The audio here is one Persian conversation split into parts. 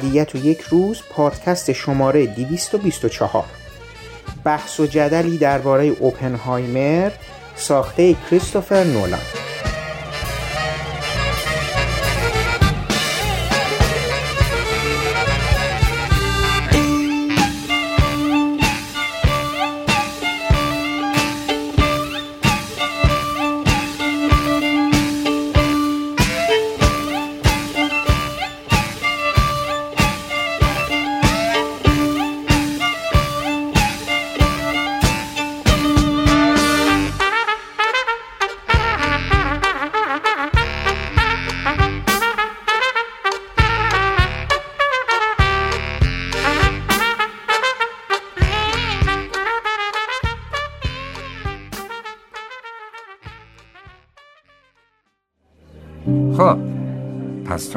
ابدیت و یک روز پادکست شماره 224 بحث و جدلی درباره اوپنهایمر ساخته کریستوفر نولان.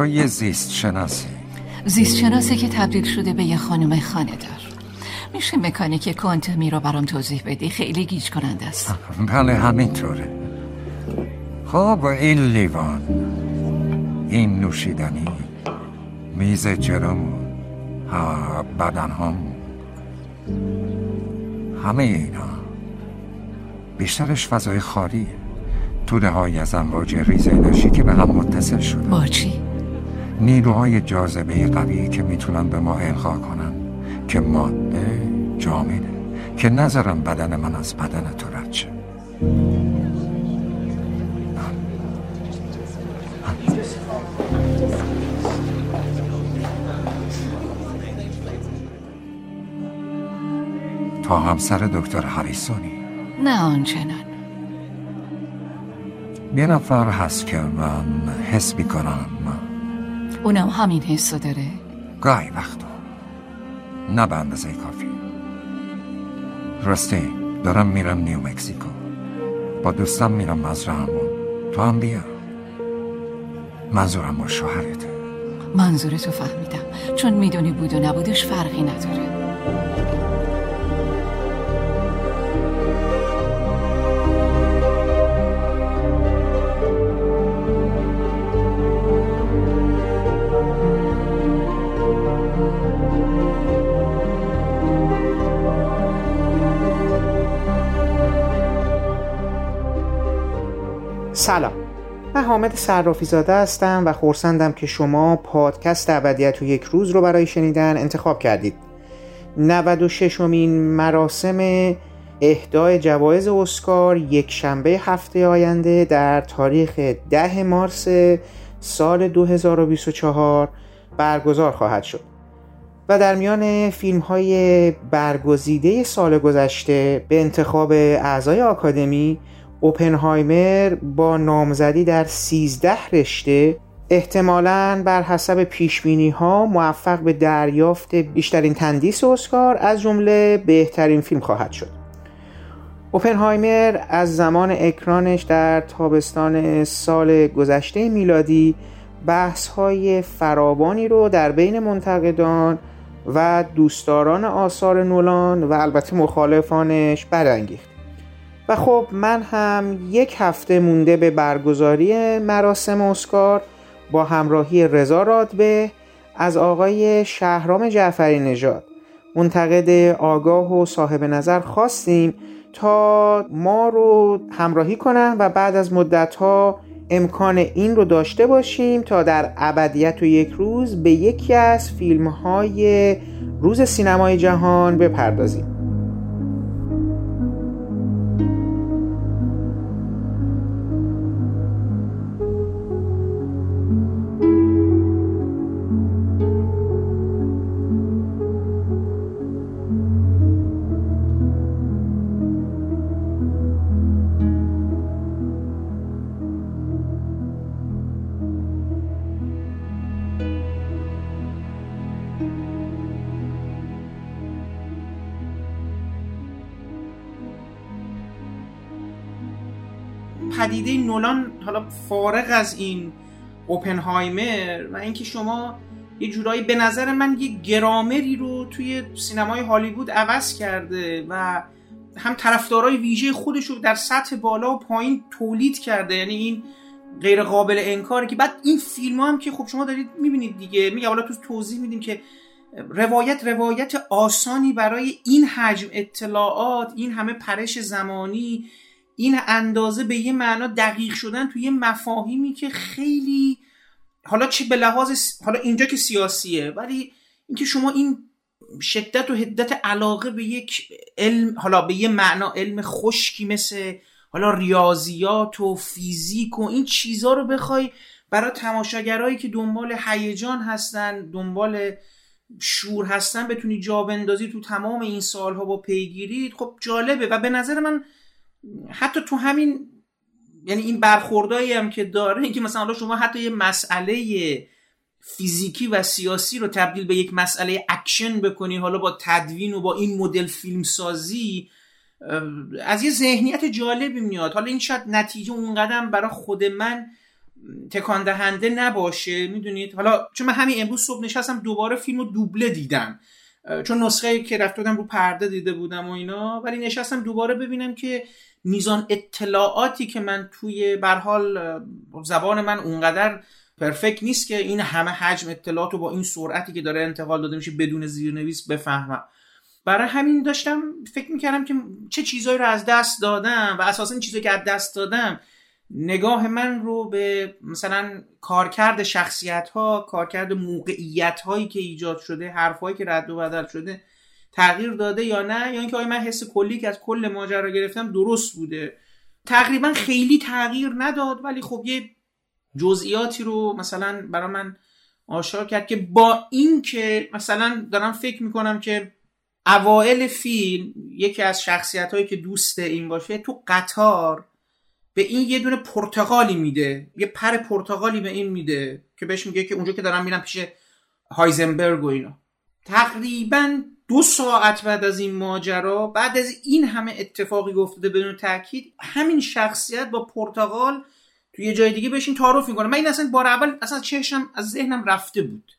تو یه زیست شناسی زیست شناسی که تبدیل شده به یه خانم خانه دار میشه مکانیک کوانتومی رو برام توضیح بدی؟ خیلی گیج کننده است. بله همینطوره. خب این لیوان این نوشیدنی میز جلومون ها بدن هم همه اینا بیشترش فضای خالیه توده های از امواج ریز انرژی که به هم متصل شده با چی؟ نیروهای جاذبه قوی که می‌تونن به ما القا کنن که ماده جامده که نذارم بدن من از بدن تو رد شه. تا همسر دکتر هریسونی. نه آنچنان. یه نفر هست که من حس می‌کنم اونم همین حسو داره. گاهی وقتا نه به اندازه کافی. راستی دارم میرم نیو مکزیکو با دوستم میرم مزرعمون تو هم بیا. منظورم با شوهرته منظورتو فهمیدم. چون می‌دونی بود و نبودش فرقی نداره. سلام. من حامد صرافی زاده هستم و خورسندم که شما پادکست ابدیت و یک روز رو برای شنیدن انتخاب کردید. 96 امین مراسم اهدای جوایز اسکار یک شنبه هفته آینده در تاریخ 10 مارس سال 2024 برگزار خواهد شد و در میان فیلم های برگزیده سال گذشته به انتخاب اعضای آکادمی اوپنهایمر با نامزدی در 13 رشته احتمالاً بر حسب پیشبینی ها موفق به دریافت بیشترین تندیس اسکار از جمله بهترین فیلم خواهد شد. اوپنهایمر از زمان اکرانش در تابستان سال گذشته میلادی بحث های فراوانی رو در بین منتقدان و دوستداران آثار نولان و البته مخالفانش برانگیخت. و خب من هم یک هفته مونده به برگزاری مراسم اسکار با همراهی رضا رادبه از آقای شهرام جعفری نژاد. منتقد آگاه و صاحب نظر خواستیم تا ما رو همراهی کنن و بعد از مدت ها امکان این رو داشته باشیم تا در ابدیت و یک روز به یکی از فیلم های روز سینمای جهان بپردازیم. فارغ از این اوپنهایمر و اینکه شما یه جورایی به نظر من یه گرامری رو توی سینمای هالیوود عوض کرده و هم طرفدارای ویژه خودش رو در سطح بالا و پایین تولید کرده یعنی این غیر قابل انکاره که بعد این فیلم هم که خب شما دارید می‌بینید دیگه میگه حالا تو توضیح میدیم که روایت روایت آسانی برای این حجم اطلاعات این همه پرش زمانی این اندازه به یه معنا دقیق شدن توی یه مفاهیمی که خیلی حالا چی به لحاظ حالا اینجا که سیاسیه ولی اینکه شما این شدت و حدت علاقه به یک علم حالا به یه معنا علم خشکی مثل حالا ریاضیات و فیزیک و این چیزها رو بخوای برای تماشاگرایی که دنبال هیجان هستن دنبال شور هستن بتونی جا بندازی تو تمام این سالها با پیگیری خب جالبه. و به نظر من حتی تو همین یعنی این برخوردایی هم که داره اینکه مثلا حالا شما حتی یه مسئله فیزیکی و سیاسی رو تبدیل به یک مسئله اکشن بکنی حالا با تدوین و با این مدل فیلم سازی از یه ذهنیت جالبی میاد. حالا این شاید نتیجه اون قدم برای خود من تکان دهنده نباشه می‌دونید؟ حالا چون من همین امروز صبح نشستم دوباره فیلم رو دوبله دیدم. چون نسخه که رفت رو پرده دیده بودم و اینا ولی نشستم دوباره ببینم که میزان اطلاعاتی که من توی برحال زبان من اونقدر پرفکت نیست که این همه حجم اطلاعات رو با این سرعتی که داره انتقال داده میشه بدون زیرنویس بفهمم. برای همین داشتم فکر می‌کردم که چه چیزهایی رو از دست دادم و اساسا این چیزهایی که از دست دادم نگاه من رو به مثلا کارکرد شخصیت ها کارکرد موقعیت هایی که ایجاد شده حرف هایی که رد و بدل شده تغییر داده یا نه یا اینکه آیا من حس کلی که از کل ماجرا گرفتم درست بوده. تقریبا خیلی تغییر نداد ولی خب یه جزئیاتی رو مثلا برای من آشکار کرد که با این که مثلا دارم فکر می‌کنم که اوائل فیلم یکی از شخصیت هایی که دوست این باشه تو قطار به این یه دونه پرتغالی میده یه پر پرتغالی به این میده که بهش میگه که اونجا که دارم میرم پیش هایزنبرگ و اینا. تقریبا دو ساعت بعد از این ماجرا بعد از این همه اتفاقی افتاده بدون تاکید همین شخصیت با پرتغال توی یه جای دیگه بهشین تعارف می‌کنه. من این اصلا بار اول اصلا چشم از ذهنم رفته بود.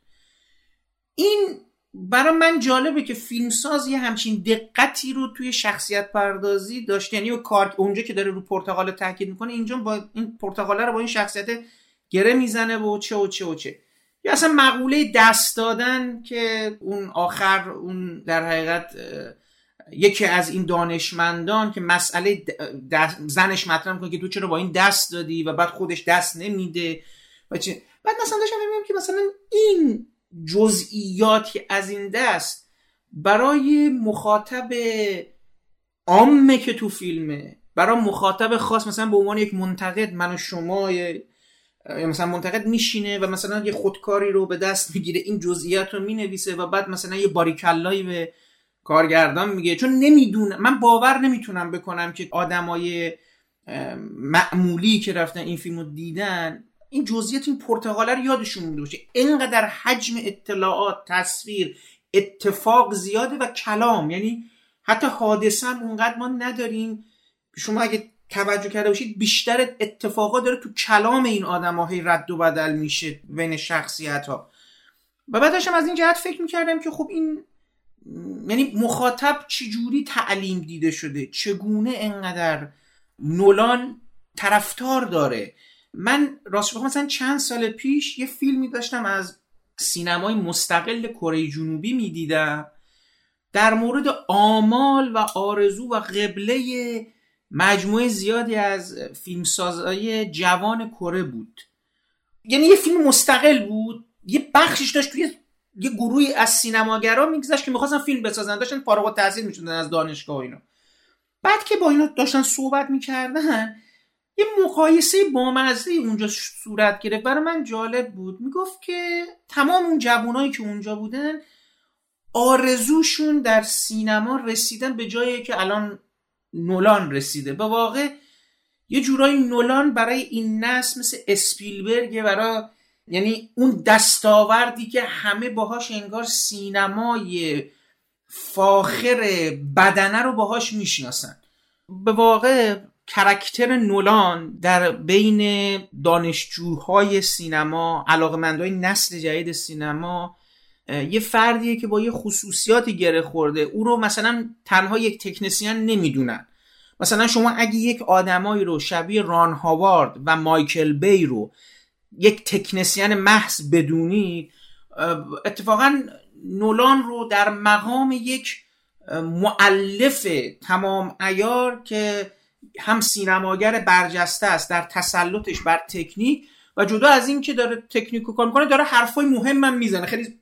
این برای من جالبه که فیلمساز یه همچین دقتی رو توی شخصیت پردازی داشته. یعنی کار اونجا که داره رو پرتغال تاکید می‌کنه اینجا با این پرتغاله رو با این شخصیت گره می‌زنه و چه و چه و چه. یا اصلا مقوله دست دادن که اون آخر اون در حقیقت یکی از این دانشمندان که مسئله زنش مطرح می‌کنه که تو چرا با این دست دادی و بعد خودش دست نمیده و چه؟ بعد مثلا داشتم که مثلا این جزئیاتی از این دست برای مخاطب عامه که تو فیلمه برای مخاطب خاص مثلا به عنوان یک منتقد من و شما مثلا منتقد میشینه و مثلا یه خودکاری رو به دست می‌گیره این جزئیات رو می‌نویسه و بعد مثلا یه باریکلایی به کارگردان میگه. چون نمی‌دونم من باور نمی‌تونم بکنم که آدمای معمولی که رفتن این فیلم رو دیدن این جزئیات این پرتغاله رو یادشون مونده باشه. اینقدر حجم اطلاعات تصویر اتفاق زیاده و کلام. یعنی حتی حادثه هم اونقدر ما نداریم. شما اگه توجه کرده باشید بیشتر اتفاقات داره تو کلام این آدم های رد و بدل میشه بین شخصیت ها. و بعدش هم از این جهت فکر می‌کردم که خب این یعنی مخاطب چجوری تعلیم دیده شده؟ چگونه انقدر نولان طرفدار داره؟ من راست مثلا چند سال پیش یه فیلمی داشتم از سینمای مستقل کره جنوبی می‌دیدم. در مورد آمال و آرزو و قبله مجموعه زیادی از فیلمسازهای جوان کره بود. یعنی یه فیلم مستقل بود یه بخشش داشت توی یه گروهی از سینماگرا میگذشت که می‌خواستن فیلم بسازن داشتن فارغ التحصیل می‌شدن از دانشگاه و اینا. بعد که با اینا داشتن صحبت می‌کردن یه مقایسه بامزه اونجا صورت گرفت. برای من جالب بود. می‌گفت که تمام اون جوانایی که اونجا بودن آرزوشون در سینما رسیدن به جایی که الان نولان رسیده. به واقع یه جورایی نولان برای این نسل مثل اسپیلبرگ برای یعنی اون دستاوردی که همه باهاش انگار سینمای فاخر بدنه رو باهاش می‌شناسن. به واقع کرکتر نولان در بین دانشجوهای سینما علاقمندهای نسل جدید سینما یه فردیه که با یه خصوصیاتی گره خورده. او رو مثلا تنها یک تکنسیان نمی‌دونن. مثلا شما اگه یک آدمایی رو شبیه ران هاوارد و مایکل بی رو یک تکنسیان محض بدونید اتفاقا نولان رو در مقام یک معلف تمام ایار که هم سینماگر برجسته است در تسلطش بر تکنیک و جدا از این که داره تکنیک کار می‌کنه داره حرفای مهم هم می‌زنه. خیلی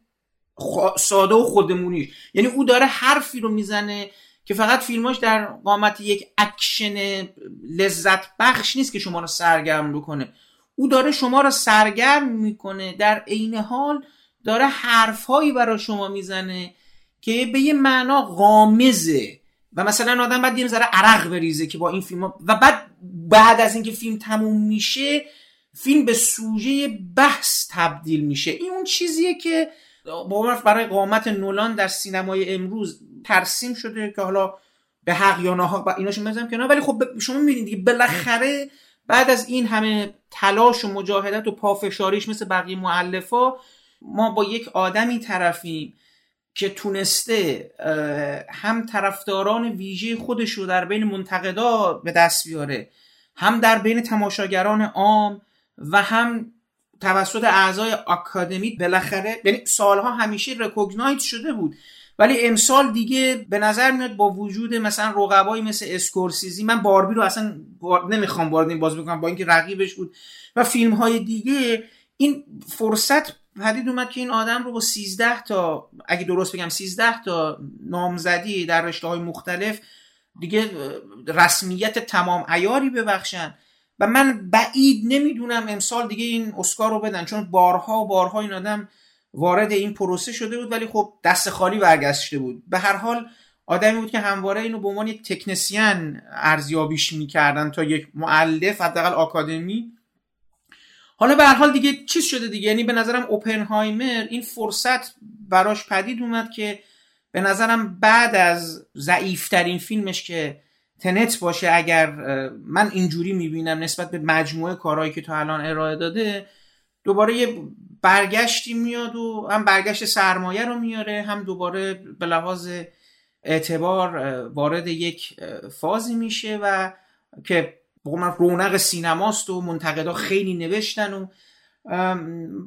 ساده و خودمونی یعنی او داره حرفی رو می‌زنه که فقط فیلماش در قامت یک اکشن لذت بخش نیست که شما رو سرگرم بکنه. او داره شما رو سرگرم می‌کنه. در عین حال داره حرفهایی برای شما می‌زنه که به یه معنا غامضه. و مثلا آدم بعد یه ذره عرق بریزه که با این فیلم ها و بعد بعد از اینکه فیلم تموم میشه فیلم به سوژه بحث تبدیل میشه. این اون چیزیه که برای قامت نولان در سینمای امروز ترسیم شده که حالا به حق یا ناحق ایناشو می‌ذارم که نه ولی خب شما می‌بینید دیگه بالاخره بعد از این همه تلاش و مجاهدت و پافشاریش مثل بقیه معلفا ما با یک آدمی طرفیم که تونسته هم طرفداران ویژه خودش رو در بین منتقدا به دست بیاره هم در بین تماشاگران عام و هم توسط اعضای آکادمی بالاخره یعنی سالها همیشه رکوگنایت شده بود. ولی امسال دیگه به نظر میاد با وجود مثلا رقبایی مثل اسکورسیزی من باربی رو اصلا نمی‌خوام وارد این باز بکنم با اینکه رقیبش بود. و فیلم های دیگه این فرصت پدید اومد که این آدم رو با 13 تا اگه درست بگم 13 تا نامزدی در رشته های مختلف دیگه رسمیت تمام ایاری ببخشن. و من بعید نمی‌دونم امسال دیگه این اسکار رو بدن چون بارها و بارها این آدم وارد این پروسه شده بود ولی خب دست خالی برگشته بود. به هر حال آدمی بود که همواره اینو به عنوان یک تکنسیان ارزیابیش می‌کردن تا یک معلف حداقل آکادمی. حالا به هر حال دیگه چیز شده دیگه یعنی به نظرم اوپنهایمر این فرصت براش پدید اومد که به نظرم بعد از ضعیفترین فیلمش که تنت باشه اگر من اینجوری می‌بینم نسبت به مجموعه کارهایی که تا الان ارائه داده دوباره یه برگشتی میاد و هم برگشت سرمایه رو میاره هم دوباره به لحاظ اعتبار وارد یک فازی میشه و که بقول رونق سینماست و منتقدا خیلی نوشتن و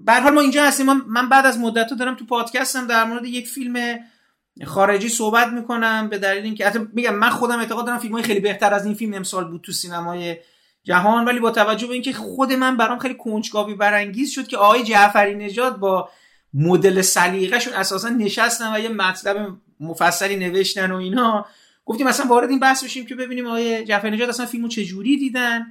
به حال ما اینجا هستیم. من بعد از مدت دارم تو پادکستم در مورد یک فیلم خارجی صحبت می‌کنم به دلیل اینکه حتی میگم من خودم اعتقاد دارم فیلم خیلی بهتر از این فیلم امسال بود تو سینمای جهان ولی با توجه به اینکه خود من برام خیلی کنجکاوی برانگیز شد که آقای جعفری نژاد با مدل سلیقه‌شون اساسا نشستن و یه مطلب مفصلی نوشتن و اینا. گفتیم مثلا وارد این بحث بشیم که ببینیم آقای جعفری نژاد اصلا فیلمو چجوری دیدن.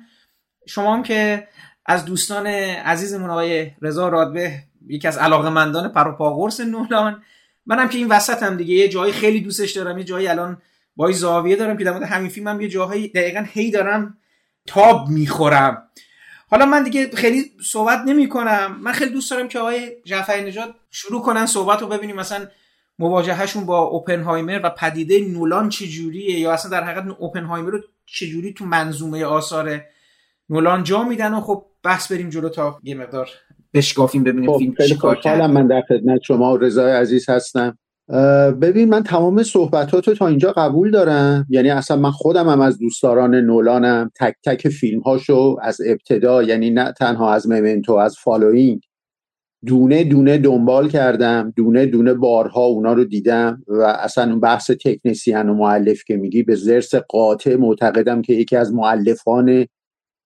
شما هم که از دوستان عزیزمون آقای رضا رادبه یکی از علاقمندان پروپاگورس نولان منم که این وسط هم دیگه. یه جایی خیلی دوستش دارم یه جایی الان با زاویه دارم که در مورد همین فیلم هم یه جاهایی دقیقا هی دارم تاب می‌خورم. حالا من دیگه خیلی صحبت نمی کنم من خیلی دوست دارم که آقای جعفری نژاد شروع کنن صحبت رو ببینیم. مثلا مواجههشون با اوپنهایمر و پدیده نولان چجوریه؟ یا اصلا در حقیقت اوپنهایمر رو چجوری تو منظومه آثار نولان جا میدن؟ و خب بحث بریم جلو تا یه مقدار بشکافیم ببینیم خب، فیلم خیلی خوشحالم من در خدمت شما و رضای عزیز هستم. ببین من تمام صحبتات تا اینجا قبول دارم. یعنی اصلا من خودم هم از دوستداران نولانم. تک تک فیلم هاشو از ابتدا یعنی نه تنها از ممنتو از فالوینگ دونه دونه دنبال کردم. دونه دونه بارها اونا رو دیدم و اصلا اون بحث تکنسیان و معلف که میگی به زرس قاطع معتقدم که یکی از معلفان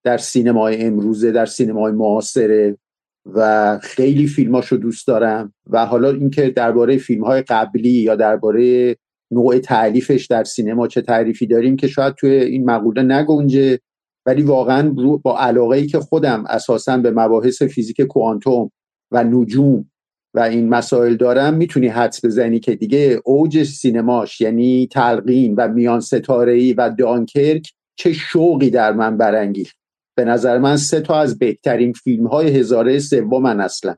در سینمای امروزه در سینمای معاصره. و خیلی فیلماشو دوست دارم و حالا اینکه درباره فیلم های قبلی یا درباره نوع تعریفش در سینما چه تعریفی داریم که شاید توی این مقوله نگنجه ولی واقعا با علاقه ای که خودم اساسا به مباحث فیزیک کوانتوم و نجوم و این مسائل دارم می‌تونی حدس بزنی که دیگه اوج سینماش یعنی تلقین و میان ستاره و دانکرک چه شوقی در من برانگیخت. به نظر من سه تا از بهترین فیلم های هزاره من اصلا.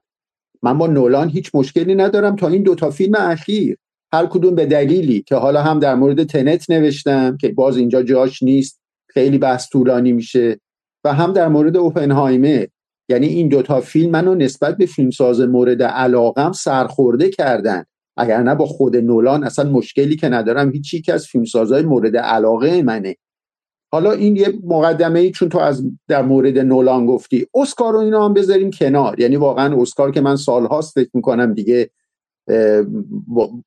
من با نولان هیچ مشکلی ندارم تا این دوتا فیلم اخیر. هر کدوم به دلیلی که حالا هم در مورد تنت نوشتم که باز اینجا جاش نیست خیلی بحث طولانی میشه و هم در مورد اوپنهایمر. یعنی این دوتا فیلم منو نسبت به فیلمساز مورد علاقم سرخورده کردن. اگر نه با خود نولان اصلا مشکلی که ندارم هیچ یک از فیلمسازهای مورد علاقه منه. حالا این یه مقدمه ای چون تو از در مورد نولان گفتی. اسکار رو اینا هم بذاریم کنار. یعنی واقعا اسکار که من سالهاست فکر می‌کنم دیگه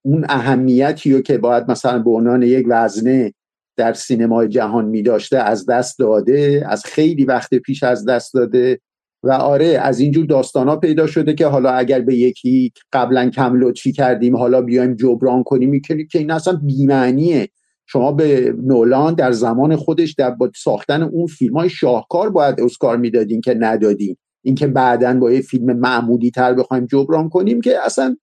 اون اهمیتی رو که باید مثلا به عنوان یک وزنه در سینمای جهان می داشته از دست داده از خیلی وقت پیش از دست داده و آره از اینجور داستان ها پیدا شده که حالا اگر به یکی قبلا کم لطفی کردیم حالا بیایم جبران کنیم می‌کنیم که این اصلا بیمعنیه. شما به نولان در زمان خودش در با ساختن اون فیلم های شاهکار باید اسکار می‌دادین که ندادین. اینکه بعدا با یه فیلم معمولی تر بخوایم جبران کنیم که اصلا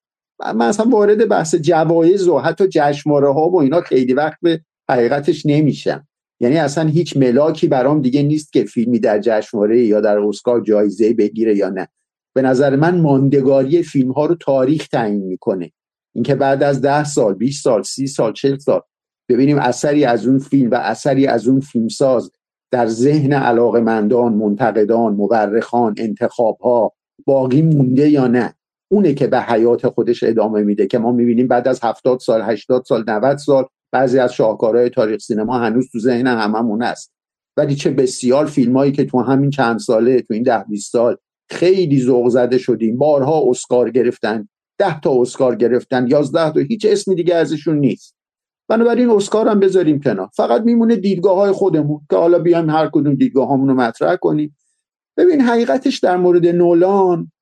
من اصلا وارد بحث جوایز و حتی جشنواره ها و اینا خیلی وقت به حقیقتش نمیشم. یعنی اصلا هیچ ملاکی برام دیگه نیست که فیلمی در جشنواره یا در اسکار جایزه بگیره یا نه. به نظر من ماندگاری فیلم ها رو تاریخ تعیین می‌کنه. اینکه بعد از ده سال 20 سال سی سال چل سال ببینیم اثری از اون فیلم و اثری از اون فیلمساز در ذهن علاقمندان منتقدان مورخان انتخاب ها باقی مونده یا نه؟ اونه که به حیات خودش ادامه میده که ما می‌بینیم بعد از هفتاد سال هشتاد سال 90 سال بعضی از شاهکارهای تاریخ سینما هنوز تو ذهن هممون است ولی چه بسیار فیلمایی که تو همین چند ساله تو این ده 20 سال خیلی ذوق زده شدیم. بارها اسکار گرفتن ده تا اسکار گرفتن یازده تا هیچ اسمی دیگه ازشون نیست. بنابراین اسکار هم بذاریم کنار. فقط میمونه دیدگاه های خودمون که حالا بیایم هر کدوم دیدگاه رو مطرح کنیم. ببین حقیقتش در مورد نولان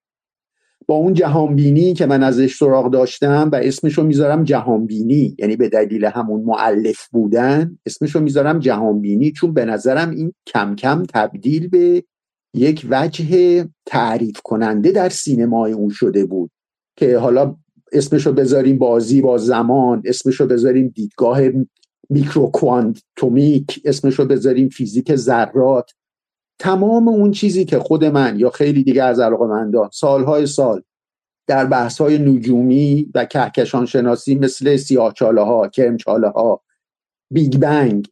با اون جهانبینی که من ازش سراغ داشتم و اسمشو می‌ذارم جهانبینی. یعنی به دلیل همون معلف بودن اسمشو می‌ذارم جهانبینی. چون به نظرم این کم کم تبدیل به یک وجه تعریف کننده در سینمای اون شده بود. که حالا اسمشو بذاریم بازی با زمان اسمشو بذاریم دیدگاه میکروکوانتومیک اسمشو بذاریم فیزیک ذرات. تمام اون چیزی که خود من یا خیلی دیگه از علاقه‌مندان سالهای سال در بحث های نجومی و کهکشان شناسی مثل سیاهچاله ها کرمچاله ها بیگ بنگ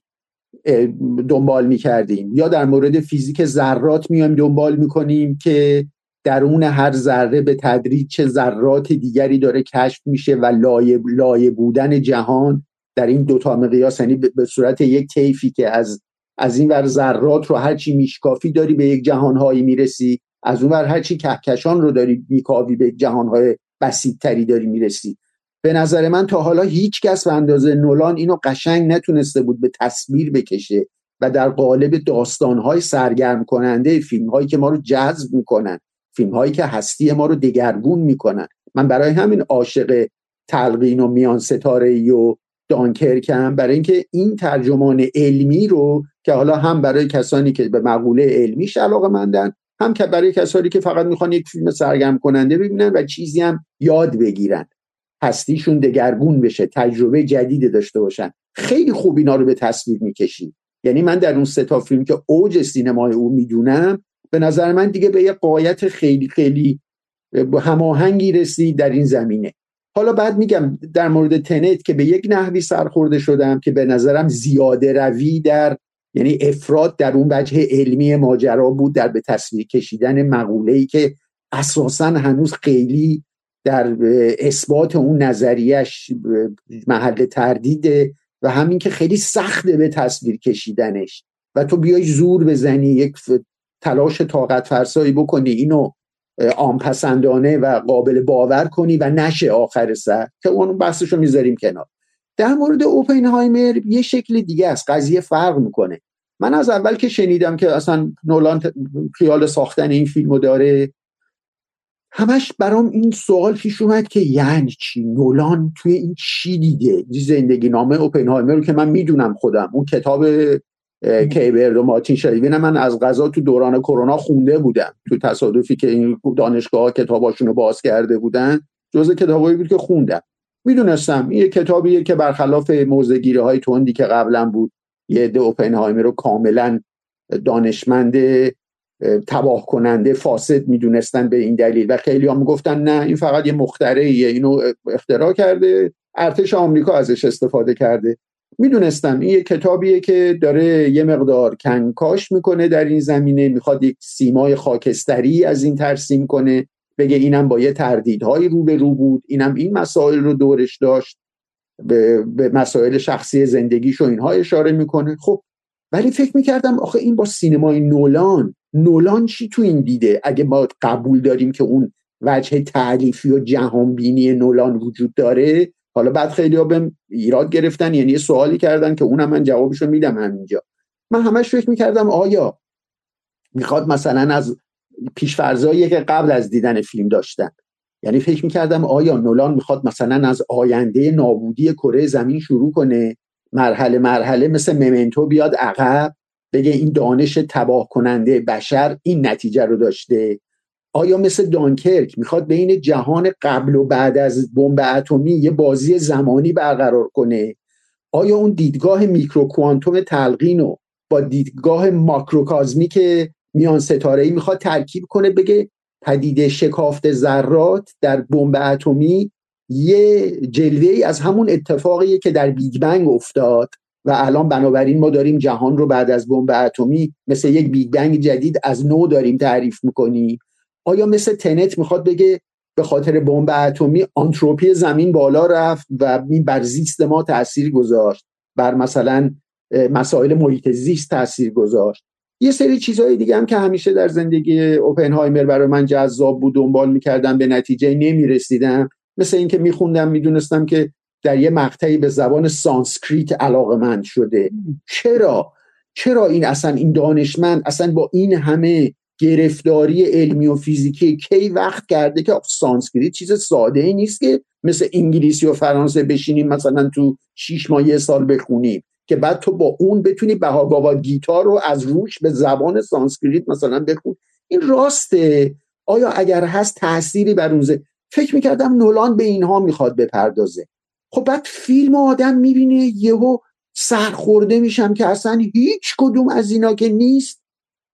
دنبال می کردیم یا در مورد فیزیک ذرات میایم دنبال می‌کنیم که درون هر ذره به تدریج چه ذرات دیگری داره کشف میشه و لایه, لایه بودن جهان در این دوتا مقیاس یعنی به صورت یک طیفی که از از این ور ذرات رو هرچی میشکافی داری به یک جهانهایی می‌رسی از اون ور هرچی کهکشان رو داری میکاوی به جهانهای بسیدتری داری می‌رسی. به نظر من تا حالا هیچ کس به اندازه نولان اینو قشنگ نتونسته بود به تصویر بکشه و در قالب داستانهای سرگرم کننده فیلم هایی که ما رو جذب می‌کنن. فیلم هایی که هستی ما رو دگرگون می‌کنن. من برای همین عاشق تلقین و میان ستاره ای و دانکرکم برای اینکه این ترجمان علمی رو که حالا هم برای کسانی که به مقوله علمیش علاقه مندن هم که برای کسانی که فقط می‌خوان یک فیلم سرگرم کننده ببینن و چیزی هم یاد بگیرن. هستیشون دگرگون بشه تجربه جدید داشته باشن. خیلی خوب اینا رو به تصویر می‌کشیم یعنی من در اون سه تا فیلم که اوج سینمای او می‌دونم به نظر من دیگه به یه قایت خیلی خیلی هماهنگی رسید در این زمینه. حالا بعد میگم در مورد تنت که به یک نحوی سرخورده شدم که به نظرم زیاده روی در یعنی افراد در اون وجه علمی ماجرا بود در به تصویر کشیدن مقوله ای که اساسا هنوز خیلی در اثبات اون نظریش محل تردیده و همین که خیلی سخته به تصویر کشیدنش. و تو بیای زور بزنی یک تلاش طاقت فرسایی بکنی اینو آنپسندانه و قابل باور کنی و نشه آخر سر که اون بحثشو می‌ذاریم کنار. در مورد اوپنهایمر یه شکل دیگه است. قضیه فرق می‌کنه. من از اول که شنیدم که اصلا نولان خیال ساختن این فیلمو داره همش برام این سوال پیش اومد که یعنی چی؟ نولان توی این چی دیده؟ زندگی نامه اوپنهایمر رو که من می‌دونم خودم. اون کتاب کیبرد و مارتین شریوین من از غذا تو دوران کرونا خونده بودم. تو تصادفی که این دانشگاه کتاباشون رو باز کرده بودن جزء کتابایی بود که خوندم. می‌دونستم این کتابیه که برخلاف موزگیری های توندی که قبلا بود یه عده اوپنهایمر رو کاملا دانشمند تباه کننده فاسد می‌دونستن به این دلیل. و خیلی هم گفتن نه این فقط یه مختره اینو اختراع کرده ارتش آمریکا ازش استفاده کرده. می‌دونستم. این یه کتابیه که داره یه مقدار کنکاش می‌کنه در این زمینه. می‌خواد یک سیمای خاکستری از این ترسیم کنه. بگه اینم با یه تردیدهایی رو به رو بود. اینم این مسائل رو دورش داشت. به, به مسائل شخصی زندگیش و اینها اشاره می‌کنه. خب ولی فکر می‌کردم آخه این با سینمای نولان نولان چی تو این دیده؟ اگه ما قبول داریم که اون وجه تعلیفی و جهانبینی نولان وجود داره حالا بعد خیلی به ایراد گرفتن یعنی یه سوالی کردن که اونم من جوابشو میدم همینجا. من همش فکر می‌کردم آیا می‌خواد مثلا از پیشفرزایی که قبل از دیدن فیلم داشتن یعنی فکر می‌کردم آیا نولان می‌خواد مثلا از آینده نابودی کره زمین شروع کنه مرحله مرحله مثل ممنتو بیاد عقب بگه این دانش تباه کننده بشر این نتیجه رو داشته؟ آیا مثل دانکرک می‌خواد بین جهان قبل و بعد از بمب اتمی یه بازی زمانی برقرار کنه؟ آیا اون دیدگاه میکروکوانتوم تلقین رو با دیدگاه macrocosmic میان ستاره ای می‌خواد ترکیب کنه بگه پدیده شکافت ذرات در بمب اتمی یه جلوه ای از همون اتفاقیه که در بیگ بنگ افتاد و الان بنابراین ما داریم جهان رو بعد از بمب اتمی مثل یک بیگ بنگ جدید از نو داریم تعریف می‌کنیم. آیا مثل تنت می‌خواد بگه به خاطر بمب اتمی آنتروپی زمین بالا رفت و این بر زیست ما تاثیر گذاشت بر مثلا مسائل محیط زیست تاثیر گذاشت؟ یه سری چیزهای دیگه هم که همیشه در زندگی اوپنهایمر برای من جذاب بود دنبال می‌کردم به نتیجه نمی‌رسیدم. مثل اینکه میخوندم می‌دونستم که در یه مقطعی به زبان سانسکریت علاقه‌مند شده. چرا؟ چرا این اصلا این دانشمند اصلا با این همه گرفتاری علمی و فیزیکی کی وقت کرده که سانسکریت چیز ساده ای نیست که مثل انگلیسی و فرانسه بشینیم مثلا تو شیش ماه یه سال بخونیم. که بعد تو با اون بتونی باگاواد گیتا رو از روش به زبان سانسکریت مثلا بخون. این راسته. آیا اگر هست تأثیری بر اون فکر می‌کردم نولان به اینها می‌خواد بپردازه. خب بعد فیلم آدم می‌بینه یهو سرخورده میشم که اصلا هیچ کدوم از اینا که نیست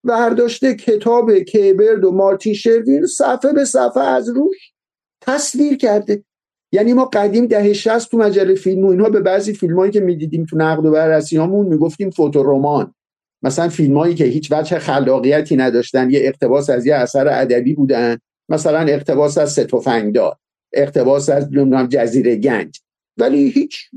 برداشته کتاب کیبرد و مارتین شروین صفحه به صفحه از روش تصویر کرده. یعنی ما قدیم دهه 60 تو مجله فیلم و اینها به بعضی فیلمایی که می‌دیدیم تو نقد و بررسی هامون می‌گفتیم فوتورمان مثلا فیلمایی که هیچ وجه خلاقیتی نداشتن یه اقتباس از یه اثر ادبی بودن. مثلا اقتباس از ستوفنگدار اقتباس از جزیره گنج. ولی هیچ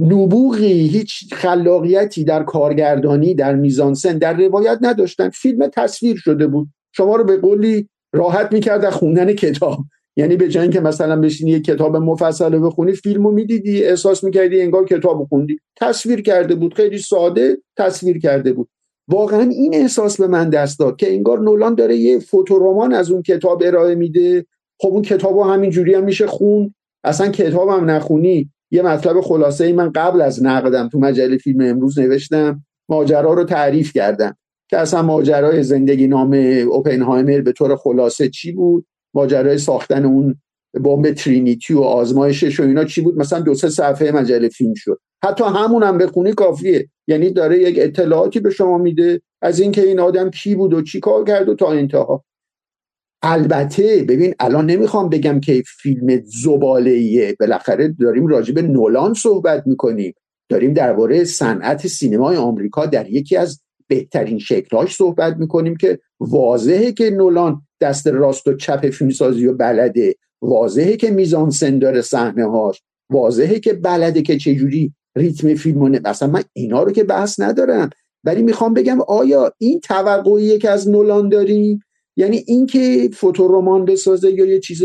نبوغی هیچ خلاقیتی در کارگردانی در میزانسن در روایت نداشتن. فیلم تصویر شده بود. شما رو به قولی راحت می‌کرد خوندن کتاب. یعنی به جای که مثلا بشینی یه کتاب مفصل بخونی فیلمو می‌دیدی احساس می‌کردی انگار کتاب خوندی. تصویر کرده بود. خیلی ساده تصویر کرده بود. واقعا این احساس به من دست داد که انگار نولان داره یه فوتورمان از اون کتاب ارائه میده. خب اون کتاب همین جوری هم میشه خون اصلا کتابم نخونی. یه مطلب خلاصه ای من قبل از نقدم تو مجله فیلم امروز نوشتم. ماجرا رو تعریف کردم که اصلا ماجرای زندگی نام اوپنهایمر به طور خلاصه چی بود؟ ماجرای ساختن اون بمب ترینیتی و آزمایشش و اینا چی بود؟ مثلا دو سه صفحه مجله فیلم شد. حتی همون هم بخونی کافیه. یعنی داره یک اطلاعاتی به شما میده از اینکه این آدم کی بود و چی کار کرد و تا انتها. البته ببین الان نمی‌خوام بگم که فیلم زباله بالاخره داریم راجع به نولان صحبت می‌کنیم. داریم درباره صنعت سینمای آمریکا در یکی از بهترین شکلاش صحبت می‌کنیم که واضحه که نولان دست راست و چپ فیلمسازی و بلده. واضحه که میزان سن داره صحنه هاش واضحه که بلده که چجوری ریتم فیلم اصلا من اینا رو که بحث ندارم. ولی می‌خوام بگم آیا این توقعیه که از نولان داریم؟ یعنی اینکه فوتورمان بسازه یا یه چیز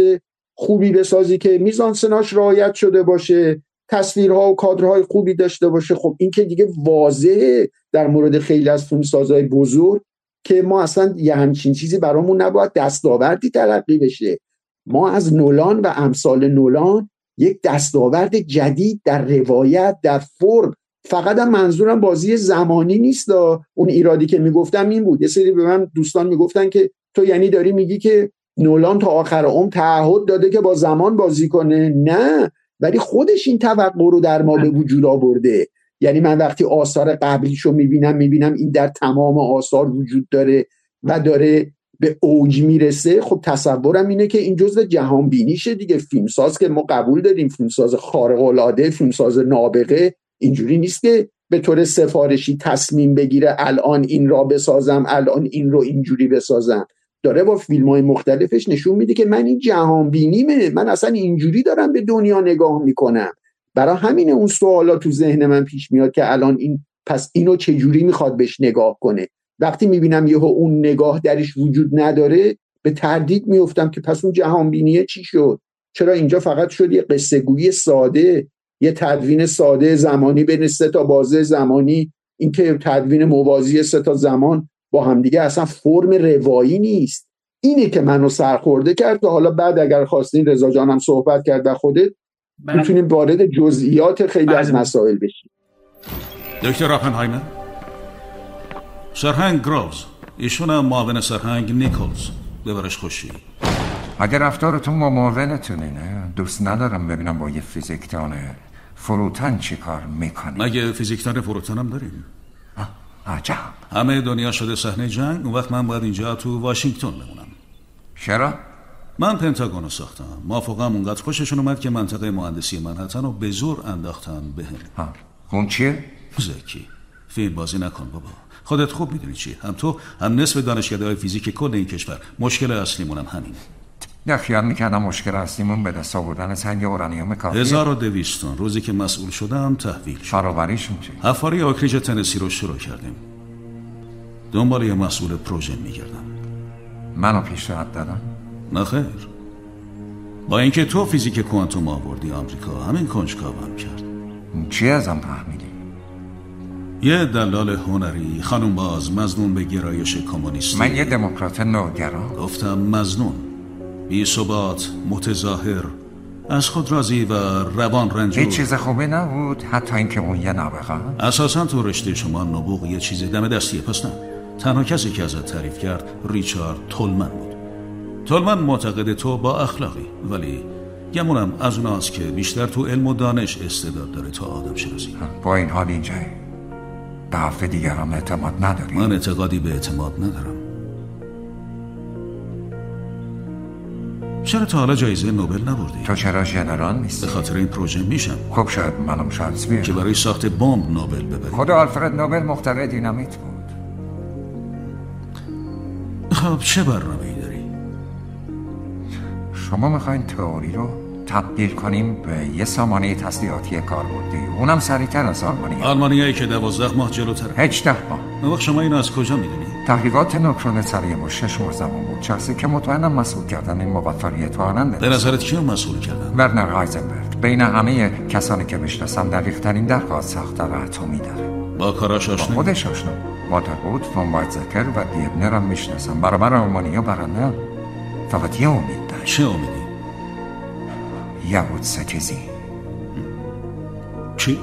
خوبی بسازی که میزان سناش رعایت شده باشه تصویرها و کادرهای خوبی داشته باشه خب این که دیگه واضحه در مورد خیلی از فیلمسازهای بزرگ که ما اصلا یه همچین چیزی برامون نباید دستاوردی تلقی بشه. ما از نولان و امثال نولان یک دستاورد جدید در روایت در فرم. فقط هم منظورم بازی زمانی نیست اون ایرادی که می‌گفتم این بود. یه سری به من دوستان می‌گفتن که تو یعنی داری میگی که نولان تا آخر عمر تعهد داده که با زمان بازی کنه؟ نه. ولی خودش این توقع رو در ما به وجود آورده. یعنی من وقتی آثار قبلیشو می‌بینم می‌بینم این در تمام آثار وجود داره و داره به اوج می‌رسه خب تصورم اینه که این جزء جهان بینیشه دیگه. فیلمساز که ما قبول داریم فیلمساز خارق العاده فیلمساز نابغه اینجوری نیست که به طور سفارشی تصمیم بگیره الان این را بسازم الان این رو اینجوری بسازم. داره با فیلم های مختلفش نشون میده که من این جهان بینیمه من اصلا اینجوری دارم به دنیا نگاه می‌کنم. برای همین اون سوالات تو ذهن من پیش میاد که الان این پس اینو چجوری می‌خواد بهش نگاه کنه؟ وقتی می‌بینم یهو اون نگاه درش وجود نداره به تردید میفتم که پس اون جهان بینیه چی شد؟ چرا اینجا فقط شد یه قصه گویی ساده یه تدوین ساده زمانی بین سه تا بازه زمانی اینکه تدوین موازی سه تا زمان با همدیگه اصلا فرم روایی نیست. اینه که منو سرخورده کرد و حالا بعد اگر خواستین رضا جانم صحبت کرد در خودت بله. می‌تونیم وارد جزئیات خیلی از بله. مسائل بشیم. دکتر راپنهایمر سرهنگ گروز. ایشون معاون سرهنگ نیکلز ببرش خوشی. اگر رفتارتون با معاونتونه نه؟ دوست ندارم ببینم با یه فیزیکدان فروتن چی کار می‌کنی مگه فیزیکدان فروتن هم داریم عجب. همه دنیا شده صحنه جنگ اون وقت من باید اینجا تو واشنگتن بمونم. چرا؟ من پنتاگون رو ساختم. موافقم اونقدر خوششون اومد که منطقه مهندسی منحتن رو به زور انداختن بهم. ها. اون چیه؟ زکی. فیلم بازی نکن بابا. خودت خوب می‌دونی چی. هم تو هم نصف دانشکده های فیزیک کل این کشور. مشکل اصلیمون هم همینه نه خیال می‌کردم مشکل اصلیمون به دست آوردن سنگ اورانیوم کافی. هزار و دویستون روزی که مسئول شدم تحویل شد. برابریشون چی؟ حفاری آکریج تنسی رو شروع کردیم. دنبال یه مسئول پروژه میگردم. منو پیشنهاد دادم؟ نه خیر. با اینکه تو فیزیک کوانتوم آوردی آمریکا همین کنجکاوم کرد. چی ازم فهمیدی؟ یه دلال هنری خانم باز مزنون به گرایش کمونیستی. من یه دموکرات نوگرا گفتم مزنون. بی ثبات متظاهر از خود راضی و روان رنجور هیچ چیز خوبی نبود؟ حتی اینکه اون یه نابغه. اساسا تو رشته شما نبوغ یه چیز دم دستیه پس نه. تنها کسی که ازت تعریف کرد ریچارد تولمن بود. تولمن معتقد تو با اخلاقی ولی گمونم از اوناست که بیشتر تو علم و دانش استعداد داره تا آدم شناسی. با این حال اینجایی به حرف دیگران اعتماد نداری؟ من اعتقادی به اعتماد ندارم. چرا تا حالا جایزه نوبل نبردی؟ تو چرا ژنرال نیستی؟ به خاطر این پروژه میشم. خب شاید منم شانس که برای ساخت بمب نوبل ببری خود آلفرد نوبل مخترع دینامیت بود. خب چه برنامه ای داری؟ شما می‌خواین تئوری رو تبدیل کنیم به یه سامانه تسلیحاتی کاربردی. اونم سریعتر از آلمانی. آلمانیایی که دوازده ماه جلوتر هیچ ده ماه. وقت شما اینو از کجا می‌دونی؟ تحقیقات نوکرون سریع ما شش ماه زمان بود. شخصی که مطمئنم مسئول کردن این موفقیت رو آننده به نظرت کیو مسئول کردن؟ ورنر هایزنبرگ. بین همه کسانی که بشناسم دقیق ترین درخواست ساختن اتمی داره. با کاراش آشنا خودش آشنا. بود فون وایتزکر و دیبنر هم می‌شناسم برابر آلمانیا برنده فقط یه امید داره چه امیدی؟ یهود ستیزی چی؟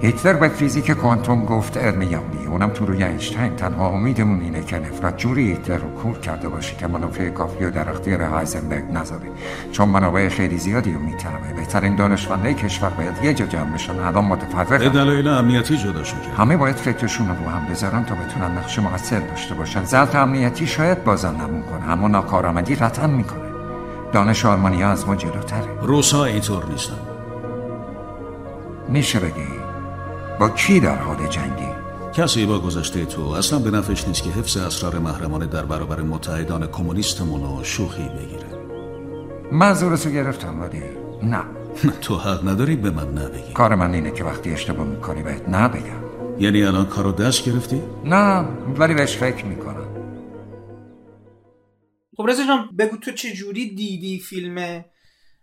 هیتلر به فیزیک کوانتوم گفت علم یهودی اونم تو روی اینشتین. تنها امیدمون اینه که نفرت جوری هیتلر رو کور کرده باشه که منابع کافی و در اختیار هایزنبرگ نذاره. چون منابع خیلی زیادی رو میطلبه بهترین دانشمنده کشور باید یه جا جمع بشن الان متفرق به دلایل امنیتی جداشون کرد همه باید فکرشون رو هم بذارن تا بتونن نقش مؤثر داشته باشن. ظرف امنیتی شاید بازن نمون کنه اما ناکارآمدی قطعا می‌کنه. دانش آلمانیا از ما جلوتره. روسا اینطور نیستن. میشه بگی؟ با کی در حال جنگی؟ کسی با گذشته تو اصلا به نفش نیست که حفظ اسرار محرمانه در برابر متحدان کمونیستمون رو شوخی بگیره. منظورتو گرفتم ولی نه. تو حق نداری به من نبگی. کار من اینه که وقتی اشتباه می‌کنی بهت نبگم. یعنی الان کارو دست گرفتی؟ نه ولی بهش فکر می‌کنم. خب رزا جان بگو تو چه جوری دیدی فیلم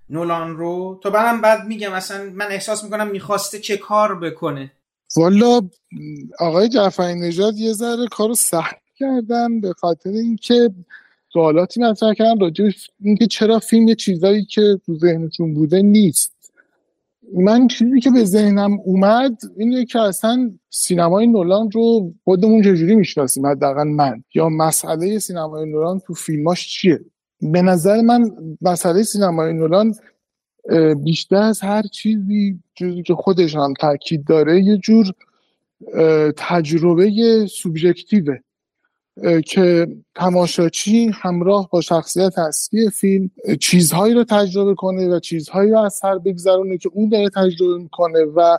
نولان رو؟ تا بعدم بعد میگم اصلا من احساس می‌کنم می‌خواسته چه کار بکنه. والا آقای جعفری نژاد یه ذره کارو سخت کردن به خاطر اینکه سوالاتی مطرح کردن راجع اینکه چرا فیلم یه چیزایی که تو ذهنشون بوده نیست. من چیزی که به ذهنم اومد اینه که اصلا سینمای نولان رو خودمون چجوری می‌شناسیم؟ حداقل من. یا مسئله سینمای نولان تو فیلماش چیه؟ به نظر من مسئله سینمای نولان بیشتر از هر چیزی چیزی که خودش هم تاکید داره یه جور تجربه سوبژکتیوه که تماشاچی همراه با شخصیت اصلی فیلم چیزهایی رو تجربه کنه و چیزهایی رو از سر بگذرونه که اون داره تجربه می‌کنه و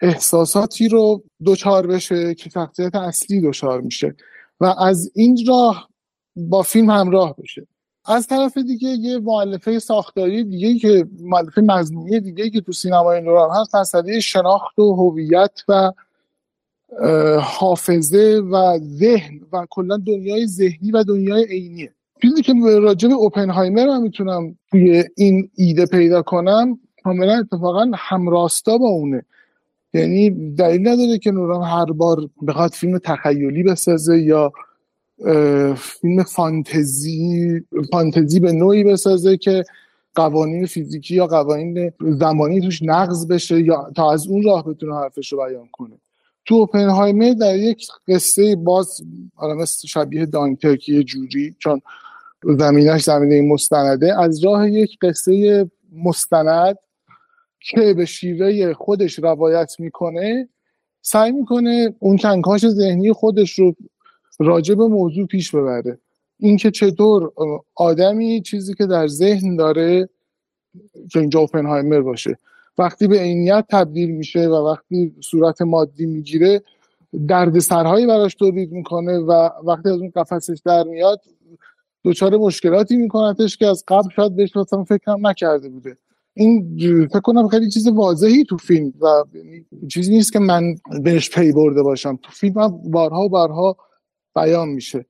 احساساتی رو دچار بشه که شخصیت اصلی دچار میشه و از این راه با فیلم همراه بشه. از طرف دیگه یه معلفه ساختاری دیگه که معلفه مضمونی دیگه که تو سینمای نوران هست مسئله شناخت و هویت و حافظه و ذهن و کلا دنیای ذهنی و دنیای عینیه چیزی که راجع به اوپنهایمر هم می‌تونم توی این ایده پیدا کنم کاملا اتفاقا همراستا با اونه. یعنی دلیل نداره که نوران هر بار بخواد فیلم تخیلی بسازه یا فیلم فانتزی فانتزی به نوعی بسازه که قوانین فیزیکی یا قوانین زمانی توش نقض بشه یا تا از اون راه بتونه حرفش رو بیان کنه. تو اوپنهایمر در یک قصه باز مثل شبیه دانکرک یه جوری چون زمینش زمینه مستنده از راه یک قصه مستند که به شیوه خودش روایت می‌کنه سعی می‌کنه اون کنکاش ذهنی خودش رو راجع به موضوع پیش ببره. اینکه چطور آدمی چیزی که در ذهن داره که اینجا اوپنهایمر باشه. وقتی به عینیت تبدیل میشه و وقتی صورت مادی می‌گیره درد سرهایی براش تولید می‌کنه و وقتی از اون قفسش در میاد دچار مشکلاتی میکنتش که از قبل شاید بهش مثلا فکر نکرده بوده. این فکر کنم خیلی چیز واضحی تو فیلم و چیزی نیست که من بهش پی برده باشم. تو فیلم هم بارها و بارها بیان میشه.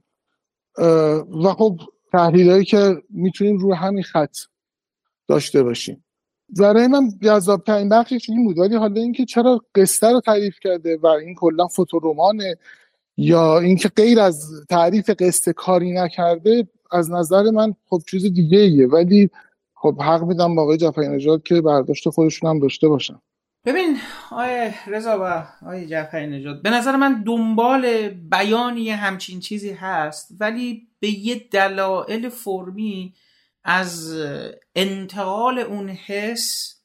و خب تحلیل که می‌تونیم رو همین خط داشته باشیم. برای من جذاب ترین بخشش این بود ولی حالا اینکه چرا قصه رو تعریف کرده و این کلا فوتورمانه یا اینکه غیر از تعریف قصه کاری نکرده از نظر من خب چیز دیگه ایه ولی خب حق میدم با آقای جعفری که برداشت خودشون هم داشته باشن. ببین آقای رضا و آقای جعفری نژاد به نظر من دنبال بیانی همچین چیزی هست ولی به یه دلایل فرمی از انتقال اون حس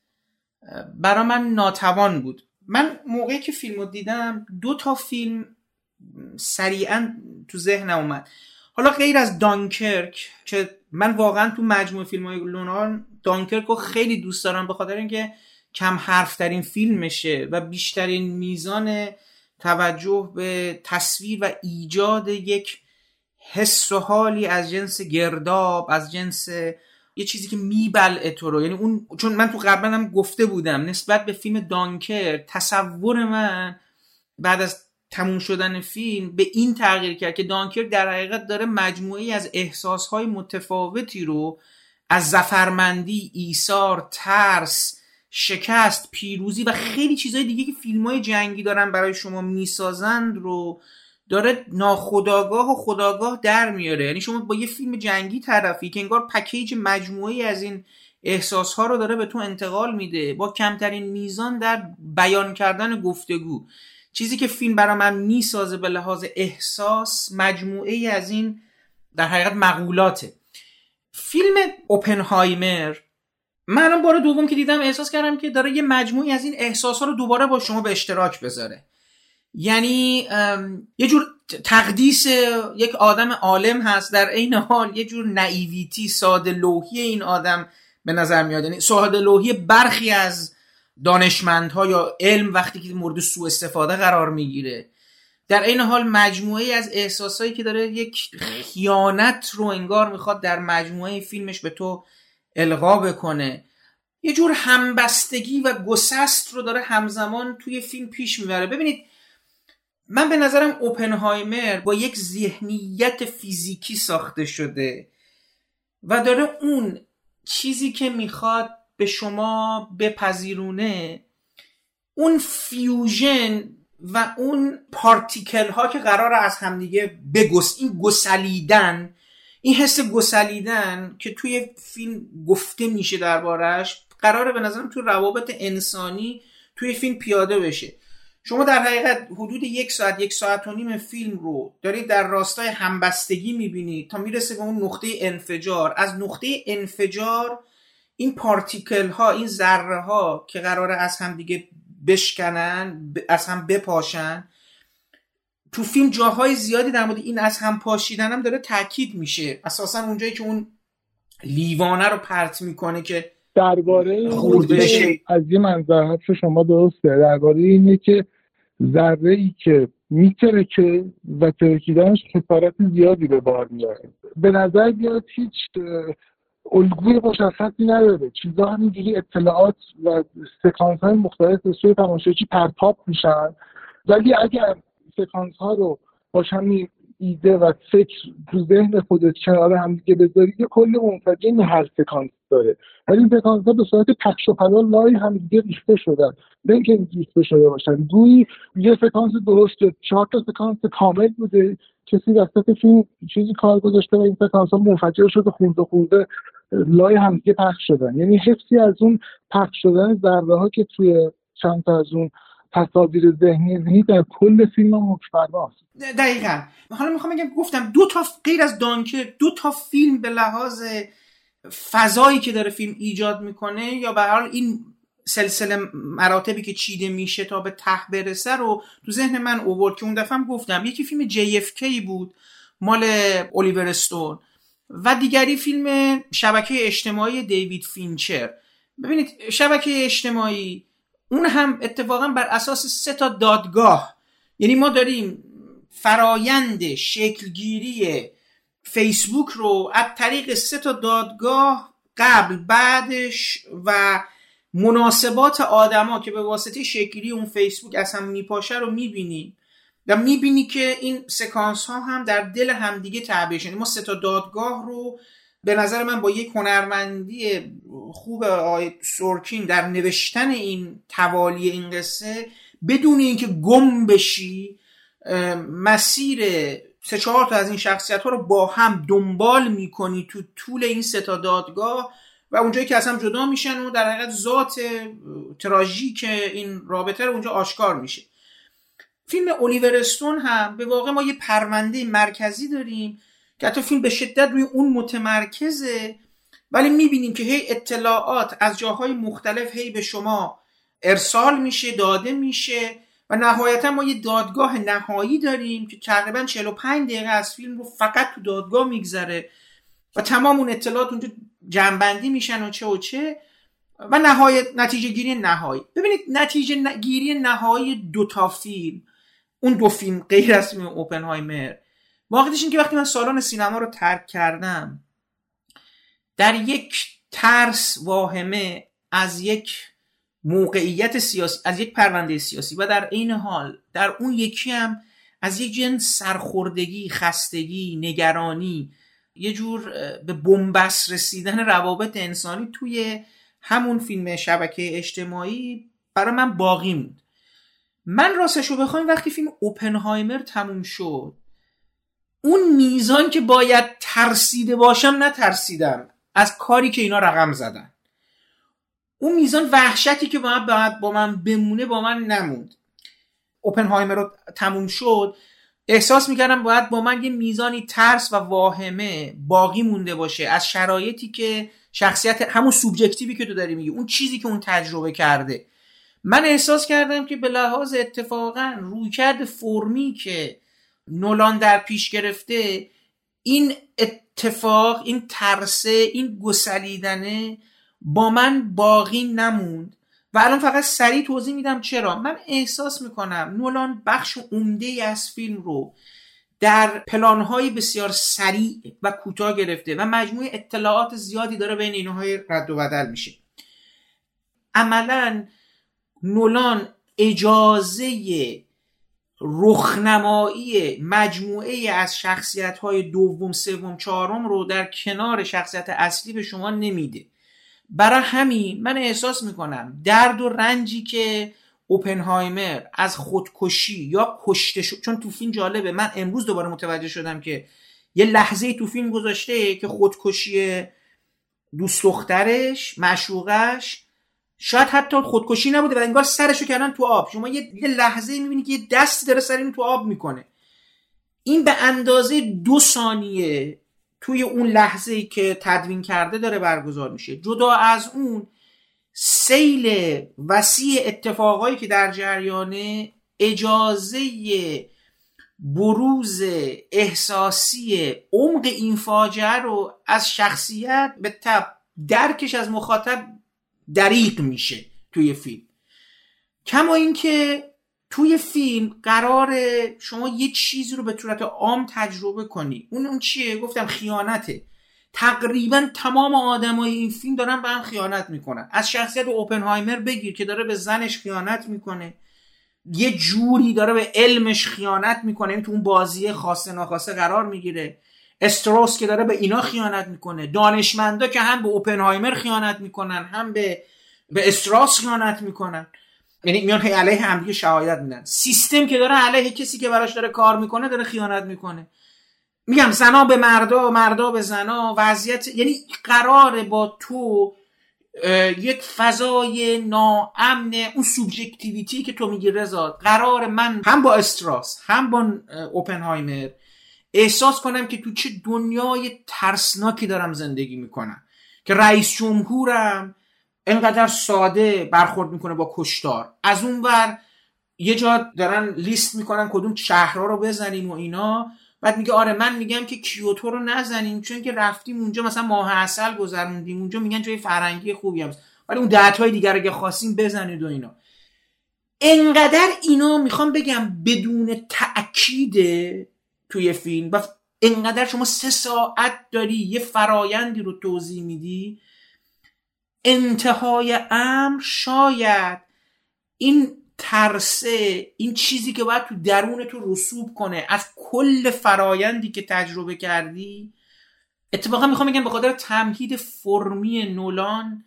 برا من ناتوان بود. من موقعی که فیلم رو دیدم دو تا فیلم سریعا تو ذهنم اومد. حالا غیر از دانکرک که من واقعا تو مجموع فیلم های لونان دانکرک رو خیلی دوست دارم به خاطر اینکه کم حرف ترین فیلمشه و بیشترین میزان توجه به تصویر و ایجاد یک حس و حالی از جنس گرداب از جنس یه چیزی که میبلعه تو رو. یعنی اون چون من تو قبلا هم گفته بودم نسبت به فیلم دانکر تصور من بعد از تموم شدن فیلم به این تغییر کرد که دانکر در حقیقت داره مجموعی از احساسهای متفاوتی رو از زفرمندی، ایثار، ترس، شکست، پیروزی و خیلی چیزهای دیگه که فیلم های جنگی دارن برای شما می‌سازند رو داره ناخداگاه و خداگاه در میاره. یعنی شما با یه فیلم جنگی طرفی که انگار پکیج مجموعی از این احساس ها رو داره به تو انتقال میده با کمترین میزان در بیان کردن گفتگو. چیزی که فیلم برای من می‌سازه به لحاظ احساس مجموعه از این در حقیقت مقولاته. فیلم اوپنهایمر من الان بار دوم که دیدم احساس کردم که داره یه مجموعی از این احساس ها رو دوباره با شما به اشتراک بذاره. یعنی یه جور تقدیس یک آدم عالم هست در عین حال یه جور نایویتی ساده لوحی این آدم به نظر میاد. یعنی ساده لوحی برخی از دانشمندها یا علم وقتی که مورد سوء استفاده قرار می‌گیره. در این حال مجموعه از احساسایی که داره یک خیانت رو انگار می‌خواد در مجموعه فیلمش به تو القا بکنه. یه جور همبستگی و گسست رو داره همزمان توی فیلم پیش می‌بره. ببینید من به نظرم اوپنهایمر با یک ذهنیت فیزیکی ساخته شده و داره اون چیزی که می‌خواد به شما بپذیرونه اون فیوژن و اون پارتیکل ها که قرار از همدیگه بگس این گسلیدن این حس گسلیدن که توی فیلم گفته میشه دربارش قراره به نظرم توی روابط انسانی توی فیلم پیاده بشه. شما در حقیقت حدود یک ساعت یک ساعت و نیم فیلم رو دارید در راستای همبستگی می‌بینید تا می‌رسه به اون نقطه انفجار. از نقطه انفجار این پارتیکل ها این ذره ها که قراره از هم دیگه بشکنن از هم بپاشن تو فیلم جاهای زیادی در مورد این از هم پاشیدن هم داره تاکید میشه. اساسا اونجایی که اون لیوانه رو پرت می‌کنه که درباره. از یه منظر حرف شما درسته. درباره اینه که ذره ای که میترکه و ترکیدنش خسارت زیادی به بار میاره به نظر بیاد هیچ الگوی مشخصی نداره. چیزا همینجوری اطلاعات و سکانس های مختلف به سوی تماشاچی پرتاب میشن. ولی اگر سکانس ها رو با همین ایده و فکر تو ذهن خودت کنار هم دیگه بذاری یه کل منسجم هر سکانس داره. ولی این سکانس ها به صورت پخش و پلا لای هم دیگه ریخته شدن. نه اینکه ریخته شده باشن. گویی یه سکانس درست چهار تا سکانس کامل بوده. کسی وسط فیلم چیزی کار گذاشته و این سکانس ها منفجر شده خورده خورده لای هم دیگه پخش شدن. یعنی حسی از اون پخش شدن ذره ها که توی چند تا از اون تصاویر ذهنی ذهنی در کل فیلم هم حکمرناست دقیقا. حالا می‌خوام بگم گفتم دو تا غیر از دانکر دو تا فیلم به لحاظ فضایی که داره فیلم ایجاد می‌کنه یا به حال این سلسله مراتبی که چیده میشه تا به ته برسه رو تو ذهن من اوورد که اون دفعه هم گفتم. یکی فیلم JFK بود مال الیور استون. و دیگری فیلم شبکه اجتماعی دیوید فینچر. ببینید شبکه اجتماعی اون هم اتفاقا بر اساس سه تا دادگاه. یعنی ما داریم فرایند شکلگیری فیسبوک رو از طریق سه تا دادگاه قبل بعدش و مناسبات آدما که به واسطه شکلی اون فیسبوک از هم میپاشه رو می‌بینی و می‌بینی که این سکانس ها هم در دل همدیگه تعبیه شده ما سه تا دادگاه رو به نظر من با یک هنرمندی خوب آقای سورکین در نوشتن این توالی این قصه بدون اینکه گم بشی مسیر سه چهار تا از این شخصیت ها رو با هم دنبال می‌کنی تو طول این سه تا دادگاه و اونجایی که از جدا میشن و در حقیقت ذات تراژیک این رابطه رو اونجا آشکار میشه. فیلم الیور استون هم به واقع ما یه پرونده مرکزی داریم که حتی فیلم به شدت روی اون متمرکزه. ولی می‌بینیم که هی اطلاعات از جاهای مختلف هی به شما ارسال میشه داده میشه و نهایتا ما یه دادگاه نهایی داریم که تقریبا 45 دقیقه از فیلم رو فقط تو دادگاه میگذره و تمام اون اطلاعات اونجا جنبندی میشن و چه و چه. و نهایت نتیجه گیری نهایی. ببینید نتیجه گیری نهایی دو تا فیلم. اون دو فیلم غیر از فیلم اوپنهایمر. واقعیتش این که وقتی من سالن سینما رو ترک کردم در یک ترس واهمه از یک موقعیت سیاسی از یک پرونده سیاسی و در عین حال در اون یکی هم از یک جنس سرخوردگی خستگی نگرانی یه جور به بنبست رسیدن روابط انسانی توی همون فیلم شبکه اجتماعی برای من باقی موند. من راستش رو بخوایم وقتی فیلم اوپنهایمر تموم شد اون میزان که باید ترسیده باشم نترسیدم. از کاری که اینا رقم زدن. اون میزان وحشتی که باید, باید با من بمونه با من نموند. اوپنهایمر رو تموم شد. احساس می‌کردم باید با من یه میزانی ترس و واهمه باقی مونده باشه. از شرایطی که شخصیت همون سوبجکتیوی که تو داری میگی اون چیزی که اون تجربه کرده. من احساس کردم که به لحاظ اتفاقا رویکرد فرمی که نولان در پیش گرفته این اتفاق این ترسه این گسلیدنه با من باقی نموند و الان فقط سریع توضیح میدم چرا. من احساس می‌کنم نولان بخش عمده ای از فیلم رو در پلانهای بسیار سریع و کوتاه گرفته و مجموعه اطلاعات زیادی داره بین اینها رد و بدل میشه. عملا نولان اجازه رخنمایی مجموعه از شخصیت های دوم سوم چهارم رو در کنار شخصیت اصلی به شما نمیده. برای همین من احساس می‌کنم درد و رنجی که اوپنهایمر از خودکشی یا کشته شد چون تو فیلم جالبه. من امروز دوباره متوجه شدم که یه لحظه تو فیلم گذاشته که خودکشی دوست دخترش مشوقش شاید حتی خودکشی نبوده و انگار سرشو کردن تو آب. شما یه, لحظه می‌بینی که یه دستی داره سر این تو آب می‌کنه. این به اندازه دو ثانیه توی اون لحظه که تدوین کرده داره برگزار میشه. جدا از اون سیل وسیع اتفاقایی که در جریانه اجازه بروز احساسی عمق این فاجعه رو از شخصیت به تب درکش از مخاطب دریق میشه توی فیلم. کما اینکه توی فیلم قرار شما یه چیزی رو به صورت عام تجربه کنی. اون اون چیه؟ گفتم خیانته. تقریبا تمام آدمای این فیلم دارن به هم خیانت می‌کنن. از شخصیت اوپنهایمر بگیر که داره به زنش خیانت می‌کنه. یه جوری داره به علمش خیانت می‌کنه. این تو اون بازی خاصه ناخواسته قرار می‌گیره. استروس که داره به اینا خیانت می‌کنه. دانشمندا که هم به اوپنهایمر خیانت می‌کنن هم به به استراس خیانت می‌کنن. یعنی میان علیه همدیگه شهادت میدن. سیستم که داره علیه کسی که براش داره کار می‌کنه داره خیانت می‌کنه. میگم زنا به مردا مردا به زنا وضعیت یعنی قراره با تو یک فضای ناامن اون سوبژکتیویتی که تو میگی رضا قرار من هم با استراس هم با اوپنهایمر احساس کنم که تو چه دنیای ترسناکی دارم زندگی می‌کنم. که رئیس جمهورم انقدر ساده برخورد می‌کنه با کشتار. از اون ور یه جا دارن لیست می‌کنن کدوم شهرها رو بزنیم و اینا. بعد میگه آره من میگم که کیوتو رو نزنیم چون که رفتیم اونجا مثلا ماه اصل گذروندیم اونجا میگن جای فرنگی خوبی هم ولی اون های دیگر اگه خواستیم بزنید و اینا. انقدر اینا می‌خوام بگم بدون تأکید توی فیلم و انقدر شما سه ساعت داری یه فرایندی رو توضیح میدی؟ انتهای امر شاید این ترسه این چیزی که باید تو درون تو رسوب کنه از کل فرایندی که تجربه کردی؟ اتفاقا می‌خوام بگم به خاطر تمهید فرمی نولان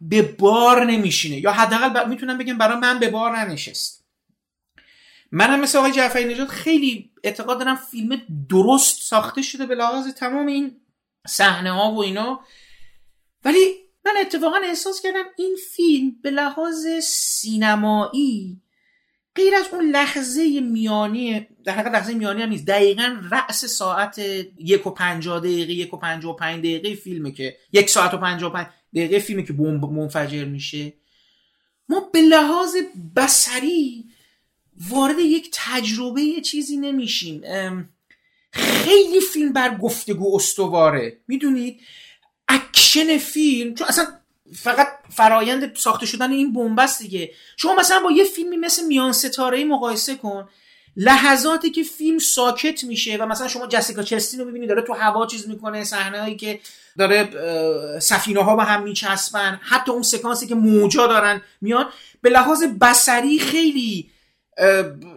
به بار نمیشینه. یا حداقل می‌تونم بگم برای من به بار ننشست. منم مثل آقای جعفری نژاد خیلی اعتقاد دارم فیلم درست ساخته شده به لحاظ تمام این صحنه ها و اینا. ولی من اتفاقا احساس کردم این فیلم به لحاظ سینمایی غیر از اون لحظه میانی در حقیقت لحظه میانی هم نیست دقیقا رأس ساعت یک و پنجاه دقیقه یک و پنجاه و پنج دقیقه فیلمه که یک ساعت و پنجاه و پنج دقیقه فیلمه که بمب منفجر میشه. ما به لحاظ بصری وارد یک تجربه یه چیزی نمیشیم. خیلی فیلم بر گفتگو استواره. می‌دونید؟ اکشن فیلم چون اصلا فقط فرایند ساخته شدن این بمبه‌ست دیگه. شما مثلا با یه فیلمی مثل میان ستاره مقایسه کن. لحظاتی که فیلم ساکت میشه و مثلا شما جسیکا چستین رو ببینید داره تو هوا چیز می‌کنه صحنه هایی که داره سفینه ها به هم میچسبن حتی اون سکانسی که موجا دارن میان. به لحاظ بسری خیلی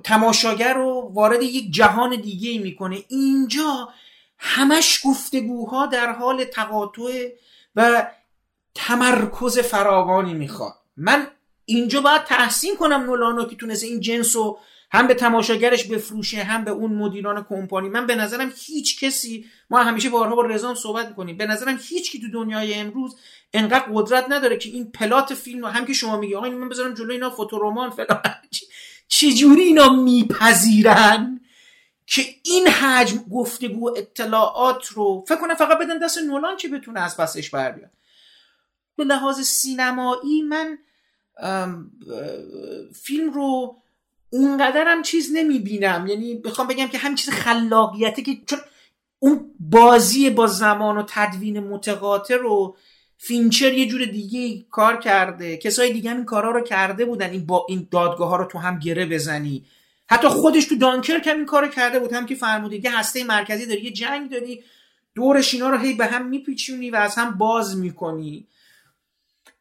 تماشاگر رو وارد یک جهان دیگه می‌کنه. اینجا همش گفتگوها در حال تقاطع و تمرکز فراوانی می‌خواد. من اینجا باید تحسین کنم نولانو که تونسته این جنس رو هم به تماشاگرش بفروشه هم به اون مدیران کمپانی. من به نظرم هیچ کسی ما همیشه بارها با رزام صحبت می‌کنیم به نظرم هیچ کی تو دنیای امروز انقدر قدرت نداره که این پلات فیلم رو هم که شما میگی آقا من بذارم جلوی اینا فوتورومان فلان چجوری اینا میپذیرن که این حجم گفتگو اطلاعات رو فکر کنم فقط بدن دست نولان که بتونه از پسش بر بیاد. به لحاظ سینمایی من فیلم رو اونقدرم چیز نمی‌بینم. یعنی بخوام بگم که همین چیز خلاقیته که چون اون بازی با زمان و تدوین متقاطع رو فینچر یه جور دیگه کار کرده. کسای دیگه هم این کارا رو کرده بودن. این با این دادگاه ها رو تو هم گره بزنی. حتی خودش تو دانکرک هم این کارو کرده بود. هم که فرمودی یه هسته مرکزی داری یه جنگ داری. دورش اینا رو هی به هم میپیچونی و از هم باز می‌کنی.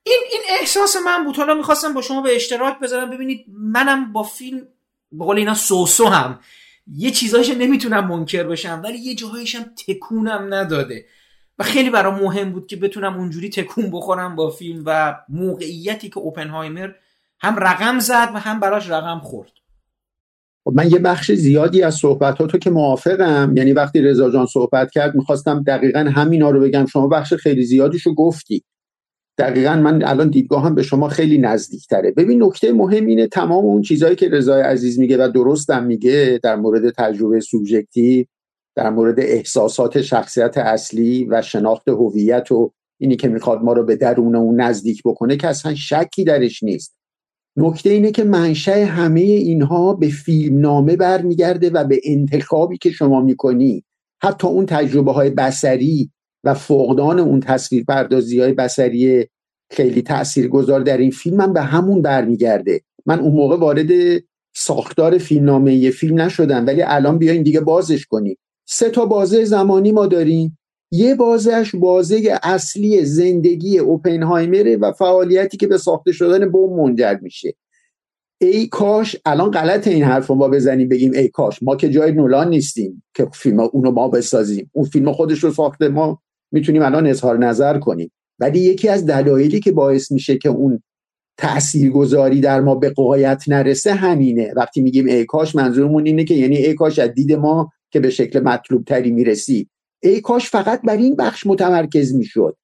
این این احساس من بود. حالا می‌خواستم با شما به اشتراک بذارم. ببینید منم با فیلم به قول اینا سوسو هم. یه چیزایش نمی‌تونم منکر بشم ولی یه جاهایشم تکونم نداده. و خیلی برام مهم بود که بتونم اونجوری تکون بخورم با فیلم و موقعیتی که اوپنهایمر هم رقم زد و هم براش رقم خورد. خب من یه بخش زیادی از صحبتاتو که موافقم یعنی وقتی رضا جان صحبت کرد می‌خواستم دقیقا همینا رو بگم. شما بخش خیلی زیادیشو گفتی. دقیقا من الان دیدگاهم به شما خیلی نزدیک تره ببین نکته مهم اینه تمام اون چیزهایی که رضای عزیز میگه و درستم میگه در مورد تجربه سوبژکتیو در مورد احساسات شخصیت اصلی و شناخت هویت و اینی که می‌خواد ما رو به درون اون نزدیک بکنه که اصلا شکی درش نیست. نکته اینه که منشأ همه اینها به فیلم نامه برمیگرده و به انتخابی که شما می‌کنی. حتی اون تجربه های بسری و فقدان اون تصویر پردازی های بسری خیلی تاثیرگذار در این فیلم هم به همون برمیگرده. من اون موقع وارد ساختار فیلمنامه فیلم نشدم ولی الان بیاین دیگه بازش کنیم. سه تا بازه زمانی ما داریم. یه بازش بازه اصلی زندگی اوپنهایمره و فعالیتی که به ساخته شدن بوم منجر میشه. ای کاش الان غلط این حرف ما بزنیم بگیم ای کاش ما که جای نولان نیستیم که فیلم اونو ما بسازیم. اون فیلم خودش رو ساخته ما می‌تونیم الان اظهار نظر کنیم. ولی یکی از دلایلی که باعث میشه که اون تاثیرگذاری در ما به قایت نرسه همینه. وقتی میگیم ای کاش منظورمون اینه که یعنی ای کاش از دید ما که به شکل مطلوب تری می‌رسی. ای کاش فقط بر این بخش متمرکز می‌شد.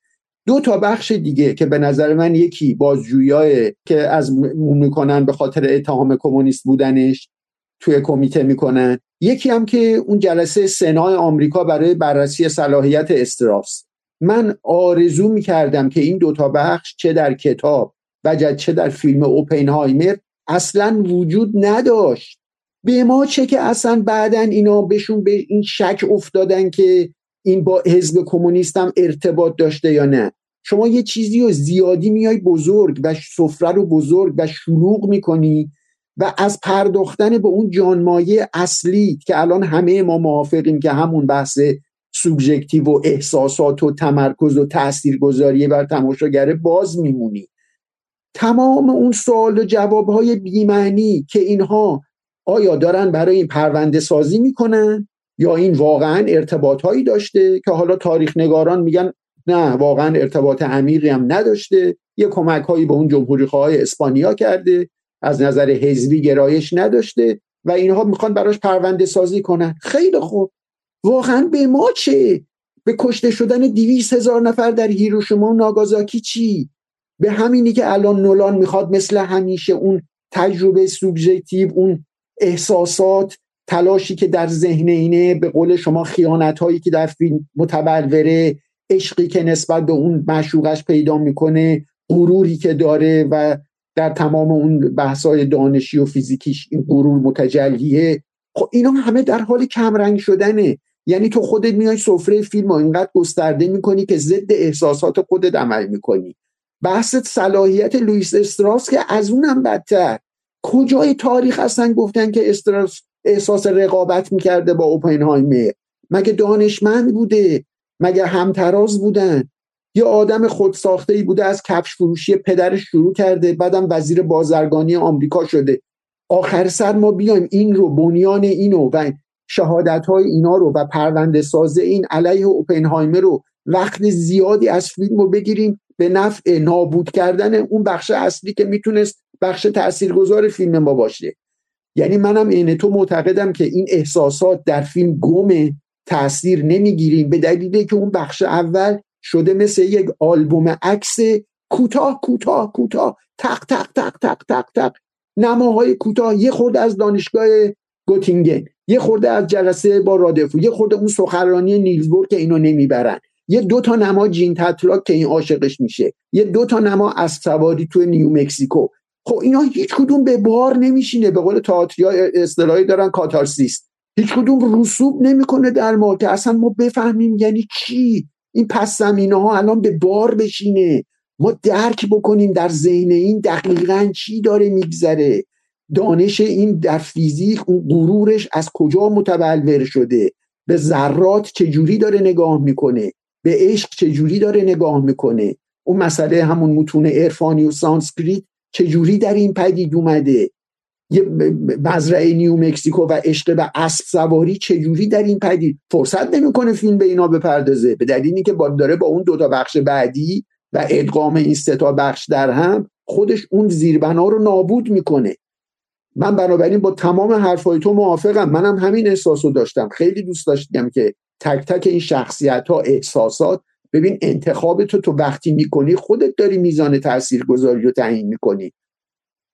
دو تا بخش دیگه که به نظر من یکی بازجویای که از می‌کنن به خاطر اتهام کمونیست بودنش توی کمیته می‌کنن. یکی هم که اون جلسه سنای آمریکا برای بررسی صلاحیت استراس من آرزو می‌کردم که این دوتا بخش چه در کتاب و چه در فیلم اوپنهایمر اصلا وجود نداشت. به ما چه که اصلا بعدا اینا بهشون به این شک افتادن که این با حزب کمونیست هم ارتباط داشته یا نه. شما یه چیزی رو زیادی میای بزرگ و سفره رو بزرگ و شلوغ می‌کنی و از پرداختن به اون جانمایه اصلی که الان همه ما موافقیم که همون بحث سوبژکتیو و احساسات و تمرکز و تاثیرگذاری بر تماشاگره باز میمونی. تمام اون سوال و جوابهای بیمعنی که اینها آیا دارن برای این پرونده سازی می‌کنن یا این واقعا ارتباط هایی داشته که حالا تاریخ نگاران میگن نه واقعا ارتباط عمیقی هم نداشته یه کمک هایی به اون جمهوری های اسپانیا کرده از نظر حزبی گرایش نداشته و اینها می‌خوان براش پرونده سازی کنن. خیلی خوب. واقعا به ما چه؟ به کشته شدن دیویس هزار نفر در هیروشیما و ناگازاکی چی؟ به همینی که الان نولان می‌خواد مثل همیشه اون تجربه سوبژکتیو اون احساسات تلاشی که در ذهن اینه به قول شما خیانت هایی که در فیلم متبلوره عشقی که نسبت به اون معشوقش پیدا می‌کنه غروری که داره و در تمام اون بحثای دانشی و فیزیکیش این غرور متجلیه. خب اینا همه در حال کمرنگ شدنه. یعنی تو خودت میای سفره فیلم رو اینقدر گسترده می‌کنی که ضد احساسات خودت عمل می‌کنی. بحث صلاحیت لوئیس استراس که از اونم بدتر. کجای تاریخ اصلا گفتن که استراس احساس رقابت می‌کرده با اوپنهایمر؟ مگه دانشمند بوده؟ مگه همتراز بودن؟ یه آدم خودساخته ای بوده از کفش فروشی پدرش شروع کرده بعدم وزیر بازرگانی آمریکا شده. آخر سر ما بیایم این رو بنیان اینو و شهادت های اینا رو و پرونده سازه این علیه اوپنهایمر رو وقت زیادی از فیلم رو بگیریم به نفع نابود کردن اون بخش اصلی که می‌تونست بخش تاثیرگذار فیلم ما باشه. یعنی منم عین تو معتقدم که این احساسات در فیلم گم تاثیر نمی‌گیریم. به دلیلی که اون بخش اول شده مثل یک آلبوم عکس کوتاه کوتاه کوتاه. تق تق تق تق تق تق. نماهای کوتاه. یه خورده از دانشگاه گوتینگن یه خورده از جلسه با رادفو. یه خورده اون سخنرانی نیلزبورگ که اینو نمی‌برن. یه دو تا نما جین تتلاک که این عاشقش میشه. یه دو تا نما از سواری تو نیو مکسیکو. خب اینا هیچ کدوم به بار نمیشینه. به قول تئاتریا اصطلاحی دارن کاتارسیس هیچ کدوم رسوب نمی‌کنه در ما که اصلا ما بفهمیم یعنی چی. این پس زمینه ها الان به بار بشینه. ما درک بکنیم در ذهن این دقیقا چی داره میگذره. دانش این در فیزیک اون غرورش از کجا متبلور شده؟ به ذرات چجوری داره نگاه می‌کنه؟ به عشق چجوری داره نگاه می‌کنه؟ اون مسئله همون متون عرفانی و سانسکریت چجوری در این پدید اومده؟ یه مزرعه نیو مکسیکو و عشق به اسب سواری چجوری در این پدید؟ فرصت نمی‌کنه فیلم به اینا بپردازه. به دلیلی که با داره با اون دوتا بخش بعدی و ادغام این سه تا بخش در هم خودش اون زیربنا رو نابود می‌کنه. من بنابراین با تمام حرفای تو موافقم. منم همین احساس داشتم. خیلی دوست داشتم که تک تک این شخصیت ها احساسات ببین انتخاب تو تو وقتی می‌کنی خودت داری میزان تاثیرگذاری رو تعیین می‌کنی.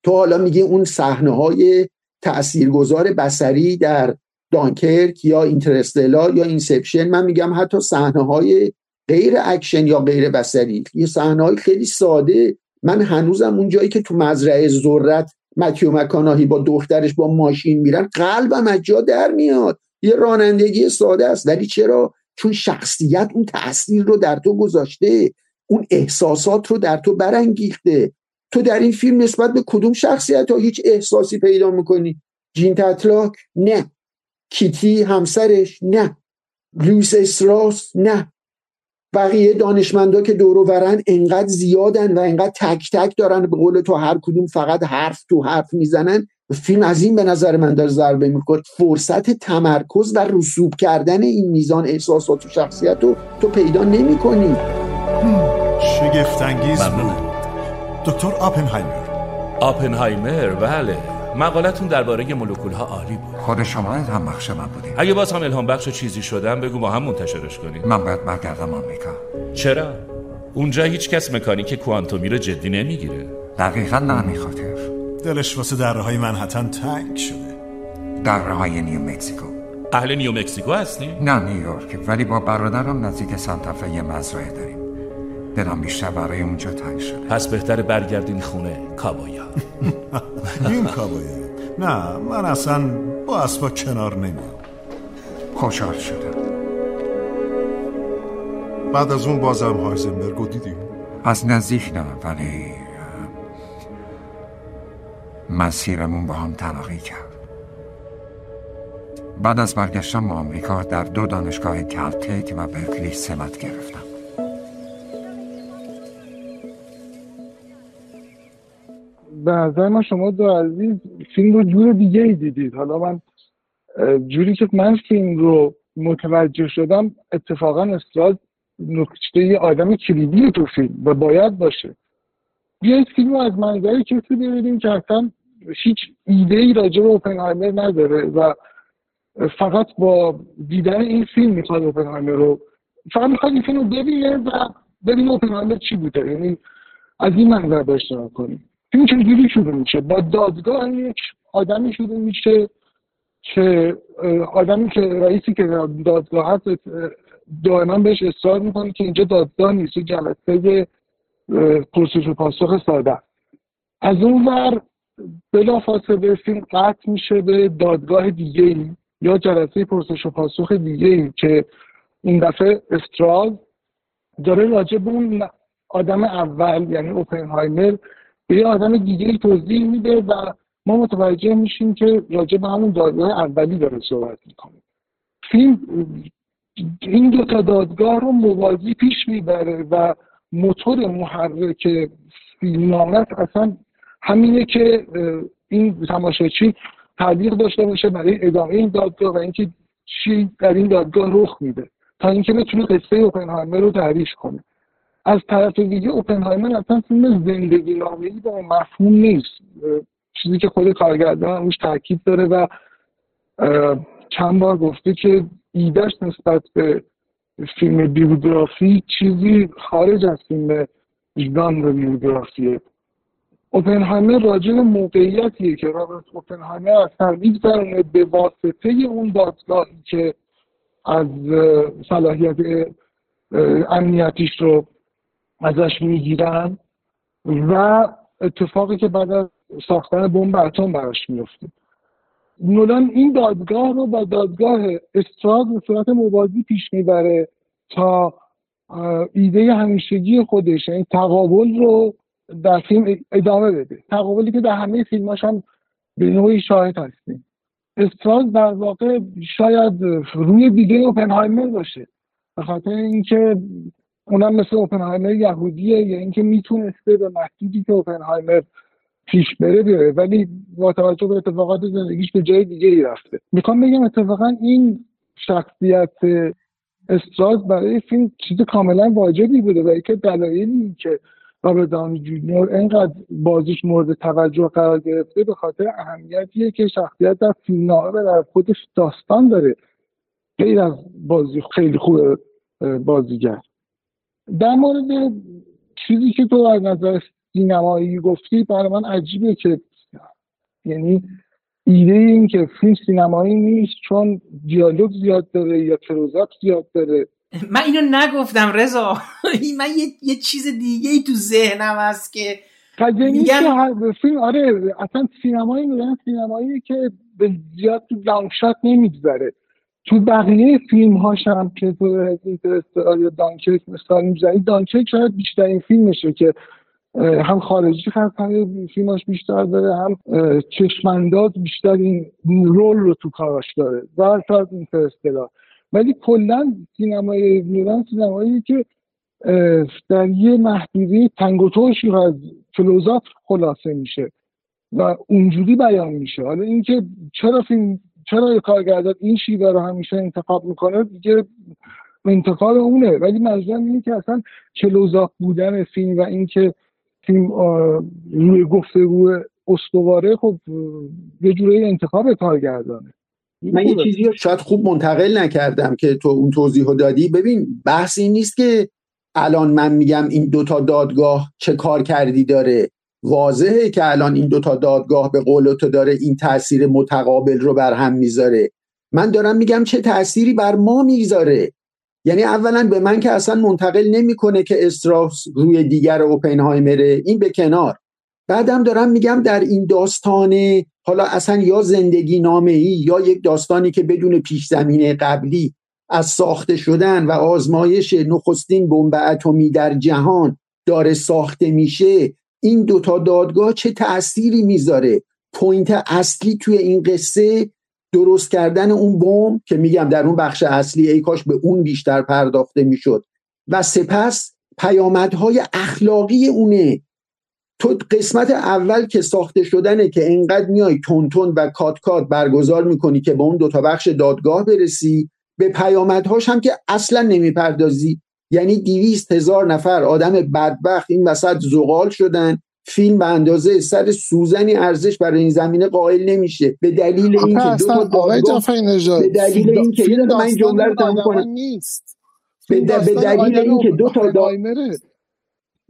تو حالا میگی اون صحنه های تاثیرگذار بصری در دانکرک یا Interstellar یا Inception من میگم حتی صحنه های غیر اکشن یا غیر بصری یه صحنه های خیلی ساده. من هنوزم اون جایی که تو مزرعه ذرت متیو مک‌کانهی با دخترش با ماشین میرن قلبم از جا در میاد. یه رانندگی ساده است. ولی چرا؟ چون شخصیت اون تاثیر رو در تو گذاشته اون احساسات رو در تو برانگیخته. تو در این فیلم نسبت به کدوم شخصیت ها هیچ احساسی پیدا می‌کنی؟ جین تطلاک نه. کیتی همسرش؟ نه. لویس اسراس نه. بقیه دانشمندا که دور ورن انقدر زیادن و انقدر تک تک دارن به قول تو هر کدوم فقط حرف تو حرف می‌زنن فیلم از این به نظر من داره ضربه می‌کنه فرصت تمرکز و رسوب کردن این میزان احساسات و شخصیت رو تو پیدا نمی کنی شگفتانگیز. بود دکتر آپنهایمر. آپنهایمر؟ بله. مقالتون درباره مولکول ها عالی بود. خود شما هم بخش من بودیم اگه باز هم الهام بخش چیزی شدم بگو با هم منتشرش کنیم. من باید برگردم آمریکا. چرا؟ اونجا هیچ کس مکانیک کوانتومی رو جدی نمی‌گیره. دقیقا نه خاطر. دلش واسه دره های منحتن تنگ شده. دره های نیو مکسیکو اهل نیو مکسیکو هستی؟ نه نیویورک ولی با برادرم نزدیک سانتافه یه مزرعه داریم. دلم بیشتر برای اونجا تنگ شده. پس بهتر برگردین خونه کابایا این کابایا نه من اصلا با اسبا کنار نمیام. خوشحال شدم. بعد از اون بازم هایزنبرگو دیدیم از نزدیک نه ولی مسیرمون با هم تلاقی کرد. بعد از برگشتم به آمریکا در دو دانشگاه کلتیک و برکلی سمت گرفتم. به نظر من شما دو عزیز فیلم رو جور دیگه ای دیدید. حالا من جوری که من فیلم رو متوجه شدم اتفاقا استراد نکته یه آدم کلیدی تو فیلم و باید باشه. بیایید فیلم رو از منظر کسی ببینیم که اصلا هیچ ایده ای راجع به اوپنهایمر نداره و فقط با دیدن این فیلم می‌خواد اوپنهایمر رو فقط می‌خواد این فیلم رو ببینه و ببینه اوپنهایمر چی بوده. یعنی از این منظر باش کنیم. فیلم چجوری شروع میشه؟ با دادگاه یک آدمی شروع میشه که آدمی که رئیسی که دادگاه هست دائما بهش اصرار می‌کنه که اینجا دادگاه نیست جلسه پرسش و پاسخ ساده از اون ور بلا فاصله فیلم قطع میشه به دادگاه دیگه ای یا جلسه پرسش و پاسخ دیگه ای که این دفعه استراز داره راجع به اون آدم اول یعنی اوپنهایمر به یه آدم دیگه ای توضیح میده و ما متوجه میشیم که راجع به همون دادگاه اولی داره صحبت می‌کنه. فیلم این دو تا دادگاه رو موازی پیش می‌بره و موتور محرک فیلمنامه اصلا همینه که این تماشاچی تعلیق داشته باشه برای ادامه این دادگاه و اینکه چی در این دادگاه رخ میده تا اینکه بتونه قصه اوپنهایمر رو تعریف کنه. از طرف دیگه اوپنهایمر اصلا فیلم زندگی نامه‌ای با مفهوم نیست. چیزی که خود کارگردان روش تاکید داره و چند بار گفته که ایدهش نسبت به فیلم بیوگرافی چیزی خارج از فیلم ژانر بیوگرافیه. اوپنهایمر راجع به موقعیتیه که رابرت اوپنهایمر از تردید برونه به واسطه اون دادگاهی که از صلاحیت امنیتیش رو ازش می‌گیرن و اتفاقی که بعد از ساختن بمب اتم براش میفته نولان این دادگاه رو با دادگاه استراد به صورت موازی پیش می‌بره تا ایده همیشگی خودش این یعنی تقابل رو در فیلم ادامه بده. تقابلی که در همه فیلماش هم به نوعی شاهد هستیم. استراد در واقع شاید روی دیگه اوپنهایمر باشه. به خاطر اینکه اونم مثل اوپنهایمر یهودیه یا اینکه می‌تونسته به محدودی که اوپنهایمر پیش بره بیاره. ولی با توجه به اتفاقات زندگیش به جای دیگه ای رفته. می‌خوام بگم اتفاقا این شخصیت استراز برای فیلم چیز کاملا واجبی بوده و یکی دلایلی که رابرت داونی جونیور اینقدر بازیش مورد توجه قرار گرفته به خاطر اهمیتیه که شخصیت در فیلم در خودش داستان داره. غیر از بازی خیلی خوب بازیگر. در مورد چیزی که تو از نظر سینمایی گفتی برای من عجیبه که یعنی ایده این که فیلم سینمایی نیست چون دیالوگ زیاد داره یا کلوزآپ زیاد داره. من اینو نگفتم رضا. من یه،, یه چیز دیگه ای تو ذهنم هست که میگم فیلم آره اصلا سینمایی میگن سینمایی که به زیاد تو لانگ نمیگذره. تو بقیه فیلم هاش هم که تو یا دانکرک مثال می‌زنی دانکرک شاید بیشترین فیلمشه که هم خارجی هست هم فیلماش بیشتر داره هم چشمانداز بیشتر این رول رو تو کاراش داره. و شاید اینترستلار ولی کلا سینمای نوران سینمایی که در یه محدوده تنگ و از کلوزات خلاصه میشه و اونجوری بیان میشه. حالا اینکه چرا فیلم چرا کارگردان این شیوه رو همیشه انتخاب می‌کنه دیگه انتقال اونه. ولی منظورم اینه که اصلا کلوزات بودن فیلم و اینکه فیلم روی گفتگو استواره خب یه جوری انتخاب کارگردانه. من یه چیزی رو شاید خوب منتقل نکردم که تو اون توضیح رو دادی. ببین بحث این نیست که الان من میگم این دوتا دادگاه چه کار کردی داره. واضحه که الان این دوتا دادگاه به قول تو داره این تاثیر متقابل رو بر هم می‌ذاره. من دارم میگم چه تأثیری بر ما می‌ذاره. یعنی اولا به من که اصلا منتقل نمی‌کنه که استراس روی دیگر اوپنهایمره. این به کنار. بعدم دارم میگم در این داستان حالا اصلا یا زندگی نامه ای یا یک داستانی که بدون پیش زمینه قبلی از ساخته شدن و آزمایش نخستین بمب اتمی در جهان داره ساخته میشه این دوتا دادگاه چه تأثیری می‌ذاره؟ point اصلی توی این قصه درست کردن اون بمب که میگم در اون بخش اصلی ای کاش به اون بیشتر پرداخته می‌شد و سپس پیامدهای اخلاقی اونه. تو قسمت اول که ساخته شدنه که انقدر میای تون و کات کات برگزار می‌کنی که به اون دوتا بخش دادگاه برسی به پیامدهاش هم که اصلا نمی‌پردازی. یعنی دیویست هزار نفر آدم بدبخت این وسط زغال شدن. فیلم به اندازه سر سوزنی ارزش برای این زمینه قائل نمیشه. به دلیل اینکه دو تا دادگاه به دلیل اینکه من جمله رو تموم کنم. به, دلیل اینکه دو تا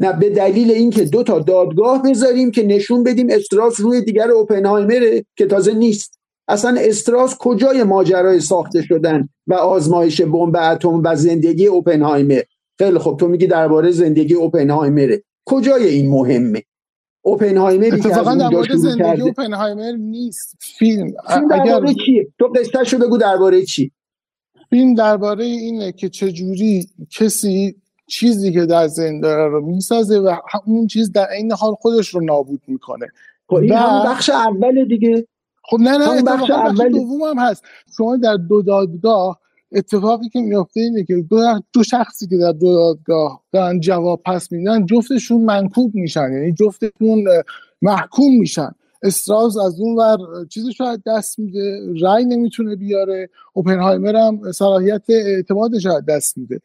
نه به دلیل اینکه دو تا دادگاه بذاریم که نشون بدیم استراس روی دیگر اوپنهایمره که تازه نیست. اصلا استراس کجای ماجرای ساخته شدن و آزمایش بمب اتم و زندگی اوپنهایمر؟ خیلی خب تو میگی درباره زندگی اوپنهایمره. کجای این مهمه؟ اوپنهایمری که در مورد زندگی اوپنهایمر نیست. فیلم, فیلم درباره چیه؟ تو قصه شو بگو درباره چی؟ فیلم درباره اینه که چجوری کسی چیزی که در ذهن داره رو می‌سازه و اون چیز در این حال خودش رو نابود می‌کنه. خب این و... بخش اول دیگه. خب نه نه بخش اول. دوم هم هست. شما در دو دادگاه اتفاقی که میفته اینه که دو, شخصی که در دو دادگاه دارن جواب پس میدن جفتشون منکوب میشن. یعنی جفتشون محکوم میشن. استراز از اون ور چیزی شاید دست میده رای نمی‌تونه بیاره. اوپنهایمر هم صلاحیت اعتمادش شاید دست میده.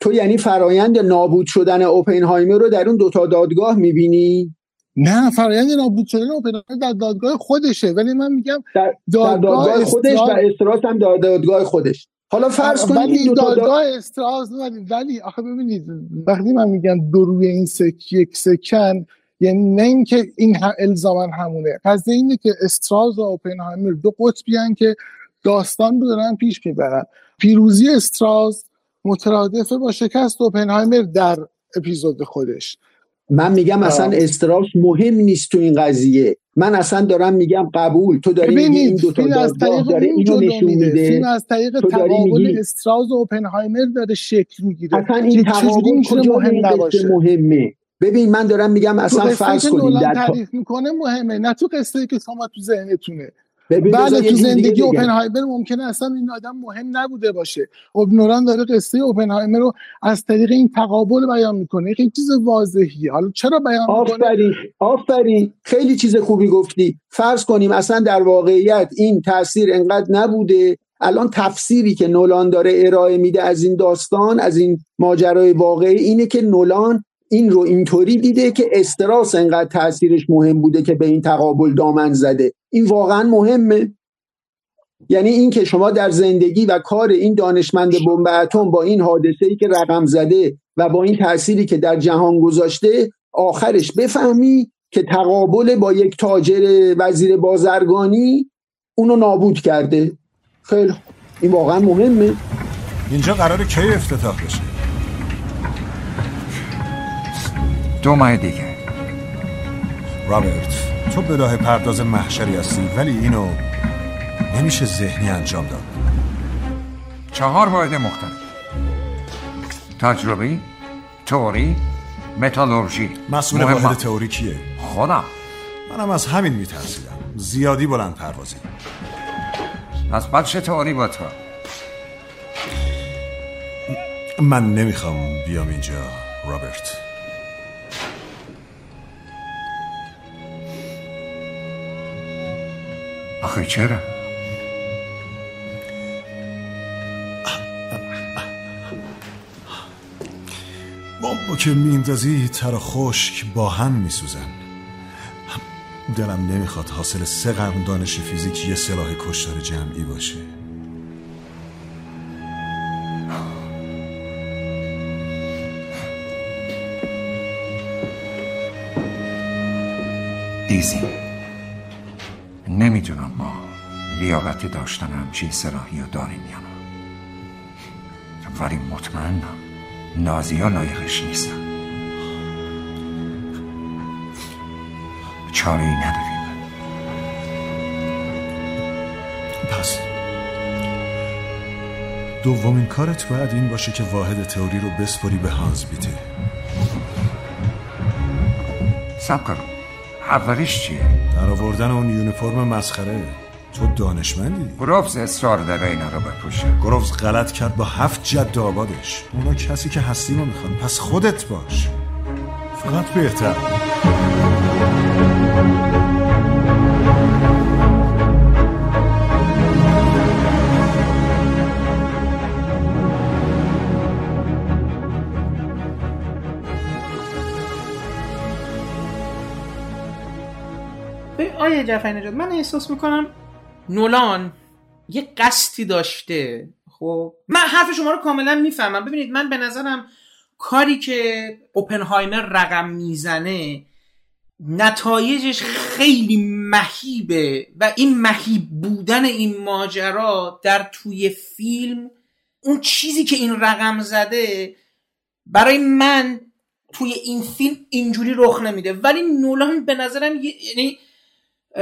تو یعنی فرایند نابود شدن اوپنهایمر رو در اون دوتا دادگاه می‌بینی؟ نه فرایند نابود شدن اوپنهایمر در دادگاه خودشه ولی من میگم در دادگاه, دادگاه خودش و استراس هم در دادگاه خودش. حالا فرض کنید ولی دادگاه استراس ولی آخه ببینید وقتی من میگم دو روی این سک یک سکن یعنی نه اینکه این الزاما همونه. قضیه اینه که استراز و اوپنهایمر دو قطبی که داستان رو دارن پیش می‌برن. پیروزی استراز مترادفه با شکست اوپنهایمر در اپیزود خودش. من میگم اصلا استراس مهم نیست تو این قضیه. من اصلا دارم میگم قبول. تو داری میگی این دو تا دادگاه داره اینو نشون میده. فیلم از طریق تقابل استراز و اوپنهایمر داره شکل می‌گیره. اصلا این تقابل کجا مهم نباشه؟ مهمه؟ ببین من دارم میگم اصلا فرض کنیم در تعریف می‌کنه مهمه نه تو قصه که شما تو ذهنتونه. بله تو زندگی اوپنهایمر ممکنه اصلا این آدم مهم نبوده باشه. خب نوران داره قصه اوپنهایمر رو از طریق این تقابل بیان می‌کنه. خیلی چیز واضحی حالا چرا بیان آفرین آفرین. خیلی چیز خوبی گفتی. فرض کنیم اصلا در واقعیت این تاثیر انقدر نبوده. الان تفسیری که نولان داره ارائه میده از این داستان از این ماجرای واقعی اینه که نولان این رو اینطوری دیده که استراس انقدر تاثیرش مهم بوده که به این تقابل دامن زده. این واقعا مهمه. یعنی این که شما در زندگی و کار این دانشمند بمب اتم با این حادثه ای که رقم زده و با این تأثیری که در جهان گذاشته آخرش بفهمی که تقابل با یک تاجر وزیر بازرگانی اونو نابود کرده. خیلی این واقعا مهمه. اینجا قرار کی افتتاح بشه؟ دو ماه دیگه. رابرت تو بداه پرداز محشری هستی ولی اینو نمیشه ذهنی انجام داد. چهار واحد مختلف. تجربی توری متالورژی. مسئول واحد تئوری کیه؟ خودم منم از همین میترسیدم. زیادی بلند پروازی. از بخش تئوری با تو. من نمی‌خوام بیام اینجا رابرت. آخه چرا؟ بمبو که میندازی تر خشک با هم میسوزن. دلم نمی‌خواد حاصل سه قرن دانش فیزیک یه سلاح کشتار جمعی باشه. ایزی. نمی‌دونم ما لیاقت داشتن همچین سلاحی رو داریم یا نه. ولی مطمئنم نازی ها لایقش نیستن. چاره ای نداریم. پس دومین کارت باید این باشه که واحد تئوری رو بسپری به هانز بیته سب کن اولیش چیه؟ در آوردن اون یونیفرم مسخره. تو دانشمندی؟ گروفز اصرار داره اینا رو بپوشه. گروفز غلط کرد با هفت جد آبادش. اونا کسی که هستی رو می‌خوان. پس خودت باش. فقط بهتر. آیه جعفری نجات من احساس می‌کنم نولان یه قصدی داشته خب؟ من حرف شما رو کاملا می‌فهمم. ببینید من به نظرم کاری که اوپنهایمر رقم می‌زنه نتایجش خیلی مهیبه و این مهیب بودن این ماجرا در توی فیلم اون چیزی که این رقم زده برای من توی این فیلم اینجوری رخ نمیده. ولی نولان به نظرم یعنی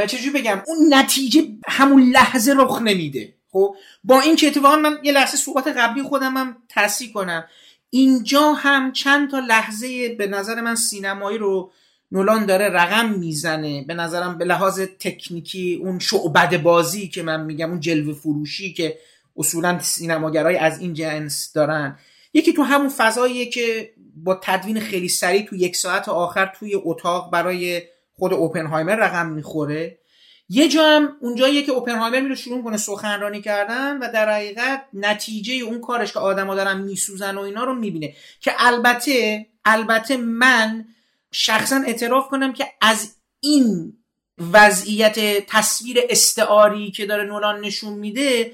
چجوری بگم؟ اون نتیجه همون لحظه رخ نمیده. خب؟ با این که اتفاقا من یه لحظه صحبت قبلی خودم هم تصحیح کنم. اینجا هم چند تا لحظه به نظر من سینمایی رو نولان داره رقم می‌زنه. به نظرم به لحاظ تکنیکی اون شعبد بازی که من میگم اون جلوه فروشی که اصولا سینماگرای از این جنس دارن. یکی تو همون فضاییه که با تدوین خیلی سریع تو یک ساعت آخر توی اتاق برای خود اوپنهایمر رقم می‌خوره. یه جا هم اونجاییه که اوپنهایمر میره شروع کنه سخنرانی کردن و در حقیقت نتیجه اون کارش که آدما دارن میسوزن و اینا رو می‌بینه. که البته البته من شخصا اعتراف کنم که از این وضعیت تصویر استعاری که داره نولان نشون میده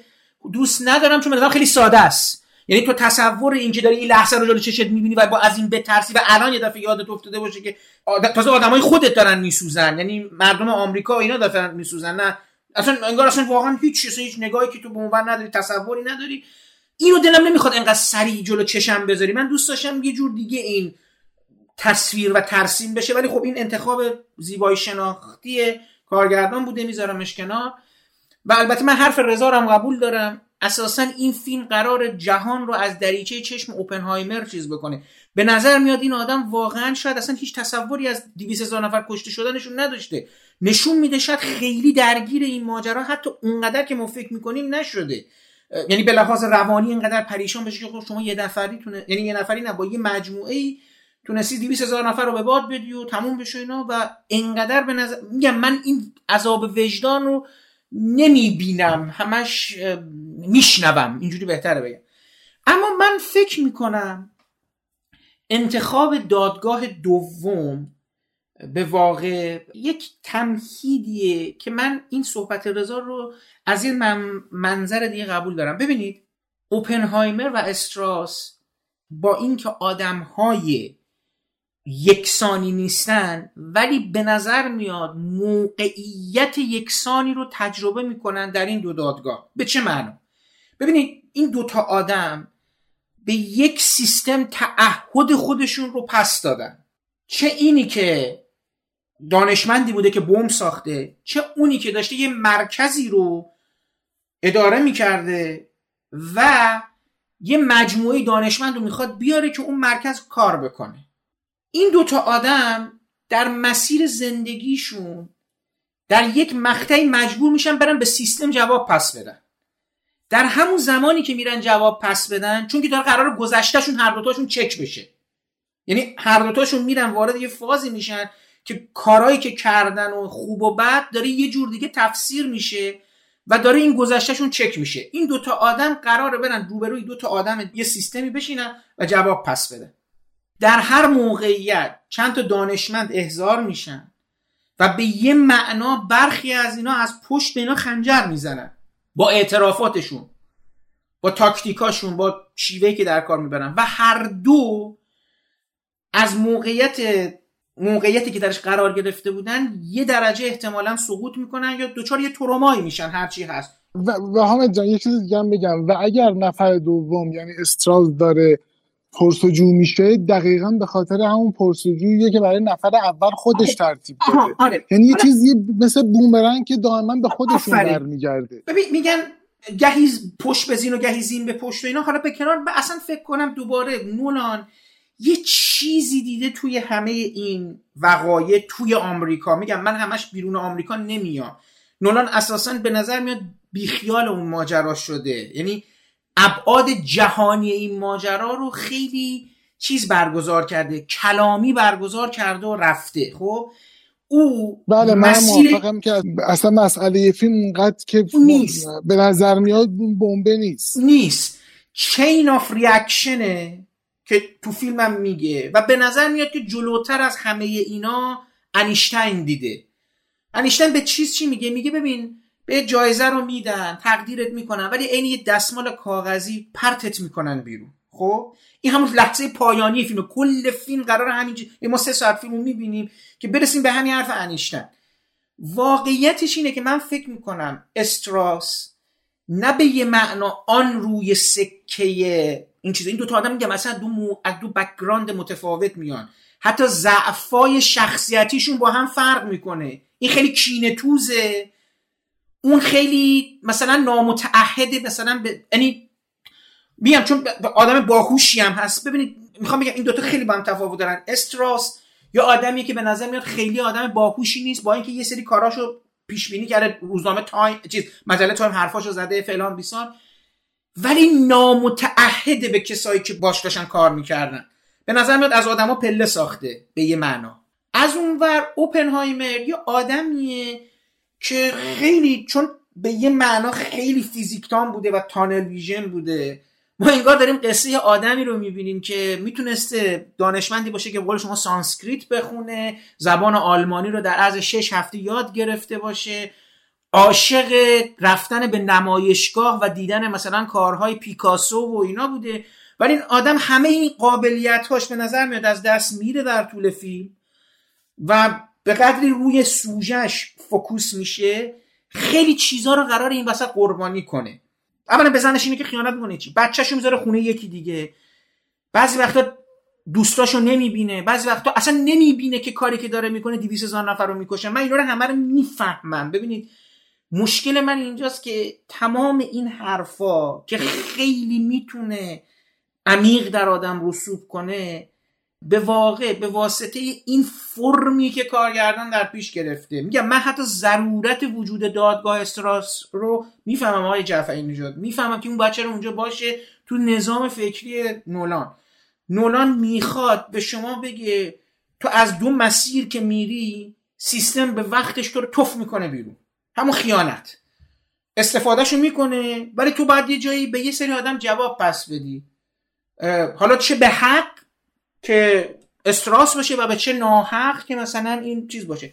دوست ندارم چون مثلا خیلی ساده است. یعنی تو تصور این که داری این لحظه رو جلو چشت می‌بینی و با از این بترسی و الان یه دفعه یادت افتاده باشه که آد... تازه آدمای خودت دارن میسوزن. یعنی مردم آمریکا اینا دارن میسوزن. نه. اصلا انگار اصلا واقعا هیچ اصلا هیچ نگاهی که تو به عنوان نداری تصوری نداری. اینو دلم نمی‌خواد انقدر سریع جلو چشم بذاری. من دوست داشتم یه جور دیگه این تصویر و ترسیم بشه ولی خب این انتخاب زیبایی شناختی کارگردان بوده میذارمش کنار. و البته من حرف رضا قبول دارم. اساسا این فیلم قرار جهان رو از دریچه چشم اوپنهایمر چیز بکنه. به نظر میاد این آدم واقعا شاید اصلا هیچ تصوری از 200 هزار نفر کشته شدنشون نداشته. نشون میده شاید خیلی درگیر این ماجرا حتی اونقدر که ما فکر می‌کنیم نشده. یعنی به لحاظ روانی اینقدر پریشان بشه که خب شما یه نفری تونه یعنی یه نفری نه با یه مجموعه ای تونستی 200 هزار نفر رو به باد بدی و تموم بشه اینا و انقدر به نظر میگم من این عذاب وجدان رو نمی‌بینم. همش میشنوم. اینجوری بهتره بگم. اما من فکر می‌کنم انتخاب دادگاه دوم به واقع یک تمهیدیه که من این صحبت رضا رو از این من منظر دیگه قبول دارم. ببینید اوپنهایمر و استراس با اینکه آدمهای یکسانی نیستن ولی به نظر میاد موقعیت یکسانی رو تجربه می‌کنن در این دو دادگاه. به چه معنا ببینید این دوتا آدم به یک سیستم تعهد خودشون رو پس دادن. چه اینی که دانشمندی بوده که بمب ساخته چه اونی که داشته یه مرکزی رو اداره می‌کرده و یه مجموعه دانشمند رو می‌خواد بیاره که اون مرکز کار بکنه. این دوتا آدم در مسیر زندگیشون در یک مقطعی مجبور میشن برن به سیستم جواب پس بدن. در همون زمانی که میرن جواب پس بدن چون که داره قرار گذشتهشون هر دوتاشون چک بشه. یعنی هر دوتاشون میرن وارد یه فازی میشن که کارهایی که کردن و خوب و بد داره یه جور دیگه تفسیر میشه و داره این گذشتهشون چک میشه. این دوتا آدم قراره برن روبروی دوتا آدم یه سیستمی بشینن و جواب پس بده در هر موقعیت چند تا دانشمند احضار میشن و به یه معنا برخی از اینا از پشت به اینا خنجر می‌زنن. با اعترافاتشون با تاکتیکاشون با شیوهی که در کار می‌برن. و هر دو از موقعیت موقعیتی که درش قرار گرفته بودن یه درجه احتمالا سقوط می‌کنن یا دوچار یه ترومایی میشن هرچی هست. و, و حامد جان یه چیز دیگه هم بگم. و اگر نفر دوم یعنی استراز داره پرسجو میشه دقیقا به خاطر همون پرسجوییه که برای نفر اول خودش ترتیب داده آره. یعنی یه چیزی مثل بومرنگ که دائما به خودشون. برمیگرده. ببین میگن گهی پشت بزین و گهی زین به پشت و اینا. حالا به کنار اصلا فکر کنم دوباره نولان یه چیزی دیده توی همه این وقایع توی آمریکا. میگم من همش بیرون آمریکا نمیام. نولان اساسا به نظر میاد بیخیال اون ماجرا شده. یعنی ابعاد جهانی این ماجرا رو خیلی چیز برگزار کرده کلامی برگزار کرده و رفته. خب؟ او بله من بسیار موافقم که اصلا مسئله فیلم اونقدر که نیست. به نظر میاد بمبه نیست. نیست. chain of reaction ه که تو فیلمم میگه و به نظر میاد که جلوتر از همه اینا انیشتین دیده. انیشتین به چیز چی میگه؟ میگه ببین به جایزه رو میدن تقدیرت می‌کنن ولی عین یه دستمال کاغذی پرتت می‌کنن بیرون. خب؟ این همون لحظه پایانی فیلم. کل فیلم قرار همین ما سه ساعت فیلم رو می‌بینیم که برسیم به همین حرف انیشتین واقعیتش اینه که من فکر می‌کنم استراوس نه به یه معنا آن روی سکه این چیز این دو تا آدم میگم مثلا دو مو... دو background متفاوت میان. حتی ضعفای شخصیتیشون با هم فرق می‌کنه. این خیلی کینه توزه اون خیلی مثلا نامتعهده مثلا یعنی میگم چون آدم باهوشی هم هست. ببینید می‌خوام بگم این دوتا خیلی با هم تفاوت دارن. استراوس یا آدمی که به نظر میاد خیلی آدم باهوشی نیست با اینکه یه سری کاراشو پیش بینی کرده روزنامه تایم چیز مجله تایم حرفاشو زده فلان بیسار ولی نامتعهد به کسایی که باش داشتن کار می‌کردن. به نظر میاد از آدما پله ساخته به یه معنا. از اونور اوپنهایمر یه آدمیه که خیلی چون به یه معنا خیلی فیزیکدان بوده و tunnel vision بوده. ما انگار داریم قصه آدمی رو می‌بینیم که می‌تونسته دانشمندی باشه که به قول شما سانسکریت بخونه زبان آلمانی رو در عرض شش هفته یاد گرفته باشه. عاشق رفتن به نمایشگاه و دیدن مثلا کارهای پیکاسو و اینا بوده. ولی این آدم همه این قابلیت هاش به نظر میاد از دست میره در طول فیلم و به قدری روی سوژش فوکوس میشه خیلی چیزها رو قرار این وسط قربانی کنه. اولا بزنش اینه که خیانت می‌کنه چی؟ بچه‌شو می‌ذاره خونه یکی دیگه. بعضی وقتا دوستاشو نمی‌بینه. بعضی وقتا اصلا نمی‌بینه که کاری که داره می‌کنه 200 هزار نفر رو می‌کشه. من اینا رو همه رو می‌فهمم. ببینید مشکل من اینجاست که تمام این حرفا که خیلی می‌تونه عمیق در آدم رسوب کنه به واقع به واسطه این فرمی که کارگردان در پیش گرفته. میگم من حتی ضرورت وجود دادگاه استراس رو می‌فهمم آقای جعفری نژاد. می‌فهمم که اون بچه رو اونجا باشه تو نظام فکری نولان. نولان می‌خواد به شما بگه تو از دو مسیر که میری سیستم به وقتش تو رو تف می‌کنه بیرون. همون خیانت. استفادهشو می‌کنه ولی تو باید یه جایی به یه سری آدم جواب پس بدی. حالا چه به حق که استراس باشه و به چه ناحق که مثلا این چیز باشه.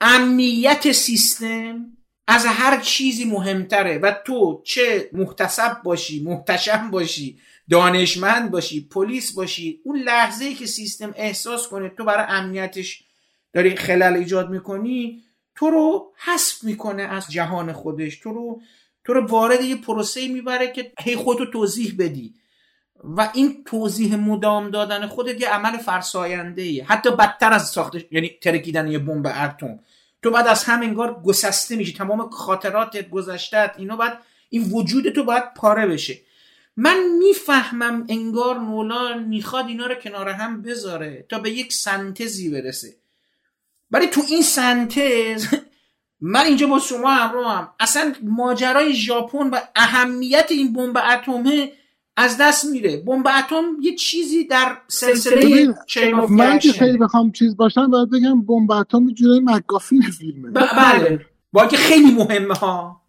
امنیت سیستم از هر چیزی مهمتره و تو چه محتسب باشی محتشم باشی دانشمند باشی پلیس باشی اون لحظه ای که سیستم احساس کنه تو برای امنیتش داری خلل ایجاد می‌کنی تو رو حذف می‌کنه از جهان خودش. تو رو تو رو وارد یه پروسه می‌بره که هی خودتو توضیح بدی. و این توضیح مدام دادن خودت یه عمل فرساینده ایه. حتی بدتر از ساخته یعنی ترکیدن یه بمب اتم تو بعد از هم انگار گسسته میشی. تمام خاطراتت گذشتت اینو بعد این وجود تو باید پاره بشه. من می‌فهمم انگار نولان می‌خواد اینا رو کنار هم بذاره تا به یک سنتزی برسه. ولی تو این سنتز من اینجا با شما همراه هم. اصلا ماجرای ژاپن و اهمیت این بمب اتمه از دست میره. بمب اتم یه چیزی در سلسله من که خیلی بخوام چیز باشم باید بگم بمب اتم جوری مکافین فیلمه. بله. با که خیلی مهمه ها.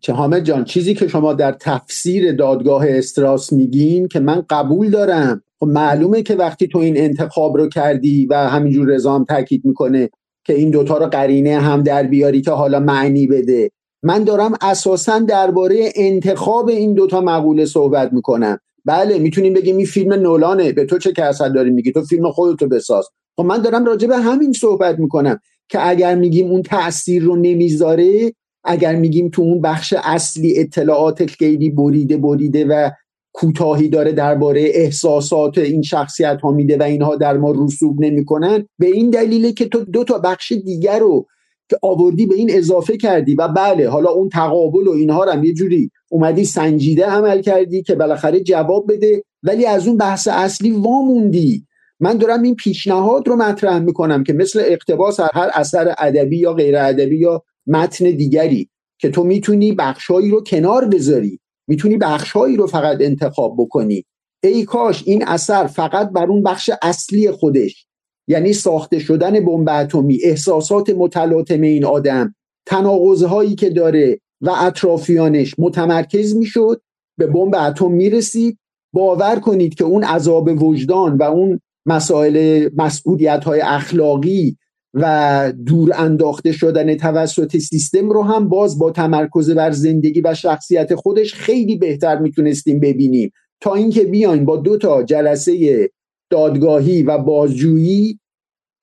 چه حامد جان چیزی که شما در تفسیر دادگاه استراس میگین که من قبول دارم. خب معلومه که وقتی تو این انتخاب رو کردی و همینجور رضا هم تاکید می‌کنه که این دوتا رو قرینه هم در بیاری که حالا معنی بده. من دارم اساسا درباره انتخاب این دوتا مقوله صحبت می‌کنم. بله می‌تونیم بگیم این فیلم نولانه. به تو چه کسر داری میگی؟ تو فیلم خودتو بساز. خب من دارم راجع به همین صحبت می‌کنم که اگر میگیم اون تاثیر رو نمی‌ذاره اگر میگیم تو اون بخش اصلی اطلاعات خیلی بریده بریده و کوتاهی داره درباره احساسات این شخصیت ها میده و اینها در ما رسوب نمی‌کنن به این دلیله که تو دو تا بخش دیگر رو که آوردی به این اضافه کردی و بله حالا اون تقابل و اینها رو هم یه جوری اومدی سنجیده عمل کردی که بالاخره جواب بده. ولی از اون بحث اصلی واموندی من دارم این پیشنهاد رو مطرح می‌کنم که مثل اقتباس هر اثر ادبی یا غیر ادبی یا متن دیگری که تو می‌تونی بخشهایی رو کنار بذاری می‌تونی بخشهایی رو فقط انتخاب بکنی. ای کاش این اثر فقط بر اون بخش اصلی خودش یعنی ساخته شدن بمب اتمی احساسات متلاطم این آدم تناقض که داره و اطرافیانش متمرکز می‌شد به بمب اتم می‌رسید. باور کنید که اون عذاب وجدان و اون مسائل مسئولیت های اخلاقی و دور انداخته شدن توسط سیستم رو هم باز با تمرکز بر زندگی و شخصیت خودش خیلی بهتر می‌تونستیم ببینیم. تا اینکه بیاین با دو تا جلسه دادگاهی و بازجویی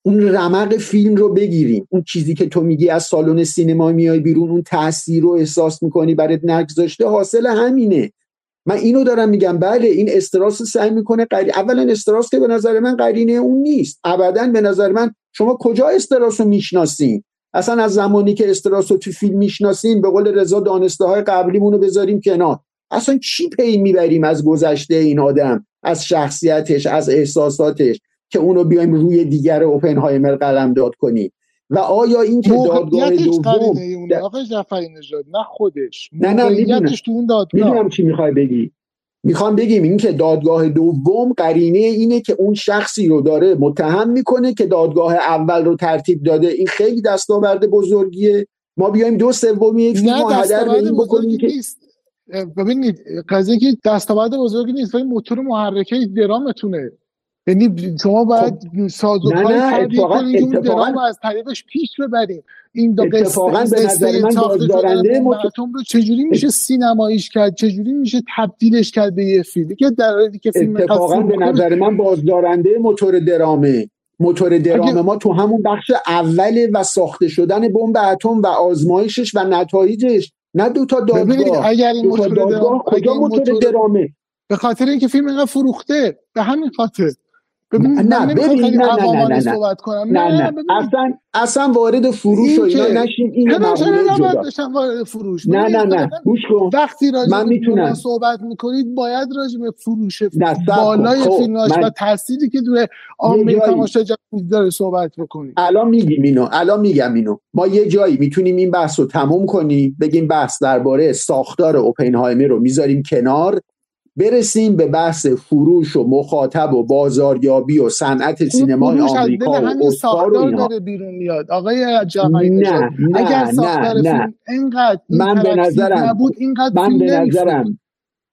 اون رمق فیلم رو بگیریم. اون چیزی که تو میگی از سالن سینما میای بیرون اون تاثیر رو احساس می‌کنی برات نگذاشته حاصل همینه. من اینو دارم میگم بله این استراس سعی می‌کنه قری... اولا استراس که به نظر من قرینه اون نیست. ابدا به نظر من شما کجا استراس رو می‌شناسین؟ اصلا از زمانی که استراس رو تو فیلم می‌شناسین به قول رضا دانسته های قبلیمون رو بذاریم کنار. اصلا چی پی می‌بریم از گذشته این آدم؟ از شخصیتش از احساساتش که اونو بیایم روی دیگر اوپنهایمر قلم داد کنیم. و آیا این که دادگاه دوم آقای جعفری نژاد نه خودش نه نه می‌دونم. تو اون دادگاه. چی می‌خوای بگی. می‌خوام بگیم این که دادگاه دوم قرینه اینه که اون شخصی رو داره متهم می‌کنه که دادگاه اول رو ترتیب داده. این خیلی دستاورد بزرگیه. ما بیایم دو سومی یک فیلم هدر بکنیم که نیست. ببینید قضیه که دستاورد بزرگی نیست ولی موتور محرکه درامتونه. یعنی شما باید خب. سازوکاری کردی کنید اون درام از طریقش پیش ببریم این اتفاقا به نظر من بازدارنده رو چجوری میشه سینماییش کرد؟ چجوری میشه تبدیلش کرد به یه فیلم؟ که در که فیلم اتفاقا به نظر من بازدارنده موتور درامه. موتور درام ما تو همون بخش اوله و ساخته شدن بمب اتم و آزمایشش و نتایجش نه دو تا دادگاه. اگر این موتور درام کجا موتور درامه؟ به خاطر اینکه فیلم اینقدر فروخته به همین خاطر. نه ببین نه نه نه نه صحبت کنم. نه نه اصلا اصلا وارد فروش و اینا نشیم این وارد فروش؟ نه نه نه. گوش کن. وقتی راجع من می‌تونم. صحبت می‌کنید باید راجع به فروش بالای خب. فیلماش و تأثیری که توی عامه تماشاگر داره صحبت بکنید الان میگیم اینو الان میگم اینو. ما یه جایی می‌تونیم این بحث رو تموم کنیم بگیم بحث درباره ساختار اوپنهایمر رو می‌ذاریم کنار. برسیم به بحث فروش و مخاطب و بازاریابی و صنعت سینمای آمریکا و اسکار و داره بیرون میاد. آقای جمعی نه نه اگر ساختار نه. نه اینقدر من به نظرم نبود اینقدر من به نظرم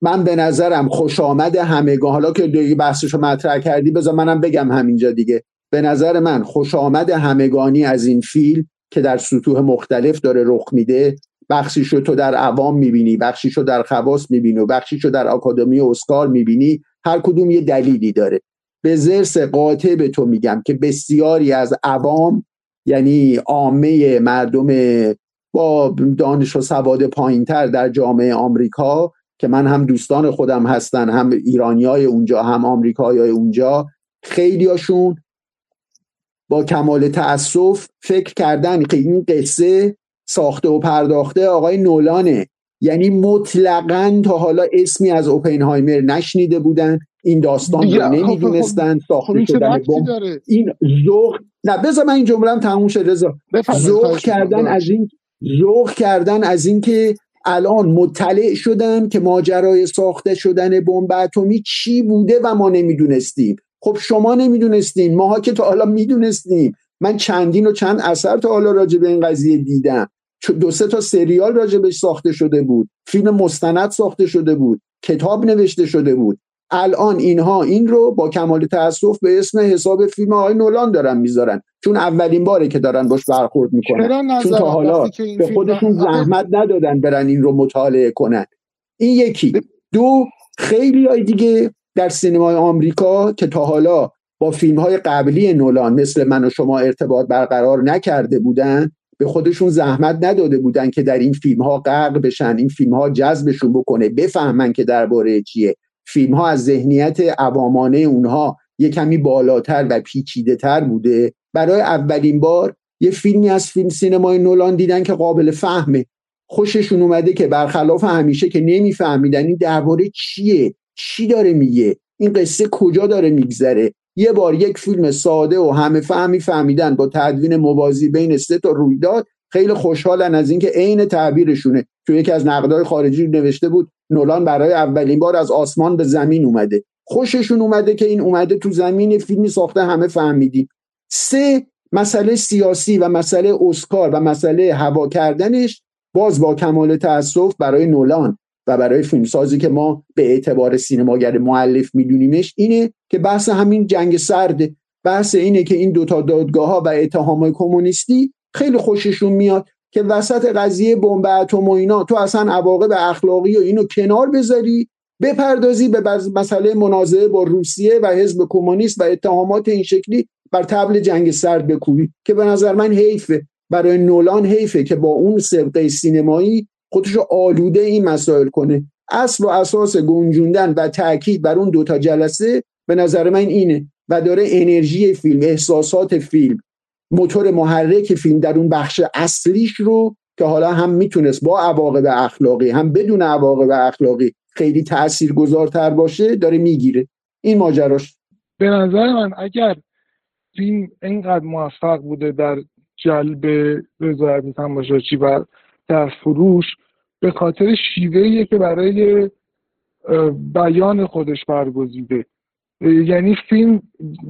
من به نظرم خوش آمد همگان. حالا که دیگه بحثشو مطرح کردی بذار منم بگم همینجا دیگه. به نظر من خوش آمد همگانی از این فیلم که در سطوح مختلف داره رخ میده. بخشیشو تو در عوام می‌بینی بخشیشو در خواص می‌بینی و بخشیشو در آکادمی اسکار می‌بینی هر کدوم یه دلیلی داره. به زرس قاطع به تو میگم که بسیاری از عوام یعنی عامه مردم با دانش و سواد پایینتر در جامعه آمریکا که من هم دوستان خودم هستن هم ایرانی های اونجا هم آمریکایی های اونجا خیلیاشون با کمال تأسف فکر کردن که این قصه ساخته و پرداخته آقای نولانه. یعنی مطلقا تا حالا اسمی از اوپنهایمر نشنیده بودن این داستان رو نمی‌دونستن ساخته شدن این ذوق نه بذار من این جمله تموم شه رضا. ذوق کردن از این ذوق کردن از اینکه الان مطلع شدن که ماجرای ساخته شدن بمب اتمی چی بوده و ما نمی‌دونستیم. خب شما نمی‌دونستین ماها که تا حالا می‌دونستیم. من چندین و چند اثر تا حالا راجع به این قضیه دیدم. دو سه تا سریال راجبش ساخته شده بود. فیلم مستند ساخته شده بود. کتاب نوشته شده بود. الان اینها این رو با کمال تاسف به اسم حساب فیلم های نولان دارن می‌ذارن. چون اولین باره که دارن باش برخورد می‌کنن. چون تا حالا به خودشون زحمت ندادن برن این رو مطالعه کنن. این یکی. دو خیلی های دیگه در سینمای آمریکا که تا حالا با فیلم های قبلی نولان مثل من و شما ارتباط برقرار نکرده بودن به خودشون زحمت نداده بودن که در این فیلم ها غرق بشن این فیلم ها جذبشون بکنه بفهمن که درباره چیه. فیلم ها از ذهنیت عوامانه اونها یه کمی بالاتر و پیچیده تر بوده. برای اولین بار یه فیلمی از فیلم سینمای نولان دیدن که قابل فهمه. خوششون اومده که برخلاف همیشه که نمیفهمیدن این درباره چیه چی داره میگه این قصه کجا داره میگذره. یه بار یک فیلم ساده و همه فهمی فهمیدن با تدوین موازی بین سه تا رویداد خیلی خوشحالن از اینکه عین تعبیرشونه. تو یکی از نقدای خارجی نوشته بود نولان برای اولین بار از آسمان به زمین اومده. خوششون اومده که این اومده تو زمین فیلمی ساخته همه فهمیدیم. سه مسئله سیاسی و مسئله اسکار و مسئله هوا کردنش باز با کمال تاسف برای نولان. و برای فیلمسازی که ما به اعتبار سینماگر معلف میدونیمش اینه که بحث همین جنگ سرده بحث اینه که این دوتا دادگاه ها و اتهام کمونیستی خیلی خوششون میاد که وسط قضیه بمب اتم و اینا تو اصلا عواقب اخلاقی و اینو کنار بذاری بپردازی به مسئله منازعه با روسیه و حزب کمونیست و اتهامات این شکلی بر تبل جنگ سرد بکوبی که به نظر من حیفه. برای نولان حیفه که با اون سبقه سینمایی خودش آلوده این مسائل کنه. اصل و اساس گنجوندن و تاکید بر اون دوتا جلسه به نظر من اینه و داره انرژی فیلم احساسات فیلم موتور محرک فیلم در اون بخش اصلیش رو که حالا هم می‌تونست با عواقب اخلاقی هم بدون عواقب اخلاقی خیلی تاثیرگذارتر باشه داره می‌گیره. این ماجراش. به نظر من اگر فیلم اینقدر موفق بوده در جلب رضایت تماشاچی و در فروش به خاطر شیوهیه که برای بیان خودش برگزیده. یعنی فیلم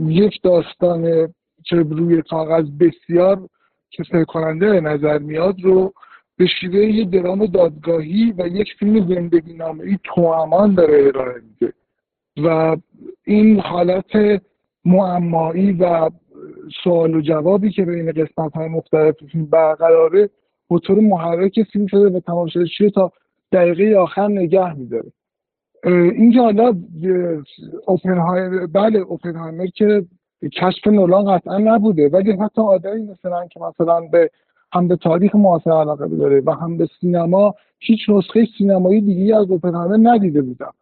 یک داستان که روی کاغذ بسیار که کننده نظر میاد رو به شیوه یه درام دادگاهی و یک فیلم زندگی نامه ای توامان داره ارائه میده. و این حالت معمایی و سوال و جوابی که بین قسمت های مختلف فیلم برقراره موتور محرک فیلم شده و تماشاچی تا دقیقه آخر نگه میداره. اینکه حالا اوپنهایمر بله اوپنهایمر که کشف نولان قطعا نبوده ولی حتی آدمی مثلا که مثلا به هم به تاریخ معاصر علاقه داره و هم به سینما هیچ نسخه سینمایی دیگه از اوپنهایمر ندیده بودم.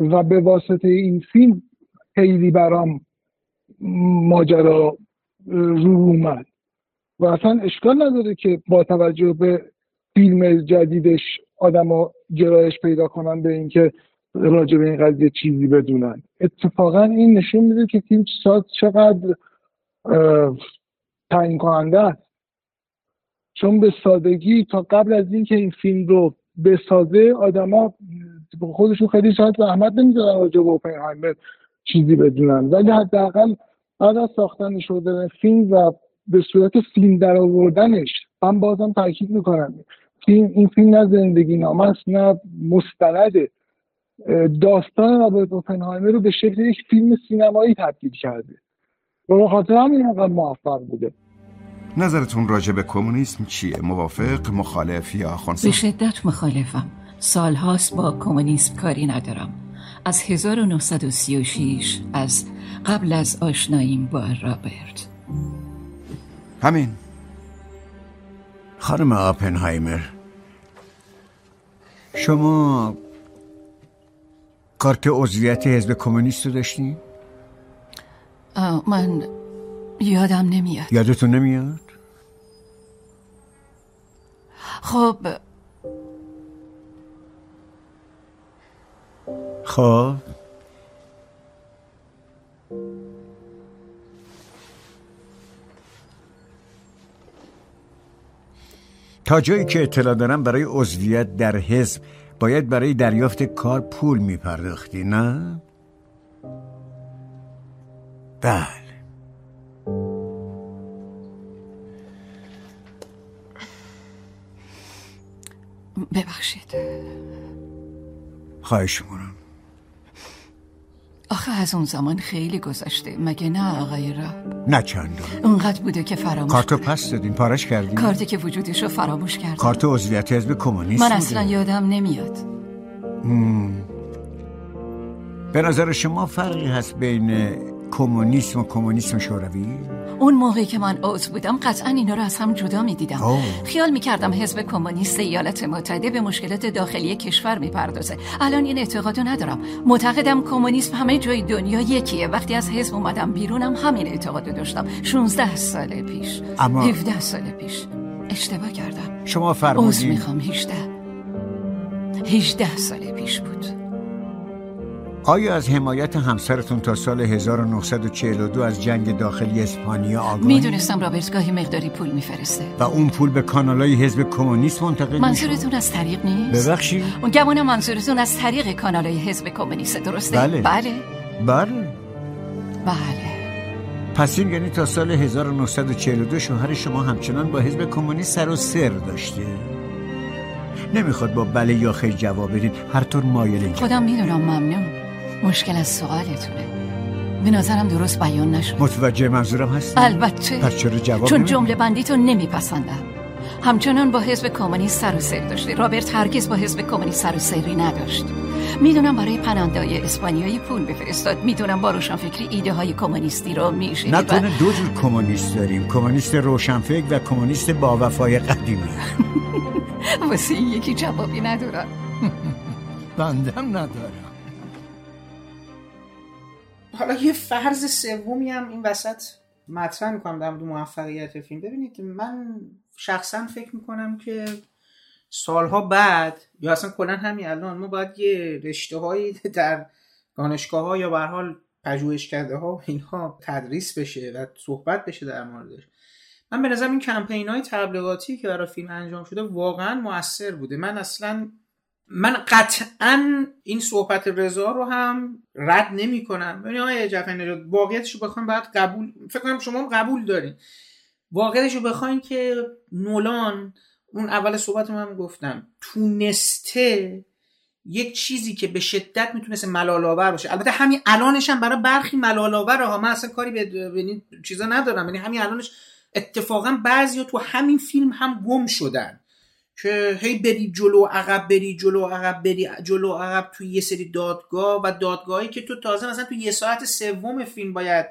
و به واسطه این فیلم خیلی برام ماجرا رو اومد. و اصلا اشکال نداره که با توجه به فیلم جدیدش آدما گرایش پیدا کنن به اینکه راجع به این قضیه چیزی بدونن. اتفاقا این نشون میده که فیلم ساز چقدر تعیین کننده است. چون به سادگی تا قبل از اینکه این فیلم رو بسازه آدما خودشون خیلی شاید زحمت نمی‌دادن راجع به اوپنهایمر چیزی بدونن. ولی حداقل بعد از ساختن شده فیلم و به صورت فیلم در آوردنش من بازم تاکید می‌کنم. فیلم این فیلم نه زندگی نامه است نه مستنده داستان رابرت اوپنهایمر رو به شکل یک فیلم سینمایی تبدیل کرده. و خاطر همین اینقدر موفق بوده. نظرتون راجع به کمونیسم چیه؟ موافق، مخالف یا خونسا؟ به شدت مخالفم. سالهاست با کمونیسم کاری ندارم. از 1936 از قبل از آشناییم با رابرت. همین خانم آپنهایمر شما کارت عضویت حزب کمونیست رو داشتی؟ من یادم نمیاد یادتون نمیاد؟ خب خب تا جایی که اطلاع دارم برای عضویت در حزب باید برای دریافت کار پول میپرداختی نه؟ بله. ببخشید. خواهش می‌کنم. آخه از اون زمان خیلی گذشته. مگه نه آقای را نه چندان. اونقدر بوده که فراموش کارتو پس دادین پارش کردین؟ کارتی که وجودش رو فراموش کردم کارت عضویت حزب کمونیست من اصلا یادم نمیاد. به نظر شما فرقی هست بین کمونیسم و کمونیسم شوروی؟ اون موقعی که من عضو بودم قطعا اینا رو از هم جدا می‌دیدم. خیال می‌کردم حزب کمونیست ایالات متحده به مشکلات داخلی کشور می‌پردازه. الان این اعتقادو ندارم. معتقدم کمونیسم همه جای دنیا یکیه. وقتی از حزب اومدم بیرونم همین اعتقادو داشتم. 16 سال پیش. اما 17 سال پیش. اشتباه کردم. شما عضو فرمودین می‌خوام 18 18 سال پیش بود. آیا از حمایت همسرتون تا سال 1942 از جنگ داخلی اسپانیا آگاهی؟ می‌دونستم رابرت گاهی مقداری پول میفرسته. و اون پول به کانالای حزب کمونیست منتقل منظورتون از طریق نیست؟ ببخشید. اون گمانم منظورتون از طریق کانالای حزب کمونیست درسته؟ بله. بله. بله. بله. پس این یعنی تا سال 1942 شوهر شما همچنان با حزب کمونیست سر و سر داشته؟ نمی‌خواد با بله یا خیر جواب بدین. هر طور مایلین خودم می‌دونم ممنون. مشکل از سوالتونه. به نظرم درست بیان نشد. متوجه منظورم هستی؟ البته. پس چرا جواب چون؟ جمله بندی تو نمیپسندم. همچنان با حزب کمونیست سر و سر داشته. رابرت هرگز با حزب کمونیست سر و سری نداشت. می‌دونم برای پناهندههای اسپانیایی پول بفرستاد می‌دونم با روشنفکری ایده های کمونیستی رو و نکنه دو جور کمونیست داریم. کمونیست روشنفکر و کمونیست با وفای قدیمی. واسه یکی جوابی ندارم. بندم ندارم. حالا یه فرض سومی هم این وسط مطرح می‌کنم در مورد موفقیت فیلم. ببینید من شخصا فکر می‌کنم که سالها بعد یا اصلا کلا همین الان ما باید یه رشته هایی در دانشگاه ها یا به حال پژوهشکده ها و اینها تدریس بشه و صحبت بشه در موردش. من به نظرم این کمپین های تبلیغاتی که برای فیلم انجام شده واقعا موثر بوده. من اصلا من قطعا این صحبت رضا رو هم رد نمی کنم ببینید آقای نژاد واقعیتش رو بخوایم باید قبول فکر کنم شما هم قبول دارین. واقعیتش رو بخواین که نولان اون اول صحبت من گفتم تونسته یک چیزی که به شدت می‌تونست ملالآور باشه. البته همین الانش هم برای برخی ملالآور ها من اصلا کاری به این چیزا ندارم یعنی همین الانش اتفاقا بعضی تو همین فیلم هم گم شدن. که هی بری جلو عقب بری جلو عقب بری جلو عقب توی یه سری دادگاه و دادگاهی که تو تازه مثلا تو یه ساعت سوم فیلم باید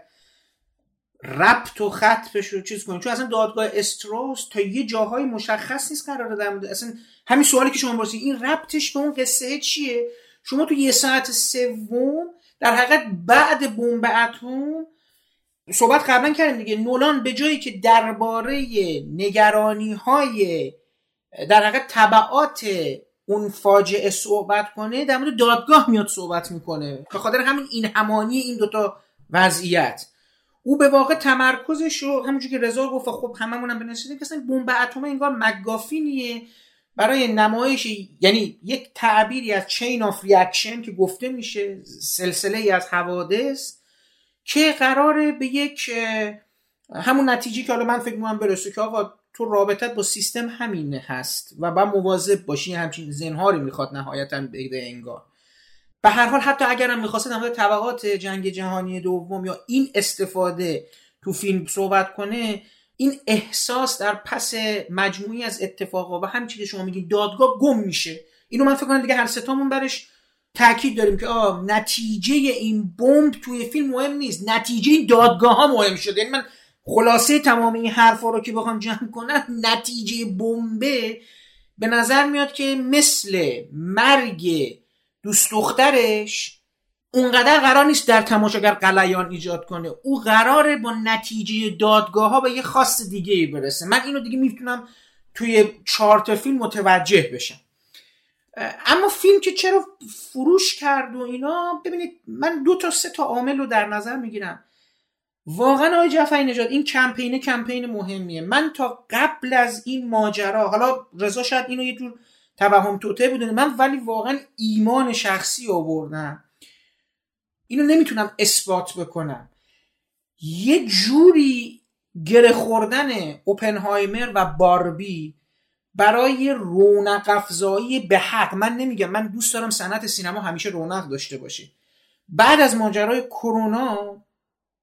ربط و خط بشه و چیز کنی. چون اصلا دادگاه استروس تا یه جاهای مشخص نیست قراره در مورد اصلا همین سوالی که شما پرسید این ربطش به اون قصه چیه؟ شما تو یه ساعت سوم در حقیقت بعد بمب اتم صحبت قبلا کردیم دیگه. نولان به جایی که درباره نگرانی های در حقیقت تبعات اون فاجعه صحبت کنه در مورد دادگاه میاد صحبت می‌کنه. به خاطر همین این همانی این دوتا وضعیت. او به واقع تمرکزش رو همونجور که رضا گفت خب هممون هم بنشینیم که بمب اتم انگار MacGuffin یه برای نمایش یعنی یک تعبیری از chain of reaction که گفته میشه سلسله ای از حوادث که قراره به یک همون نتیجه که حالا من فکر می‌کنم برسه که آقا تو رابطت با سیستم همین هست و با مواظب باشی همچین زنهاری می‌خواد نهایتا بگه انگار. به هر حال حتی اگرم می‌خواست در طبقات جنگ جهانی دوم یا این استفاده تو فیلم صحبت کنه این احساس در پس مجموعی از اتفاقا و همین چیزی که شما میگین دادگاه گم میشه. اینو من فکر کنم دیگه هر ستامون برش تاکید داریم که آه نتیجه این بمب توی فیلم مهم نیست. نتیجه این دادگاه ها مهم شده. یعنی من خلاصه تمام این حرفا رو که بخوام جمع کنم نتیجه بمبه به نظر میاد که مثل مرگ دوست دخترش اونقدر قرار نیست در تماشاگر قلیان ایجاد کنه. او قراره با نتیجه دادگاه ها به یه خاص دیگه ای برسه. من اینو دیگه می‌تونم توی چهار فیلم متوجه بشم. اما فیلم که چرا فروش کرد و اینا ببینید من دو تا سه تا عامل رو در نظر می‌گیرم. واقعا آقای جعفری نژاد این کمپینه کمپین مهمیه. من تا قبل از این ماجرا حالا رضا شاید اینو یه جور توهم توته بودن من ولی واقعا ایمان شخصی آوردم. اینو نمی‌تونم اثبات بکنم. یه جوری گره خوردن اوپنهایمر و باربی برای رونق افزایی به حق. من نمیگم من دوست دارم صنعت سینما همیشه رونق داشته باشه. بعد از ماجرای کرونا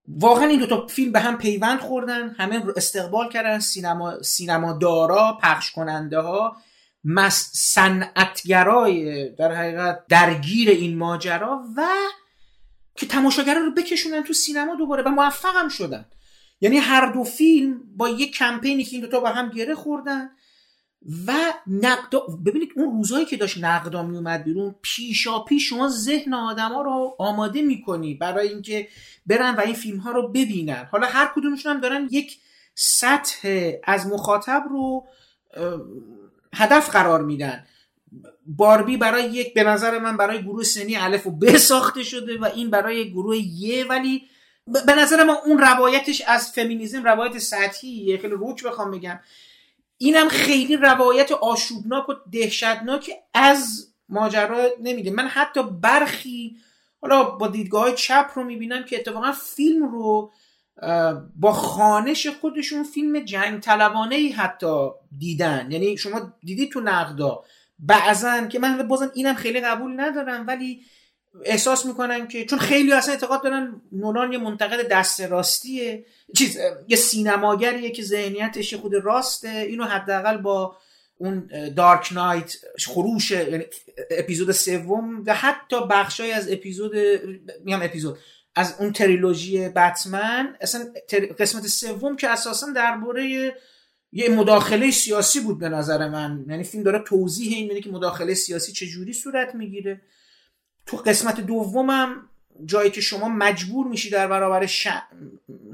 واقعا این دو تا فیلم به هم پیوند خوردن همه استقبال کردن سینما سینما دارا پخش کننده ها صنعتگرای در حقیقت درگیر این ماجرا و که تماشاگران رو بکشونن تو سینما دوباره و موفقم شدن. یعنی هر دو فیلم با یک کمپینی که این دوتا با هم گره خوردن و نقدا ببینید اون روزایی که داشت نقدا می اومد بیرون پیشا پیش شما ذهن آدما رو آماده می‌کنی برای اینکه برن و این فیلم ها رو ببینن. حالا هر کدومشون هم دارن یک سطح از مخاطب رو هدف قرار میدن. باربی برای یک به نظر من برای گروه سنی الف و ب ساخته شده و این برای گروه یه ولی به نظر من اون روایتش از فمینیزم روایت سطحیه. خیلی روک بخوام بگم. اینم خیلی روایت آشوبناک و دهشتناک از ماجرا نمیده. من حتی برخی حالا با دیدگاه های چپ رو می‌بینم که اتفاقا فیلم رو با خانش خودشون فیلم جنگ طلبانه ای حتی دیدن. یعنی شما دیدی تو نقدا. بعضا که من بازم اینم خیلی قبول ندارم ولی احساس می‌کنن که چون خیلی اصلا اعتقاد دارن نولان یه منتقد دست راستیه. چیز یه سینماگریه که ذهنیتش خود راسته. اینو حداقل با اون دارک نایت خروش یعنی اپیزود سوم و حتی بخشای از اپیزود میگم اپیزود از اون تریلوژی بتمن اصلا قسمت سوم که اساسا درباره یه مداخله سیاسی بود به نظر من. یعنی فیلم داره توضیح این میده که مداخله سیاسی چجوری صورت می‌گیره. تو قسمت دومم جایی که شما مجبور میشی در برابر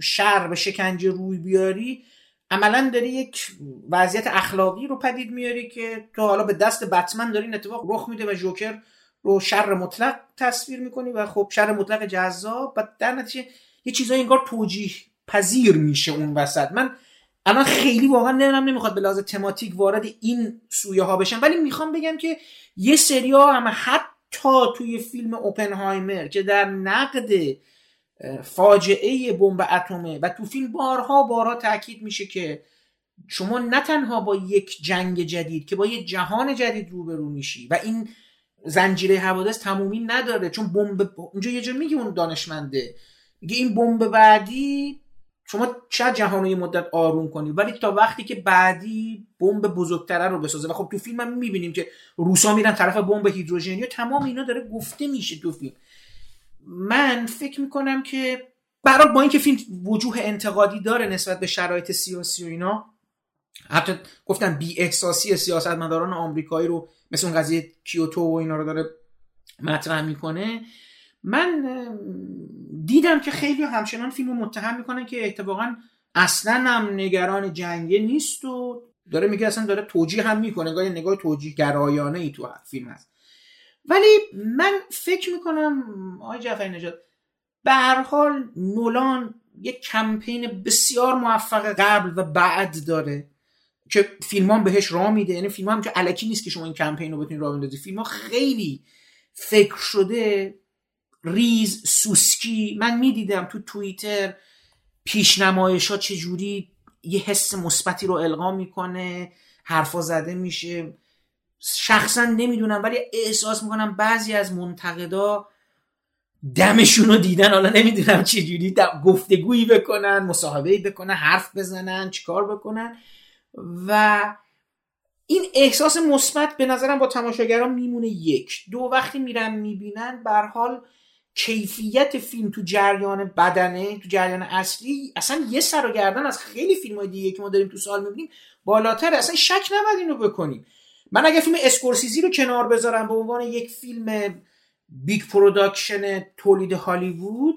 شر به شکنجه روی بیاری عملا داری یک وضعیت اخلاقی رو پدید میاری که تو حالا به دست بتمن داری این اتفاق رخ میده و جوکر رو شر مطلق تصویر می‌کنی و خب شر مطلق جذاب و در نتیجه یه چیزایی انگار توجیه پذیر میشه اون وسط. من الان خیلی واقعا نمی‌دونم نمی‌خواد به لحاظ تماتیک وارد این سویه ها بشن ولی می‌خوام بگم که یه سریا هم حتی توی فیلم اوپنهایمر که در نقد فاجعه بمب اتمه و تو فیلم بارها بارها تاکید میشه که شما نه تنها با یک جنگ جدید که با یک جهان جدید روبرو میشی و این زنجیره حوادث تمومی نداره چون بمب اونجا یه جا میگه اون دانشمنده میگه این بمب بعدی شما شاید جهان یه مدت آروم کنی؟ ولی تا وقتی که بعدی بمب بزرگتره رو بسازه. و خب تو فیلم هم می‌بینیم که روسا میرن طرف بمب هیدروژنی و تمام اینا داره گفته میشه تو فیلم. من فکر می‌کنم که برای با اینکه فیلم وجوه انتقادی داره نسبت به شرایط سیاسی و اینا حتی گفتم بی احساسی سیاستمداران آمریکایی رو مثل اون قضیه کیوتو و اینا رو داره مطرح می‌کنه. من دیدم که خیلی همچنان فیلم رو متهم می‌کنن که اتفاقا اصلا هم نگران جنگه نیست و داره میگه اصلا داره توجیه هم می‌کنه نگاه نگاه توجیه گرایانه ای تو فیلم هست. ولی من فکر می‌کنم آقای جعفری نجات به نولان یک کمپین بسیار موفق قبل و بعد داره که فیلم بهش راه میده. یعنی فیلم هم که علکی نیست که شما این کمپین رو بتونید راه بندازید. فیلم خیلی فکر شده ریز سوسکی. من می‌دیدم تو توییتر پیشنمایش ها چجوری یه حس مثبتی رو القا می‌کنه حرفا زده میشه. شخصا نمی‌دونم ولی احساس می‌کنم بعضی از منتقدا دمشون رو دیدن. حالا نمی‌دونم چجوری گفتگویی بکنن مصاحبه بکنن حرف بزنن چیکار بکنن. و این احساس مثبت به نظرم با تماشاگران میمونه یک. دو وقتی میرن می‌بینن بر حال کیفیت فیلم تو جریان بدنه تو جریان اصلی اصلا یه سر و گردن از خیلی فیلم های دیگه که ما داریم تو سال می‌بینیم بالاتر اصلا شک نباید اینو بکنیم. من اگه فیلم اسکورسیزی رو کنار بذارم به عنوان یک فیلم big production تولید هالیوود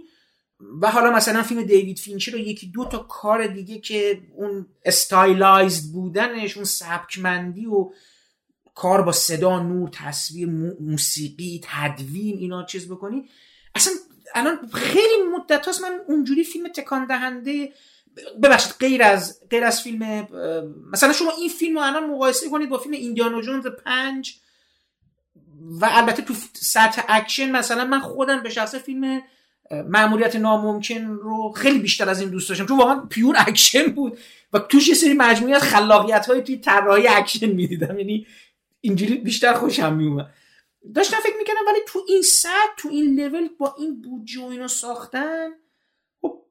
و حالا مثلا فیلم دیوید فینچر و یکی دو تا کار دیگه که اون stylized بودنش اون سبکمندی و کار با صدا نور تصویر موسیقی تدوین اینا چیز بکنی اصلا الان خیلی مدت هاست من اونجوری فیلم تکان دهنده ببخشید غیر از غیر از فیلم مثلا شما این فیلم رو الان مقایسه کنید با فیلم ایندیانا جونز پنج و البته تو سطح اکشن مثلا من خودم به شخص فیلم ماموریت ناممکن رو خیلی بیشتر از این دوست داشتم چون واقعا pure action بود و توش یه سری مجموعی از خلاقیت های توی طراحی اکشن می‌دیدم یعنی اینجوری بیشتر خوشم میومد داشتم فکر می‌کنم ولی تو این سطح تو این لول با این بودجه و اینو ساختن خب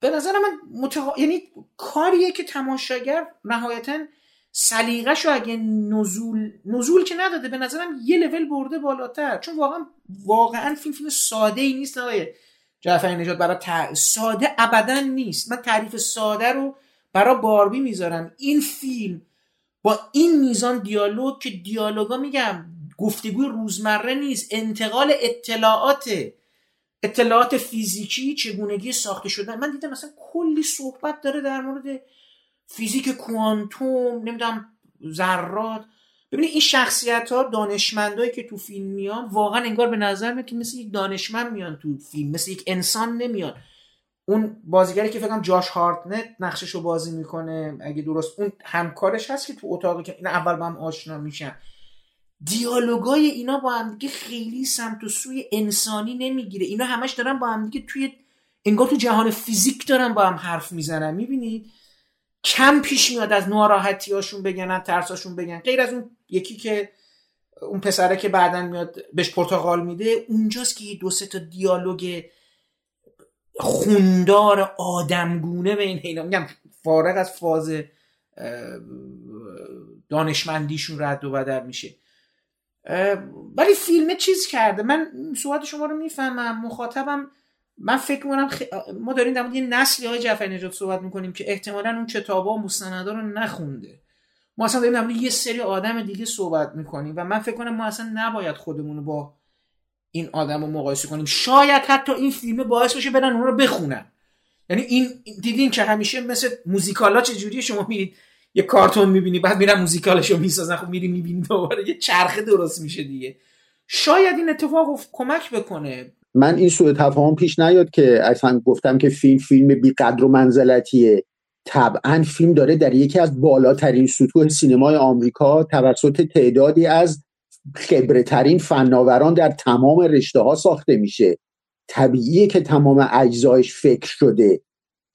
به نظر من متها... یعنی کاریه که تماشاگر نهایتا سلیقش رو اگه نزول نزول که نداده به نظرم یه لول برده بالاتر. چون واقعا واقعا فیلم فیلم ساده ای نیست آقای جعفری نجات برای ساده ابدا نیست. من تعریف ساده رو برای باربی می‌ذارم. این فیلم با این میزان دیالوگ که دیالوگا میگم گفتگوی روزمره نیست انتقال اطلاعات اطلاعات فیزیکی چگونگی ساخته شدن من دیدم مثلا کلی صحبت داره در مورد فیزیک کوانتوم نمی‌دونم ذرات. ببینید این شخصیت ها دانشمندایی که تو فیلم میان واقعا انگار به نظر میاد که مثل یک دانشمند میان تو فیلم مثل یک انسان نمیان. اون بازیگری که فکرم جاش هارتنت نقشش رو بازی می‌کنه اگه درست اون همکارش هست که تو اتاقی که این اول با هم آشنا میشن. دیالوگای اینا با هم دیگه خیلی سمت و سوی انسانی نمی‌گیره. اینا همش دارن با هم دیگه توی انگار تو جهان فیزیک دارن با هم حرف می‌زنن می‌بینید کم پیش میاد از هاشون بگن ترساشون بگن. غیر از اون یکی که اون پسره که بعدا میاد بهش پرتغال میده اونجاست که دو سه تا دیالوگ خوندار آدمگونه به این اینا میگم فارغ از فاز دانشمندیشون رد و بدل میشه. ولی فیلم چیز کرده. من صحبت شما رو می‌فهمم. مخاطبم من فکر می‌کنم ما داریم در یه نسلی های جعفر نجات صحبت می‌کنیم که احتمالا اون کتابا و مستندا رو نخونده. ما اصلا داریم در یه سری آدم دیگه صحبت می‌کنیم و من فکر کنم ما اصلا نباید خودمون رو با این آدم رو مقایسه کنیم. شاید حتی این فیلم باعث بشه برن اون رو بخونن. یعنی این دیدین که همیشه مثل موزیکالا چجوری شما میرید یه کارتون می‌بینی بعد میرن رو می‌سازن خب میری می‌بینی دوباره یه چرخه درست میشه دیگه. شاید این اتفاق کمک بکنه. من این سوء تفاهم پیش نیاد که اصلا گفتم که فیلم فیلم بی قدر و منزلتیه. طبعا فیلم داره در یکی از بالاترین سطوح سینمای آمریکا توسط تعدادی از خبره ترین فناوران در تمام رشته ها ساخته میشه. طبیعیه که تمام اجزایش فکر شده.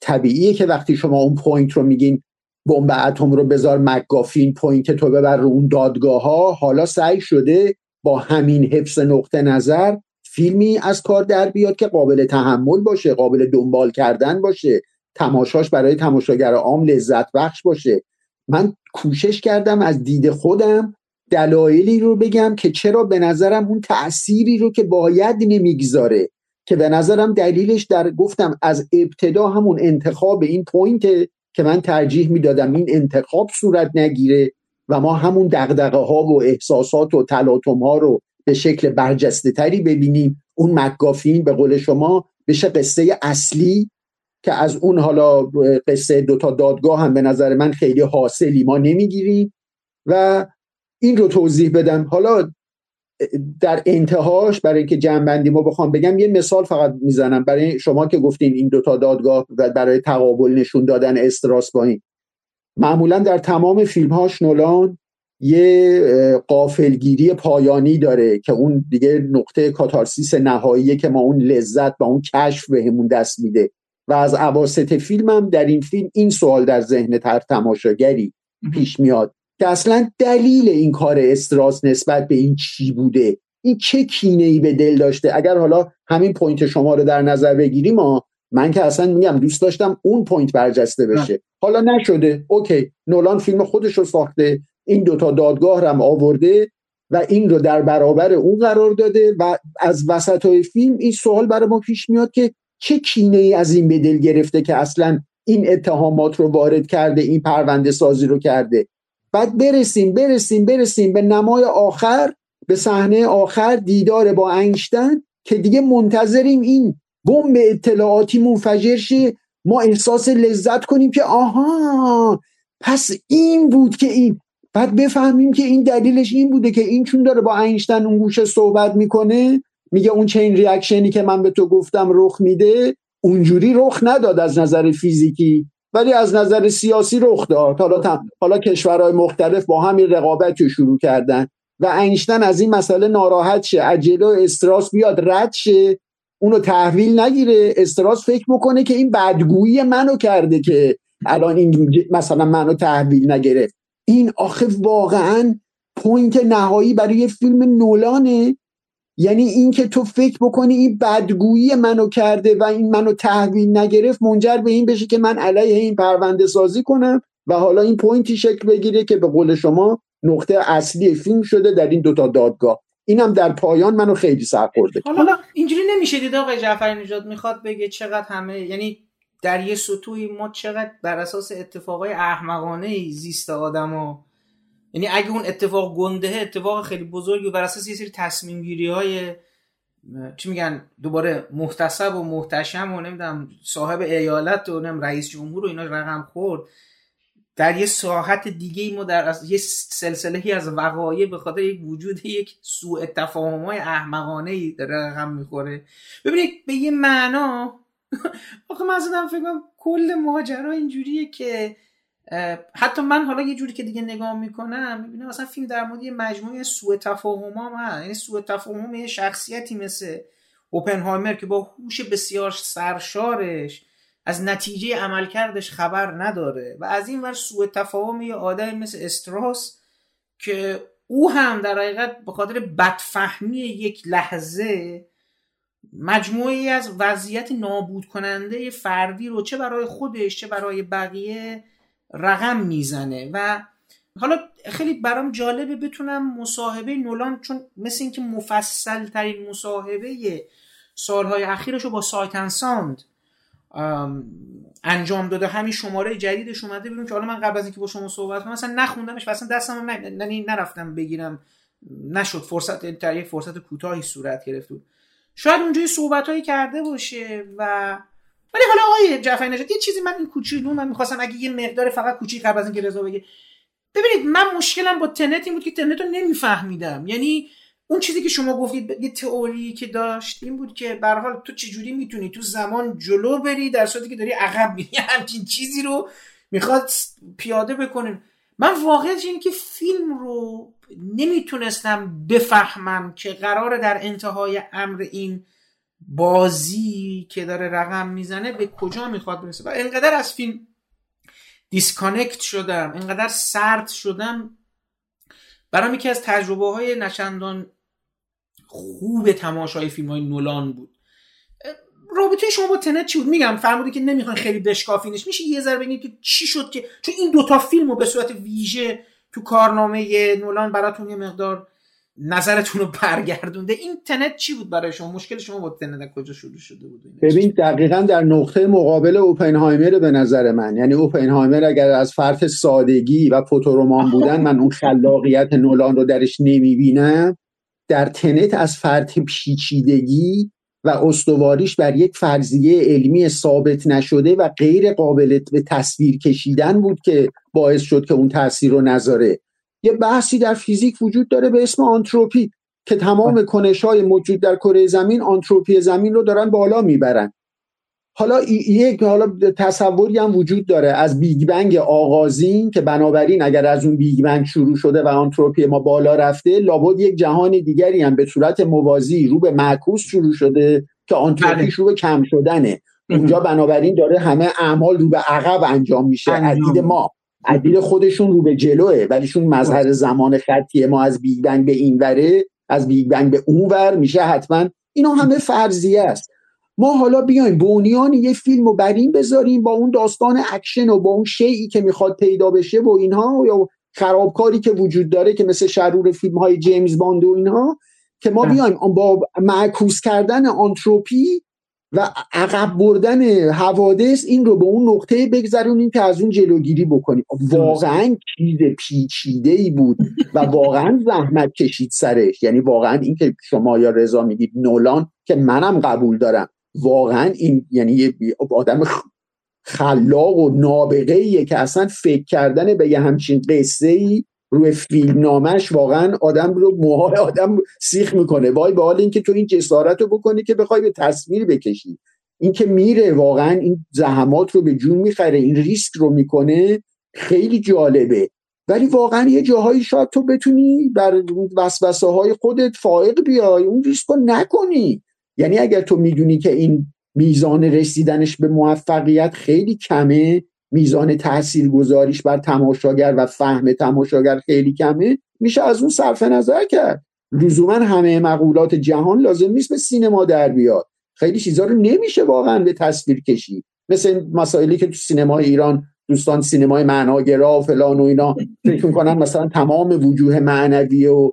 طبیعیه که وقتی شما اون point رو میگین بمب اتم رو بذار MacGuffin point تو ببر رو اون دادگاه ها حالا سعی شده با همین حفظ نقطه نظر فیلمی از کار در بیاد که قابل تحمل باشه قابل دنبال کردن باشه. تماشاش برای تماشاگر عام لذت بخش باشه. من کوشش کردم از دید خودم دلایلی رو بگم که چرا به نظرم اون تأثیری رو که باید نمی‌گذاره که به نظرم دلیلش در گفتم از ابتدا همون انتخاب این پوینت که من ترجیح می‌دادم این انتخاب صورت نگیره و ما همون دقدقه ها و احساسات و تلاطم ها رو به شکل برجسته تری ببینیم. اون مکافین به قول شما بشه قصه اصلی که از اون حالا قصه دوتا دادگاه هم به نظر من خیلی حاصلی ما نمی‌گیریم. و این رو توضیح بدم. حالا در انتهاش برای اینکه جنبندی ما بخوام بگم یه مثال فقط می‌زنم. برای شما که گفتین این دوتا دادگاه و برای تقابل نشون دادن استراس با این معمولا در تمام فیلم هاش نولان یه قافلگیری پایانی داره که اون دیگه نقطه کاتارسیس نهاییه که ما اون لذت و اون کشف بهمون دست میده. و از اواسط فیلمم در این فیلم این سوال در ذهن هر تماشاگری پیش میاد. که اصلا دلیل این کار استراس نسبت به این چی بوده؟ این چه کینه ای به دل داشته؟ اگر حالا همین point شما رو در نظر بگیریم ما من که اصلا میگم دوست داشتم اون point برجسته بشه. حالا نشده. okay. نولان فیلم خودش رو ساخته. این دوتا دادگاه هم آورده و این رو در برابر اون قرار داده و از وسط های فیلم این سوال برای ما پیش میاد که چه کینه ای از این به دل گرفته که اصلا این اتهامات رو وارد کرده این پرونده سازی رو کرده. بعد برسیم برسیم برسیم به نمای آخر به صحنه آخر دیدار با انگشتن که دیگه منتظریم این بمب اطلاعاتی منفجر شه. ما احساس لذت کنیم که آها پس این بود که این. بعد بفهمیم که این دلیلش این بوده که این چون داره با اینشتن اون گوشه صحبت می‌کنه میگه اون چین ریاکشنی که من به تو گفتم رخ میده اونجوری رخ نداد از نظر فیزیکی. ولی از نظر سیاسی رخ داد. حالا حالا کشورهای مختلف با همین رقابت رو شروع کردن و اینشتن از این مسئله ناراحت شه. عجله و استراس بیاد رد شه. اونو تحویل نگیره. استراس فکر بکنه که این بدگویی منو کرده که الان این مثلا منو تحویل نگرفت. این آخه واقعا point نهایی برای فیلم نولانه. یعنی اینکه تو فکر بکنی این بدگویی منو کرده و این منو تحویل نگرفت منجر به این بشه که من علیه این پرونده سازی کنم و حالا این point ی شکل بگیره که به قول شما نقطه اصلی فیلم شده در این دوتا دادگاه. اینم در پایان منو خیلی سرخورده. حالا اینجوری نمیشه دید آقای جعفری نژاد می‌خواد بگه چقدر همه یعنی در یه سطوحی ما چقدر بر اساس اتفاقای احمقانه زیست آدم یعنی اگه اون اتفاق گنده اتفاق خیلی بزرگی و بر اساس یه سری تصمیم گیری های چی میگن دوباره محتسب و محتشم و نمی‌دونم صاحب ایالت و نمی‌دونم رئیس جمهور و اینا رقم خورد. در یه ساحت دیگه ما در از یه سلسله از وقایع به خاطر یک وجود یک سوء تفاهم های احمقانه ای رقم می‌خوره. ببینید به یه معنا آخه من فکر کل ماجرا اینجوریه که حتی من حالا یه جوری که دیگه نگاه می‌کنم می‌بینم مثلا فیلم در مورد یه مجموعه سوء تفاهم هم یعنی سوء تفاهم یه شخصیتی مثل اوپنهایمر که با هوش بسیار سرشارش از نتیجه عملکردش خبر نداره. و از این ور سوء تفاهم یه آدمی مثل استراس که او هم در حقیقت به خاطر بدفهمی یک لحظه مجموعی از وضعیت نابود کننده فردی رو چه برای خودش چه برای بقیه رقم می‌زنه و حالا خیلی برام جالبه بتونم مصاحبه نولان چون مثل اینکه مفصل ترین مصاحبه سالهای اخیرش رو با سایتن ساند انجام داده. همین شماره جدیدش اومده بیرون که حالا من قبل از اینکه با شما صحبت کنم مثلا نخوندمش و اصلا دستم نرفتم بگیرم. نشد. فرصت در یک فرصت کوتاهی صورت گرفت. شاید اونجا صحبت هایی کرده باشه و ولی حالا آقای جعفری نژاد یه چیزی من این کوچولو من می‌خواستم اگه یه مقدار فقط کوچیک قبل از اینکه رضا بگه. ببینید من مشکلم با تنت این بود که تنت رو نمیفهمیدم. یعنی اون چیزی که شما گفتید یه تئوری که داشت این بود که به حال تو چجوری می‌تونی تو زمان جلو بری در صورتی که داری عقب میری همچین چیزی رو می‌خواد پیاده بکنیم من واقعا اینه که فیلم رو نمی‌تونستم بفهمم که قرار در انتهای امر این بازی که داره رقم می‌زنه به کجا می‌خواد برسه. و انقدر از فیلم disconnect شدم انقدر سرد شدم. برام یکی از تجربه های نه چندان خوب تماشای فیلم های نولان بود. رابطه شما با تنت چی بود؟ میگم فرمودی که نمی‌خوان خیلی بشکافینش. میشه یه ذره بگید که چی شد که چون این دوتا فیلم رو به صورت ویژه تو کارنامه نولان براتون یه مقدار نظرتون رو برگردونده. این تنت چی بود برای شما؟ مشکل شما با تنت کجا شروع شده بود ببین دقیقا در نقطه مقابل اوپنهایمر به نظر من. یعنی اوپنهایمر اگر از فرط سادگی و فوتورومان بودن من اون خلاقیت نولان رو درش نمی‌بینم در تنت از فرط پیچیدگی و استواریش بر یک فرضیه علمی ثابت نشده و غیر قابل به تصویر کشیدن بود که باعث شد که اون تاثیر رو نذاره. یه بحثی در فیزیک وجود داره به اسم آنتروپی که تمام کنش های موجود در کره زمین آنتروپی زمین رو دارن بالا می‌برن. حالا یک حالا تصوری هم وجود داره از بیگ بنگ آغازین که بنابراین اگر از اون بیگ بنگ شروع شده و آنتروپی ما بالا رفته لابد یک جهان دیگری هم به صورت موازی رو به معکوس شروع شده که آنتروپیش رو به کم شدنه. اونجا بنابراین داره همه اعمال رو به عقب انجام میشه. از ما. عدیل خودشون رو به جلوه ولیشون مظهر زمان خطی ما از بیگ بنگ به این وره از بیگ بنگ به اون ور میشه حتما. اینا همه فرضیه است. ما حالا بیایم بنیان یه فیلم رو بر این بذاریم با اون داستان اکشن و با اون شیعی که می‌خواد پیدا بشه و اینها یا خرابکاری که وجود داره که مثل شرور فیلم های جیمز باند و اینها که ما بیایم با معکوس کردن آنتروپی و عقب بردن حوادث این رو به اون نقطه بگذرونیم که از اون جلوگیری بکنیم. واقعا چیز پیچیده ای بود و واقعا زحمت کشید سرش. یعنی واقعا این که شما یا رضا میگید نولان که منم قبول دارم. واقعا این یعنی یه آدم خلاق و نابغه که اصلا فکر کردن به یه همچین قصه ای روی فیلم نامش واقعا آدم رو موهای آدم سیخ می‌کنه. وای به حال اینکه تو این جسارت رو بکنی که بخوای به تصویر بکشی. اینکه میره واقعا این زحمات رو به جون می‌خره این ریسک رو می‌کنه خیلی جالبه. ولی واقعا یه جاهایی شاید تو بتونی بر وسوسه های خودت فائق بیای اون ریسک رو نکنی. یعنی اگر تو می‌دونی که این میزان رسیدنش به موفقیت خیلی کمه میزان تأثیر گذاریش بر تماشاگر و فهم تماشاگر خیلی کمه میشه از اون صرف نظر کرد. لزوما همه مقولات جهان لازم نیست به سینما در بیاد. خیلی چیزها رو نمیشه واقعا به تصویر کشید مثل مسائلی که تو سینما ایران دوستان سینمای معناگرا و فلان و اینا فکر می‌کنن مثلا تمام وجوه معنوی و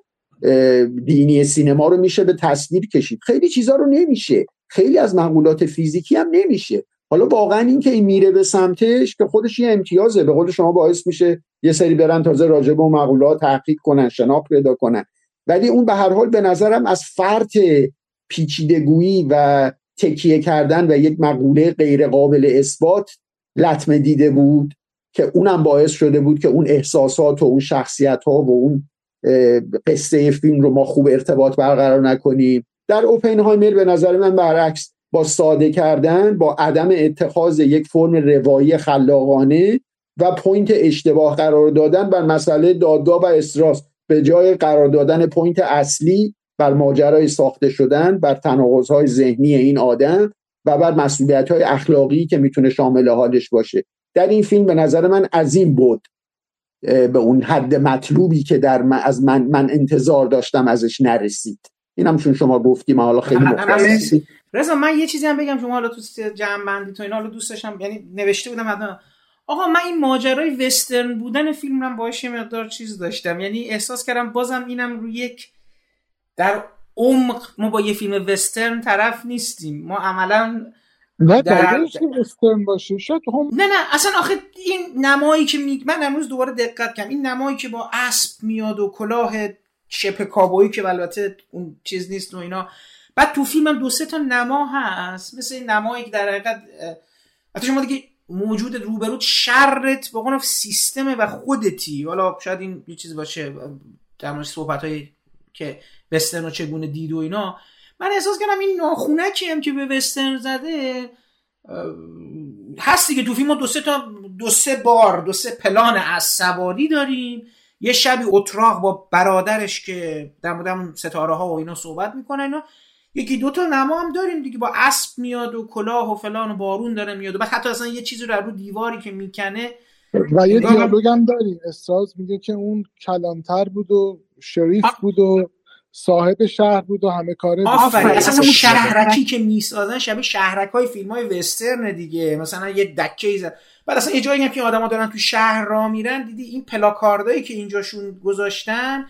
دینی سینما رو میشه به تصویر کشید خیلی چیزها رو نمیشه. خیلی از مقولات فیزیکی هم نمیشه. حالا واقعا این که این میره به سمتش که خودش یه امتیازه. به قول شما باعث میشه یه سری برن تازه راجع به مقولات تحقیق کنن شناخت پیدا کنن. ولی اون به هر حال به نظرم از فرط پیچیدگویی و تکیه کردن به یک مقوله غیر قابل اثبات لطمه دیده بود که اونم باعث شده بود که اون احساسات و اون شخصیت ها و اون قصه فیلم رو ما خوب ارتباط برقرار نکنیم. در اوپنهایمر به نظر من برعکس با ساده کردن با عدم اتخاذ یک فرم روایی خلاقانه و point اشتباه قرار دادن بر مسئله دادگاه و استراس به جای قرار دادن پوینت اصلی بر ماجرای ساخته شدن بر تناقضهای ذهنی این آدم و بر مسئولیت های اخلاقی که می‌تونه شامل حالش باشه. در این فیلم به نظر من عظیم بود. به اون حد مطلوبی که در من از من, من انتظار داشتم ازش نرسید. اینم چون شما گفتی من حالا خیلی رضا من یه چیزی هم بگم شما حالا تو جمع بندی تو اینا حالا دوست داشتم یعنی نوشته بودم حتما. آقا من این ماجرای وسترن بودن فیلم رو باهاش یه مقدار چیز داشتم. یعنی احساس کردم بازم اینم رو یک در عمق ما با یه فیلم وسترن طرف نیستیم. ما عملا نه در... وسترن باشه. شاید هم... نه نه اصلا آخه این نمایی که می... من امروز دوباره دقت کردم. این نمایی که با اسب میاد و کلاه شپ کابویی که البته اون چیز نیست و اینا بعد تو فیلم هم دو سه تا نما هست. مثل نمایی که در حقیقت حتی شما دیگه موجود روبرود شرت به سیستمه و خودتی. حالا شاید این یه چیز باشه در مورد صحبت هایی که وسترن و چگونه دید و اینا. من احساس کردم این ناخونکی هم که به وسترن زده هستی که تو فیلم دو سه تا دو سه بار دو سه پلان از سواری داریم. یه شبی اتراق با برادرش که در مورد ستاره ها و اینا صحبت می‌کنن اینا یکی دو تا نما هم داریم دیگه. با اسب میاد و کلاه و فلان و بارون داره میاد و بعد حتی اصلا یه چیزی رو رو دیواری که می‌کنه و یه دیالوگ هم داریم. استراز میگه که اون کلانتر بود و شریف بود و صاحب شهر بود و همه کاره آفرین. اصلا اون شهرکی که می‌سازن شبیه شهرک های فیلم های وسترن دیگه. مثلا یه دکه ایزن بعد اصلا یه جایی هم که آدما دارن تو شهر را میرن دیدی این پلاکاردایی که اینجاشون گذاشتن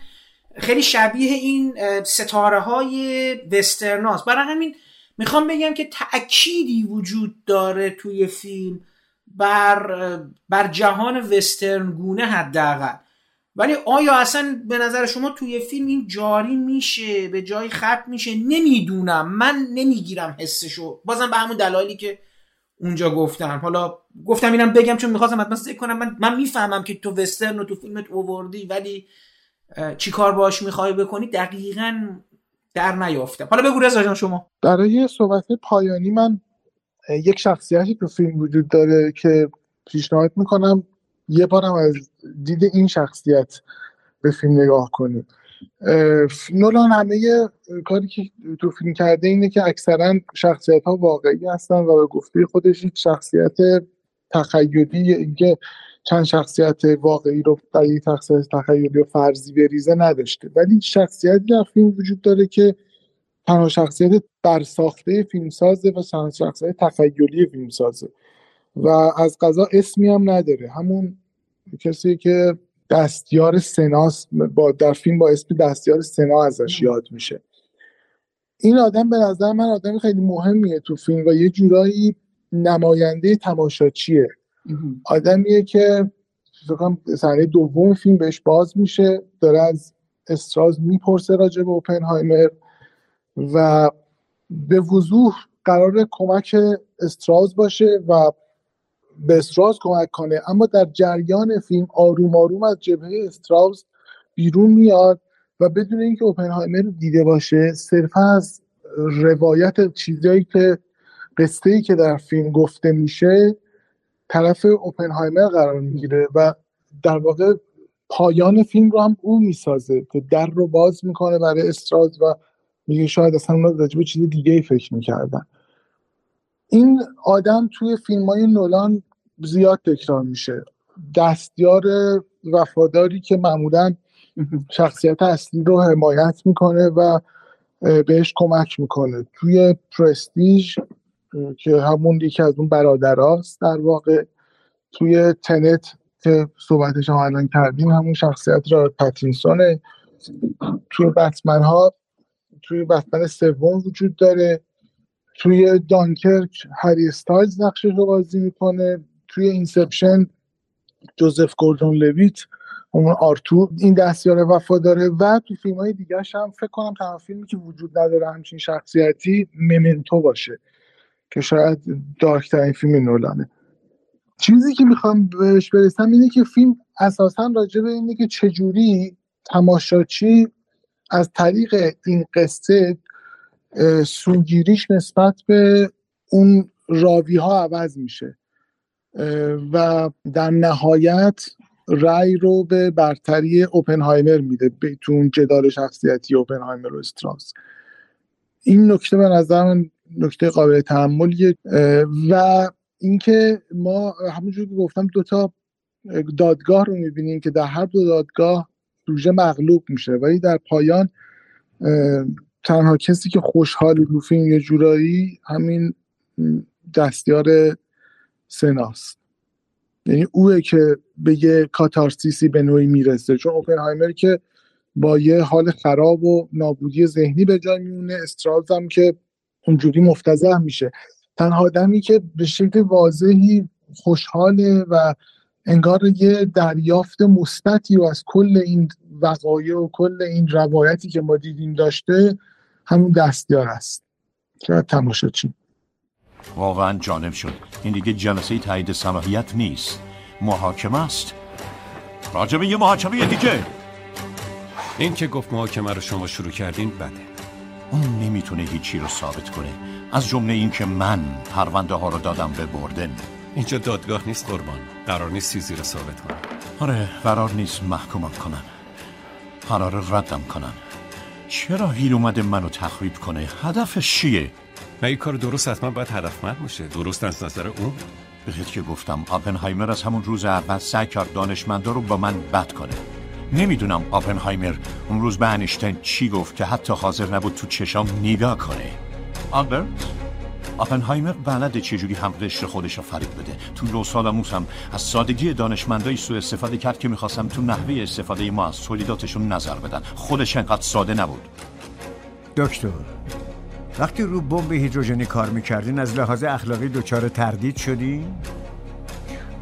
خیلی شبیه این ستاره های وسترناست. برای همین می‌خوام بگم که تأکیدی وجود داره توی فیلم بر بر جهان وسترن گونه حداقل. ولی آیا اصلا به نظر شما توی فیلم این جاری میشه؟ به جای خط میشه؟ نمی‌دونم. من نمی‌گیرم حسشو. بازم به همون دلایلی که اونجا گفتم. حالا گفتم اینم بگم چون می‌خواستم حتما کنم. من, من می‌فهمم که تو وسترن و تو فیلمت اووردی ولی چی کار باش می‌خوای بکنی دقیقا در نیافتم حالا بگو رضا شما. برای صحبت پایانی من یک شخصیتی تو فیلم وجود داره که پیشنهاد می‌کنم یه بارم از دید این شخصیت به فیلم نگاه کنیم نولان همه کاری که تو فیلم کرده اینه که اکثرا شخصیت ها واقعی هستن و به گفته خودش یک شخصیت تخیلی اینکه چند شخصیت واقعی رو در یک شخصیت تخیلی و فرضی بریزه نداشته. ولی شخصیتی در فیلم وجود داره که تنها شخصیت برساخته فیلمسازه و تنها شخصیت تخیلی فیلمسازه. و از قضا اسمی هم نداره. همون کسی که دستیار سناس با در فیلم با اسم دستیار سنا ازش یاد میشه. این آدم به نظر من آدم خیلی مهمیه تو فیلم و یه جورایی نماینده تماشاچیه. آدمیه که فکرم سنه دوم فیلم بهش باز میشه داره از استراز می‌پرسه راجع به اوپنهایمر و به وضوح قرار کمک استراز باشه و به استراز کمک کنه. اما در جریان فیلم آروم آروم از جبهه استراز بیرون میاد و بدون اینکه اوپنهایمر رو دیده باشه صرفا از روایت چیزایی که قصه ای که در فیلم گفته میشه طرف اوپنهایمر قرار می‌گیره و در واقع پایان فیلم رو هم او می‌سازه که در رو باز می‌کنه برای استراز و میگه شاید اصلا اونا راجبه چیز دیگه ای فکر می‌کردن. این آدم توی فیلم های نولان زیاد تکرار میشه. دستیار وفاداری که معمولا شخصیت اصلی رو حمایت می‌کنه و بهش کمک می‌کنه. توی پرستیژ که همون یکی از اون برادراست در واقع. توی تنت که صحبتش هم الان کردیم همون شخصیت رابرت پتینسونه توی بتمن ها توی بتمن سوم وجود داره. توی دانکرک هری استایلز نقشش رو بازی می‌کنه. توی اینسپشن جوزف گوردون لویت اون آرتور این دستیار وفا داره و تو فیلم های دیگه هم فکر کنم تنها فیلمی که وجود نداره همچین شخصیتی ممنتو باشه. که شاید دارکترین فیلم نولانه. چیزی که می‌خوام بهش برسم اینه که فیلم اساسا راجع به اینه که چجوری تماشاچی از طریق این قصه سوگیریش نسبت به اون راوی ها عوض میشه. و در نهایت رأی رو به برتری اوپنهایمر میده تو اون جدال شخصیتی اوپنهایمر و استراس. این نکته به نظر من نکته قابل تحملیه و اینکه ما همونجور که گفتم دوتا دادگاه رو می‌بینیم که در هر دو دادگاه سوژه مغلوب میشه. ولی در پایان تنها کسی که خوشحالی رو یه جورایی همین دستیار سناست. یعنی اوه که به یه کاتارسیسی به نوعی می‌رسه. چون اوپنهایمر که با یه حال خراب و نابودی ذهنی به جای میمونه استراز هم که اونجوری مفتزه میشه. تنها آدمی که به شکل واضحی خوشحاله و انگار یه دریافت مثبتی و از کل این وقایع و کل این روایتی که ما دیدیم داشته همون دستیار است. که تماشا چیم. واقعا جانب شد. این دیگه جلسه تایید صلاحیت نیست. محاکمه است. راجبه یه محاکمه دیگه. این که گفت محاکمه رو شما شروع کردین بده اون نمی‌تونه هیچی رو ثابت کنه. از جمله این که من پرونده ها رو دادم به بردن. اینجا دادگاه نیست قربان. قرار نیست چیزی رو ثابت کنم. آره قرار نیست محکومم کنن قرار ردم کنن چرا هیل اومده منو تخریب کنه؟ هدفش چیه؟ نه این کار درست حتما باید هدفمند باشه. درست از نظر اون؟ بهت که گفتم آپنهایمر از همون روز اول سعی کرد دانشمندا رو با من بد کنه. نمی‌دونم آپنهایمر. اون روز به انیشتین چی گفت که حتی حاضر نبود تو چشام نگاه کنه. آلبرت آپنهایمر بلد چجوری هم قشر خودش رو فریب بده. تو لو سالاموس هم از سادگی دانشمندای سو استفاده کرد که می‌خواستم تو نحوه استفاده ما از تولیداتشون نظر بدن. خودش انقدر ساده نبود. دکتر وقتی رو بمب هیدروژنی کار می‌کردین از لحاظ اخلاقی دچار تردید شدین؟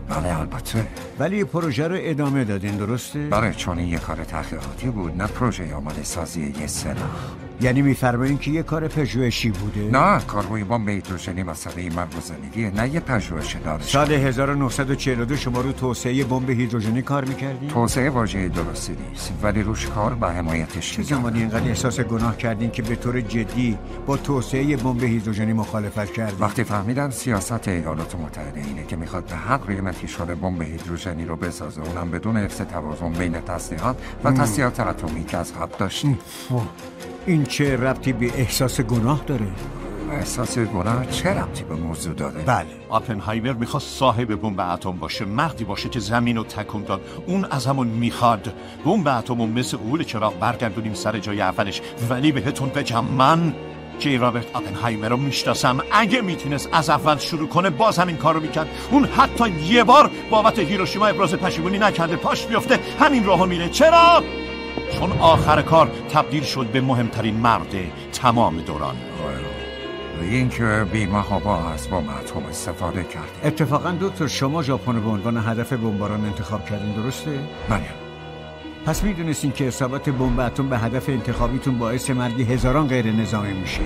بله البته ولی پروژه رو ادامه دادین درسته؟ بله چون این یه کار تحقیقاتی بود نه پروژه آماده سازی یه سلاح یعنی میفرمایین که یه کار پژوهشی بوده؟ نه کار روی بمب هیدروژنی مسئله مغزندگیه نه یه پژوهش دارش سال 1942 شما رو توسعه بمب هیدروژنی کار می‌کردین؟ توسعه واژه درستی نیست ولی روش کار به حمایتش چه زمانی اینقدر احساس گناه کردین که به طور جدی با توسعه بمب هیدروژنی مخالفت کردین؟ وقتی فهمیدم سیاست ایالات متحده اینه که می‌خواد به هر قیمتی شده بمب هیدروژنی رو بسازه اونم بدون حفظ توازن بین تسلیحات و تسلیحات اتمی که از قبل داشتیم این چه ربطی به احساس گناه داره؟ احساس گناه چه ربطی به موضوع داره؟ بله. آپنهایمر می‌خواست صاحب بمب اتم باشه مردی باشه که زمین رو تکون داد. اون از همون می‌خواد. بمب اتم و مثل اول چراغ برگردونیم سر جای اولش. ولی بهتون بگم من که رابرت آپنهایمر رو می‌شناسم. اگه می‌تونست از اول شروع کنه باز همین کارو می‌کرد. اون حتی یه بار بابت هیروشیما ابراز پشیمونی نکرده پاش بیفته همین راهو میره. چرا؟ چون آخر کار تبدیل شد به مهمترین مرد تمام دوران. این که بیمه با از بمب اتم استفاده کرد اتفاقا دکتر شما ژاپن به عنوان هدف بمباران انتخاب کردین درسته؟ بله. پس می‌دونستین که اصابت بمب اتم به هدف انتخابیتون باعث مرگ هزاران غیر نظامی میشه.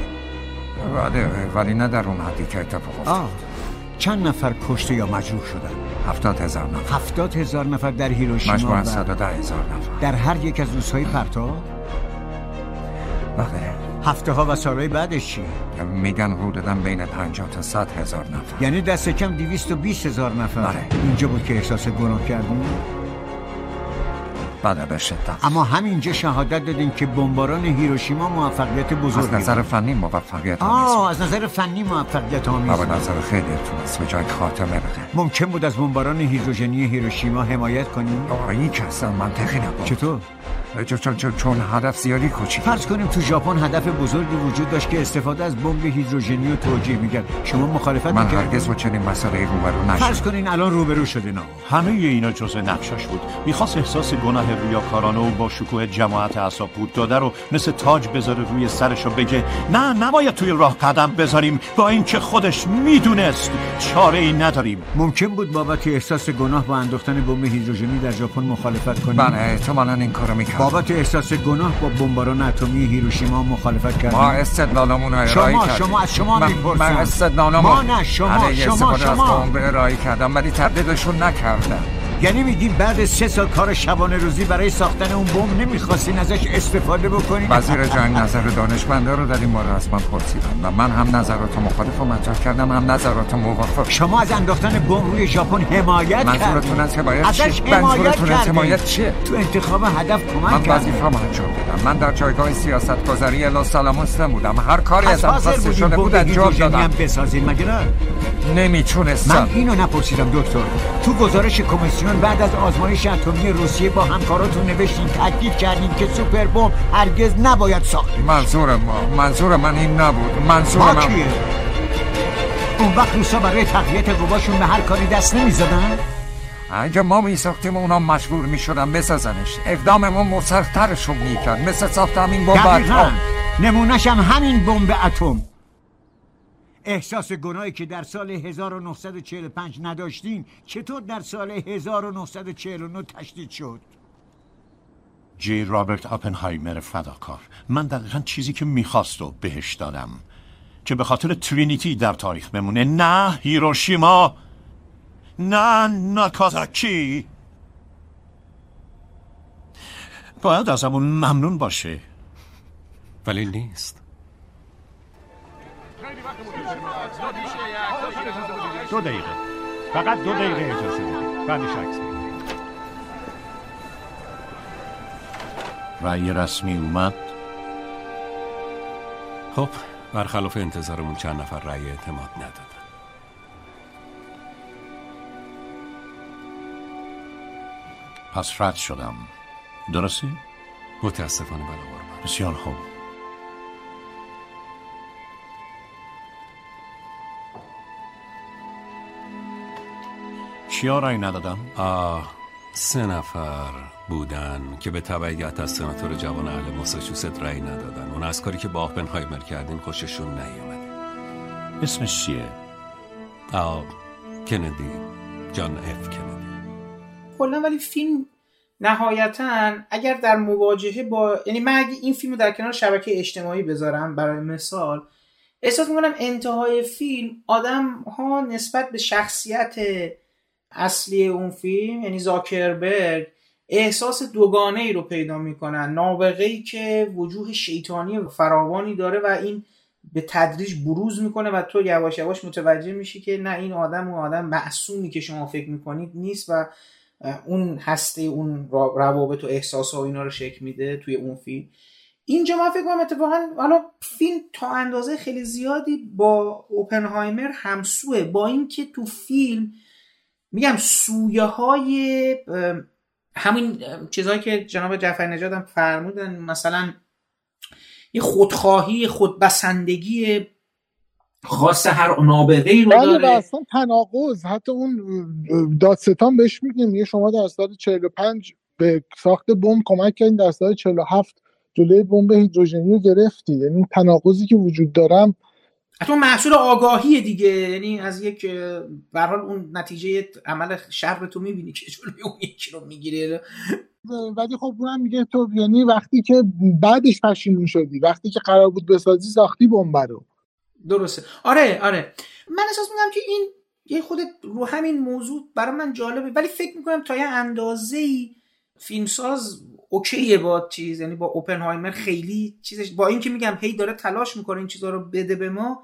بله ولی نه در اون حدی که اتفاق افتاد. چند نفر کشته یا مجروح شدن؟ هفتاد هزار نفر هفتاد هزار نفر در هیروشیما مجموعا صد ده هزار نفر در هر یک از روزهای پرتاب؟ بله هفته ها و سالهای بعدش چی؟ میگن حدودا بین 50 تا 100 هزار نفر یعنی دست کم 220 هزار نفر بله. اینجا بود که احساس گناه کردیم بله اما همینجا شهادت دادیم که بمباران هیروشیما موفقیت بزرگی از نظر فنی موفقیت آه از نظر فنی موفقیت آمیز به نظر خیلی تونست به جای خاتمه بده. ممکن بود از بمباران هیدروژنی هیروشیما حمایت کنیم؟ آه این که اصلا منطقی نبود. چطور؟ چون, چون, چون هدف زیادی کوچیک. فرض کنیم تو ژاپن هدف بزرگی وجود داشت که استفاده از بمب هیدروژنی رو توجیه می‌کرد. شما مخالفت من هرگز با چنین مسئله روبرو نشدم. فرض کنین الان روبرو شده نه همه اینا جزء نقشش بود. می‌خواست احساس گناه ریاکارانه و با شکوه جماعت اعصاب بود داده رو مثل تاج بذاره روی سرش و بگه نه نباید توی راه قدم بذاریم. با اینکه خودش می‌دونست چاره ای نداریم. ممکن بود بابت احساس گناه با انداختن بمب هیدروژنی در ژاپن مخالفت کنیم؟ بله احتمالاً این کارو می‌کرد. بابت احساس گناه با بمباران اتمی هیروشیما مخالفت کردیم ما استدلالمون رو ارائه شما کردیم. شما از شما می‌پرسم. من استدلالمون ما نه شما شما شما. ارائه کردم ولی تردیدشون نکردم. یعنی میگین بعد سه سال کار شبانه روزی برای ساختن اون بمب نمی‌خواستین ازش استفاده بکنین؟ وزیر جنگ نظر دانشمندا رو در این باره از من پرسیدم و من هم نظرات مخالف رو مطرح کردم هم نظرات موافق. شما از انداختن بمب روی ژاپن حمایت منظورتون از حمایت ازش حمایت از حمایت چیه؟ تو انتخاب هدف کمک من وظیفه‌مو انجام دادم. من در جایگاه سیاست گذاری سلام بودم. هر کاری حاضر خواسته شده بود انجام دادم. بسازین نه؟ نمی‌تونستم. من اینو نپرسیدم دکتر. تو گزارش کمیسیون بعد از آزمایش اتمی روسیه با همکاراتون نوشتین تاکید کردین که سوپر بمب هرگز نباید ساخته منظور ما منظور من این نبود. منظور ما من کیه؟ اون وقت روسا برای تقویت قواشون به هر کاری دست نمی‌زدن؟ اگه ما میساختیم اونا مجبور می‌شدن بسازنش. اقداممون مسرترشون می‌کرد. مثل ساخت همین بمب اتم. نمونش هم همین بمب اتم. احساس گناهی که در سال 1945 نداشتین چطور در سال 1949 تشدید شد؟ جی رابرت آپنهایمر فداکار. من دقیقا چیزی که می‌خواست و بهش دادم که به خاطر ترینیتی در تاریخ بمونه. نه هیروشیما نه ناکازاکی. باید ازمون ممنون باشه. ولی نیست. دو دقیقه. فقط دو دقیقه اجازه بدید. بعدش عکس رأی رسمی اومد. خب برخلاف انتظارمون چند نفر رأی اعتماد ندادن. پس رد شدم. درسته؟ متاسفانه بله قربان. بسیار خوب. کیا رأی ندادم؟ آه. سه نفر بودن که به تبعیت از سناتور جوان اهل ماساچوست رأی ندادن. اون از کاری که با آپنهایمر کردین خوششون نیومده. اسمش چیه؟ آه کندی. جان اف کندی. کلا ولی فیلم نهایتا اگر در مواجهه با یعنی من اگه این فیلم رو در کنار شبکه اجتماعی بذارم برای مثال احساس می‌کنم انتهای فیلم آدم ها نسبت به شخصیت اصلی اون فیلم یعنی زاکربرگ احساس دوگانه ای رو پیدا می‌کنن. نابغه ای که وجوه شیطانی فراوانی داره و این به تدریج بروز می‌کنه و تو یواش یواش متوجه میشی که نه این آدم اون آدم معصومی که شما فکر می‌کنید نیست و اون هسته اون روابط و احساس و اینا رو شکل میده توی اون فیلم. اینجا من فکر کنم اتفاقا حالا فیلم تا اندازه خیلی زیادی با اوپنهایمر همسوه با اینکه تو فیلم میگم سویه های همین چیزهایی که جناب جعفر نجات هم فرمودن مثلا یه خودخواهی خودبسندگی خاص هر نابغه رو بله داره. اصلا تناقض حتی اون دادستان بهش میگه میگه شما در سال 45 به ساخت بمب کمک کردین در سال 47 جلوی بمب هیدروژنی رو گرفتی. یعنی تناقضی که وجود دارم حتی محصول آگاهی دیگه یعنی از یک به اون نتیجه عمل شر تو می‌بینی که جلوی اون یکی رو می‌گیره ولی خب اونم میگه تو یعنی وقتی که بعدش پشیمون شدی وقتی که قرار بود بسازی ساختی بمب رو. درسته. آره آره. من احساس می‌کنم که این یه خود رو همین موضوع برای من جالبه. ولی فکر می‌کنم تا یه اندازه ای فیلمساز اوکیه با چیز یعنی با اوپنهایمر خیلی چیزش با اینکه میگم هی داره تلاش می‌کنه این چیزا رو بده به ما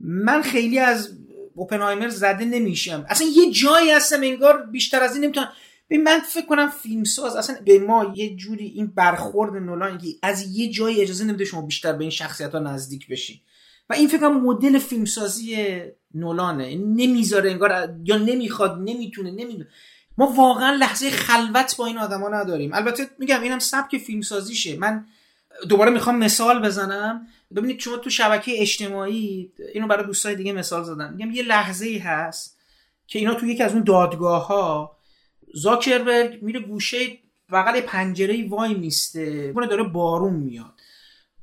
من خیلی از اوپنهایمر زده نمیشم. اصلا یه جایی هستم انگار بیشتر از این نمی‌تونم به من فکر کنم فیلمساز اصلا به ما یه جوری این برخورد نولان از یه جایی اجازه نمیده شما بیشتر به این شخصیت ها نزدیک بشی. و این فکر کنم مدل فیلمسازی نولانه. نمی‌ذاره انگار یا نمی‌خواد نمی‌تونه نمی‌دونه. ما واقعا لحظه خلوت با این آدما نداریم. البته میگم اینم سبک فیلمسازیشه. من دوباره می‌خوام مثال بزنم. ببینید شما تو شبکه اجتماعی اینو برای دوستای دیگه مثال زدم میگم یه لحظه ای هست که اینا تو یکی از اون دادگاه ها زاکربرگ میره گوشه بغل پنجره وای میسته. اون داره بارون میاد.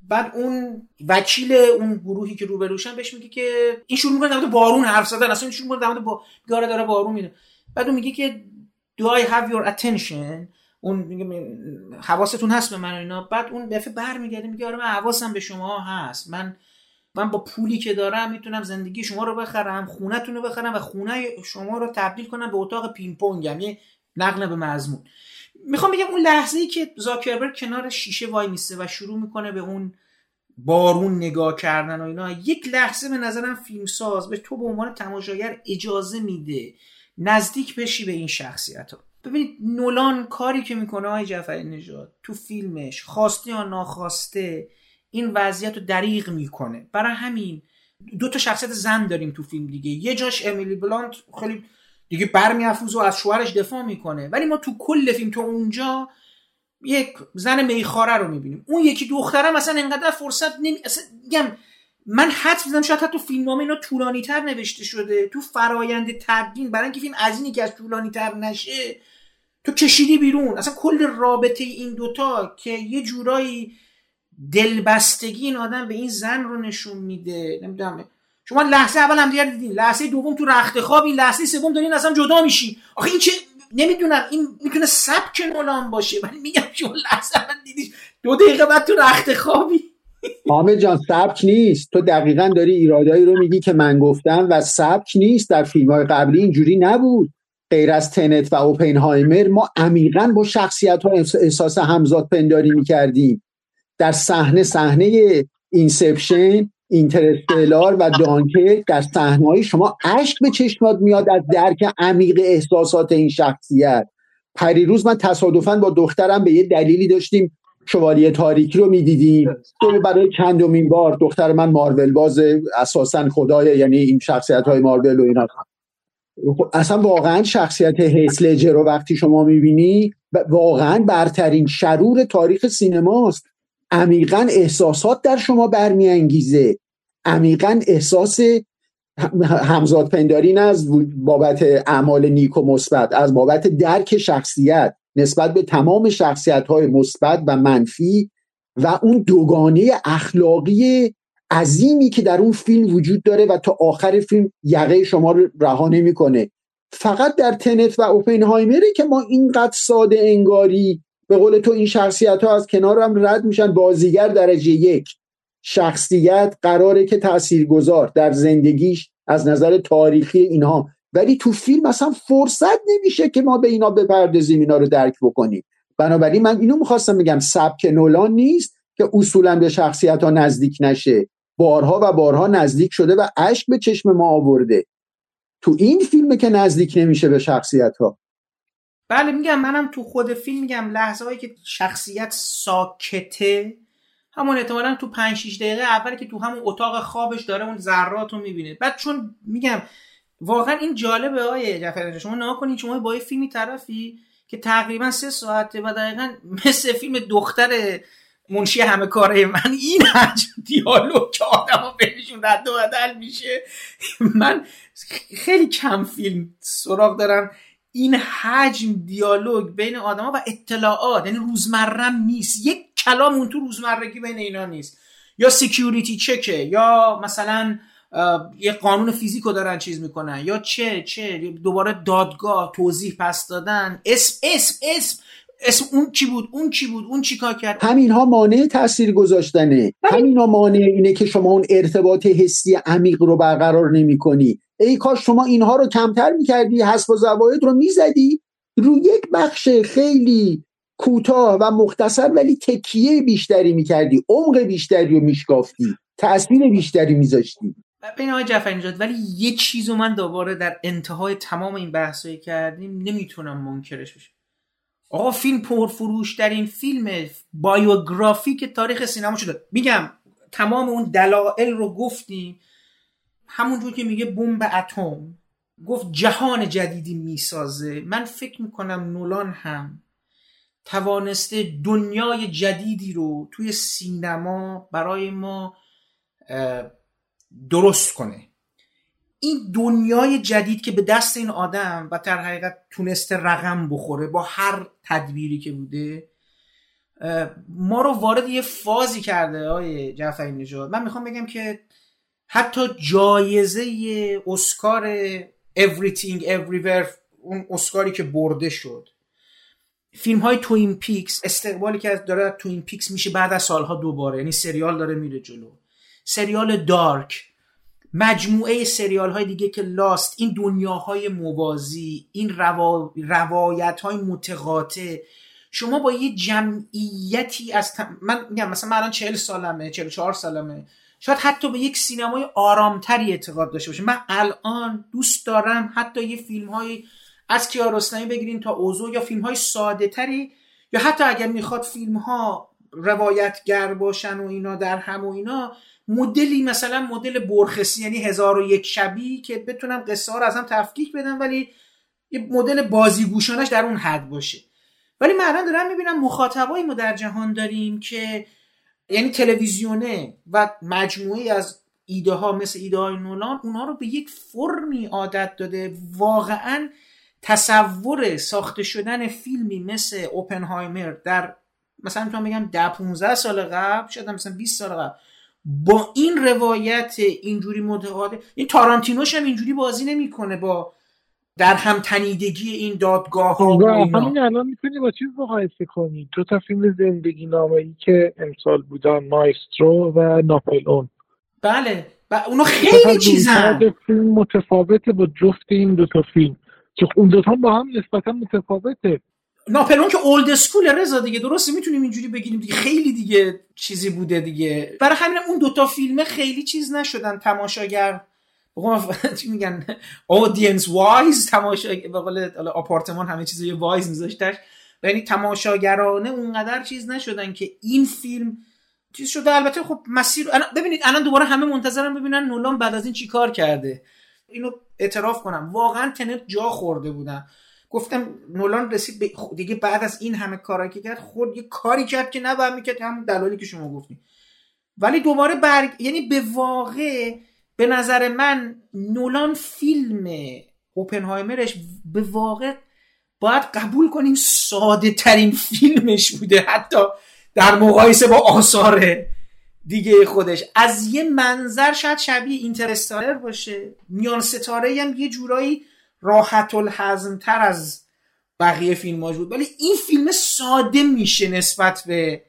بعد اون وکیل اون گروهی که روبروشن بهش میگه که این شروع می‌کنه در بارون حرف زدن. اصلا این شروع می‌کنه در با داره بارون میده بعد اون میگه که do I have your attention? اون میگه حواستون هست به من و اینا. بعد اون دفعه برمیگرده میگه آره من حواسم به شما هست. من من با پولی که دارم می‌تونم زندگی شما رو بخرم خونهتون رو بخرم و خونه شما رو تبدیل کنم به اتاق پینگ پونگ یعنی نقل به مضمون. می‌خوام بگم اون لحظه ای که زاکربرگ کنار شیشه وای میسته و شروع می‌کنه به اون بارون نگاه کردن و اینا یک لحظه به نظرم فیلمساز به تو به عنوان تماشاگر اجازه میده نزدیک بشی به این شخصیت ها ببینید نولان کاری که می‌کنه آقای جعفری نژاد تو فیلمش خواسته یا ناخواسته این وضعیت رو دریغ می‌کنه. برای همین دو تا شخصیت زن داریم تو فیلم دیگه. یه جاش امیلی بلانت خیلی دیگه برمیافوز و از شوهرش دفاع می‌کنه. ولی ما تو کل فیلم تو اونجا یک زن میخاره رو می‌بینیم. اون یکی دخترم اصلا انقدر فرصت نمی اصلا من حد می‌زنم شاید حتی فیلمنامه اینا طولانی تر نوشته شده تو فرایند تبدین برای اینکه فیلم از اینی که از طولانی تر نشه تو کشیدی بیرون. اصلا کل رابطه این دوتا که یه جورایی دلبستگی این آدم به این زن رو نشون میده. نمی‌دونم. شما لحظه اول هم دیگر دیدین. لحظه دوم تو رخت خوابی لحظه سوم دارین اصلا جدا میشین. آخه این چه نمی‌دونم. این می‌تونه سبک نولان باشه ولی میگم شما لحظه اول دیدی دو دقیقه بعد تو رخت خوابی. حامد جان سبک نیست. تو دقیقا داری ایرادایی رو میگی که من گفتم و سبک نیست. در فیلم های قبلی اینجوری نبود. غیر از تنت و اوپنهایمر ما عمیقا با شخصیت ها احساس همزاد پنداری می‌کردیم. در صحنه صحنه اینسپشن اینترستلار و دانکرک در صحنه شما اشک به چشمات میاد از درک عمیق احساسات این شخصیت. پریروز من تصادفا با دخترم به یه دلیلی داشتیم. شوالیه تاریکی رو می‌دیدیم. تو برای چندمین بار دختر من مارول باز اساسا خدای یعنی این شخصیت های مارول و اینا. اصلا واقعا شخصیت هیسلجر رو وقتی شما می‌بینی واقعا برترین شرور تاریخ سینماست. عمیقا احساسات در شما برمیانگیزه. عمیقا احساس همزاد پنداری نه از بابت اعمال نیک و مثبت از بابت درک شخصیت. نسبت به تمام شخصیت های مثبت و منفی و اون دوگانه اخلاقی عظیمی که در اون فیلم وجود داره و تا آخر فیلم یقه شما رو رها نمی‌کنه. فقط در تنت و اوپنهایمره که ما اینقدر ساده انگاری به قول تو این شخصیت ها از کنار هم رد میشن بازیگر درجه یک. شخصیت قراره که تاثیرگذار در زندگیش از نظر تاریخی اینها. ولی تو فیلم اصلا فرصت نمیشه که ما به اینا بپردازیم اینا رو درک بکنیم. بنابراین من اینو می‌خواستم بگم سبک نولان نیست که اصولا به شخصیت ها نزدیک نشه. بارها و بارها نزدیک شده و اشک به چشم ما آورده. تو این فیلمه که نزدیک نمیشه به شخصیت ها بله میگم منم تو خود فیلم میگم لحظه هایی که شخصیت ساکته همون احتمالا تو 5 6 دقیقه اولی که تو همون اتاق خوابش داره اون ذرات رو می‌بینه. بعد چون میگم واقعا این جالبه های جعفر شما نها کنید شما با یه فیلمی طرفی که تقریبا سه ساعته و دقیقا مثل فیلم دختر منشی همه کاره من این حجم دیالوگ که آدم بهشون رد و بدل میشه من خیلی کم فیلم سراغ دارم. این حجم دیالوگ بین آدما و اطلاعات یعنی روزمرم نیست. یک کلام اون تو روزمرگی بین اینا نیست. یا security check ه یا مثلا یه قانون فیزیک رو دارن چیز می‌کنن. یا چه چه دوباره دادگاه توضیح پس دادن. اسم اسم اسم اسم اون کی بود اون کی بود اون چی کار کرد؟ همین ها مانع تاثیر گذاشتنه. همین ها مانع اینه که شما اون ارتباط حسی عمیق رو برقرار نمی کنی ای کاش شما اینها رو کمتر می‌کردی حسب و زواید رو می‌زدی. رو یک بخش خیلی کوتاه و مختصر ولی تکیه بیشتری می‌کردی عمق بیشتری رو میشکافتی تاثیر بیشتری میذاشتی. بین آقای جعفر نجات ولی یه چیزو من دوباره در انتهای تمام این بحثایی کردیم نمی‌تونم منکرش بشم. آقا فیلم پرفروش در این فیلم بایوگرافیک تاریخ سینما شده. میگم تمام اون دلایل رو گفتیم. همونجور که میگه بمب اتم. گفت جهان جدیدی می‌سازه. من فکر می‌کنم نولان هم توانسته دنیای جدیدی رو توی سینما برای ما درست کنه. این دنیای جدید که به دست این آدم و در حقیقت تونسته رقم بخوره با هر تدبیری که بوده ما رو وارد یه فازی کرده آقای جعفری نژاد. من می‌خوام بگم که حتی جایزه اسکار Everything Everywhere اون اسکاری که برده شد. فیلم های Twin Peaks استقبالی که داره Twin Peaks میشه بعد از سالها دوباره. یعنی سریال داره میره جلو. سریال Dark. مجموعه سریال های دیگه که Lost این دنیاهای موازی این روا... روایت های متقاطع. شما با یه جمعیتی از من میگم مثلا من الان 40 سالمه 44 سالمه. شاید حتی به یک سینمای آرامتری اعتقاد داشته باشه من الان دوست دارم حتی یه فیلم های از کیارستمی بگیرین تا اوزو یا فیلم های ساده تری یا حتی اگر می‌خواد فیلم ها روایتگر باشن و اینا در هم و اینا مدلی مثلا مدل برخسی یعنی هزار و یک شبی که بتونم قصه ها رو از هم تفکیک بدم ولی یه مدل بازیگوشانش در اون حد باشه. ولی من الان دارم می‌بینم مخاطبایی ما در جهان داریم که یعنی تلویزیونه و مجموعی از ایده ها مثل ایده های نولان اونها رو به یک فرمی عادت داده. واقعا تصور ساخته شدن فیلمی مثل اوپنهایمر در مثلا می‌تونم بگم ده 15 سال قبل شاید مثلا 20 سال قبل با این روایت اینجوری متقاطع این تارانتینوش هم اینجوری بازی نمی‌کنه با در هم تنیدگی این دادگاه ها همین الان می‌تونی با چیز مقایسه کنی. دو تا فیلم زندگی نامه ای که امسال بودن مایسترو و ناپلون بله. و اونو خیلی چیزن. فیلم متفاوته با جفت این دو تا فیلم. که اون دوتا با هم نسبتا متفاوته. ناپلون که اولد اسکول رضا دیگه درسته؟ می‌تونیم اینجوری بگیریم دیگه. خیلی دیگه چیزی بوده دیگه. برای همین اون دوتا فیلمه خیلی چیز نشدن تماشاگر. چی میگن؟ اودینس وایز تماشا به آپارتمان همه چیز یه وایز میذاشتش. یعنی تماشاگرانه اونقدر چیز نشدن که این فیلم چیز شده. البته خب مسیر ببینید الان دوباره همه منتظرن ببینن نولان بعد از این چیکار کرده. اینو اعتراف کنم. واقعا تنت جا خورده بودم گفتم نولان رسید به دیگه بعد از این همه کارایی که کرد خود یه کاری کرد که نباید می‌کرد همون دلالی که شما گفتیم ولی دوباره برگ یعنی به واقع به نظر من نولان فیلم اوپنهایمرش به واقع باید قبول کنیم ساده ترین فیلمش بوده حتی در مقایسه با آثار دیگه خودش. از یه منظر شاید شبیه اینترستالر باشه. میان ستاره هم یه جورایی راحت الحزم تر از بقیه فیلم بود. ولی این فیلم ساده میشه نسبت به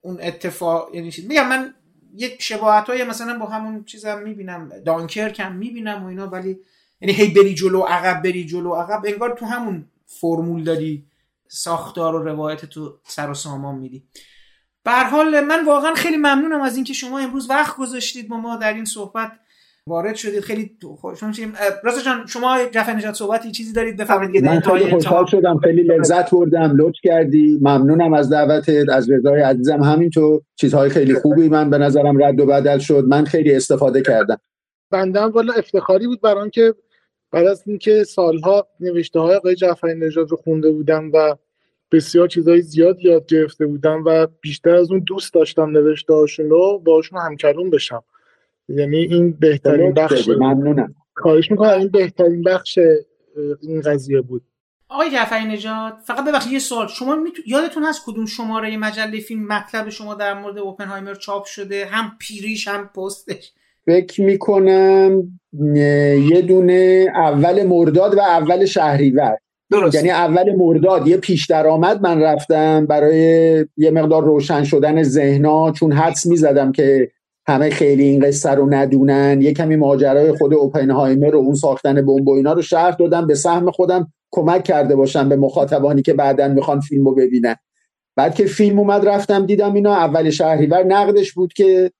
اون اتفاق یعنی میگم من یک شباهت های مثلا با همون چیزم می‌بینم دانکر کم می‌بینم و اینا ولی یعنی هی بری جلو عقب بری جلو عقب انگار تو همون فرمول داری ساختار و روایت تو سر و سامان میدی. به حال من واقعا خیلی ممنونم از اینکه شما امروز وقت گذاشتید با ما در این صحبت. وارد شدید. خیلی خوشحال شدیم راست جان شما جعفر نجات صحبتی چیزی دارید؟ بفرمایید من خیلی خوشحال شدم. خیلی لذت بردم. لطف کردی. ممنونم از دعوتت از رضای عزیزم. همینطور چیزهای خیلی خوبی من به نظرم رد و بدل شد. من خیلی استفاده کردم. بنده هم والا افتخاری بود برای که بعد از اینکه سالها نوشته های آقای جعفر نژاد رو خونده بودم و بسیار چیزهای زیاد یاد گرفته بودم و بیشتر از اون دوست داشتم نوشته هاشون رو باشون همکلون بشم. یعنی این بهترین بخش ممنونم. خواهش می‌کنم این بهترین بخش این قضیه بود. آقای جعفری نژاد فقط ببخشید یه سوال. شما میتو... یادتون هست کدوم شماره مجله فیلم مطلب شما در مورد اوپنهایمر چاپ شده؟ هم پیریش هم پستش. فکر می‌کنم یه دونه اول مرداد و اول شهریور. درست. یعنی اول مرداد. یه پیش درآمد من رفتم برای یه مقدار روشن شدن ذهنا چون حدس می‌زدم که همه خیلی این قصه رو ندونن. یه کمی ماجرای خود اوپنهایمر و اون ساختن بمب و اینا رو شرح دادم به سهم خودم کمک کرده باشم به مخاطبانی که بعدا می‌خوان فیلم رو ببینن. بعد که فیلم اومد رفتم دیدم اینا. اول شهریور نقدش بود که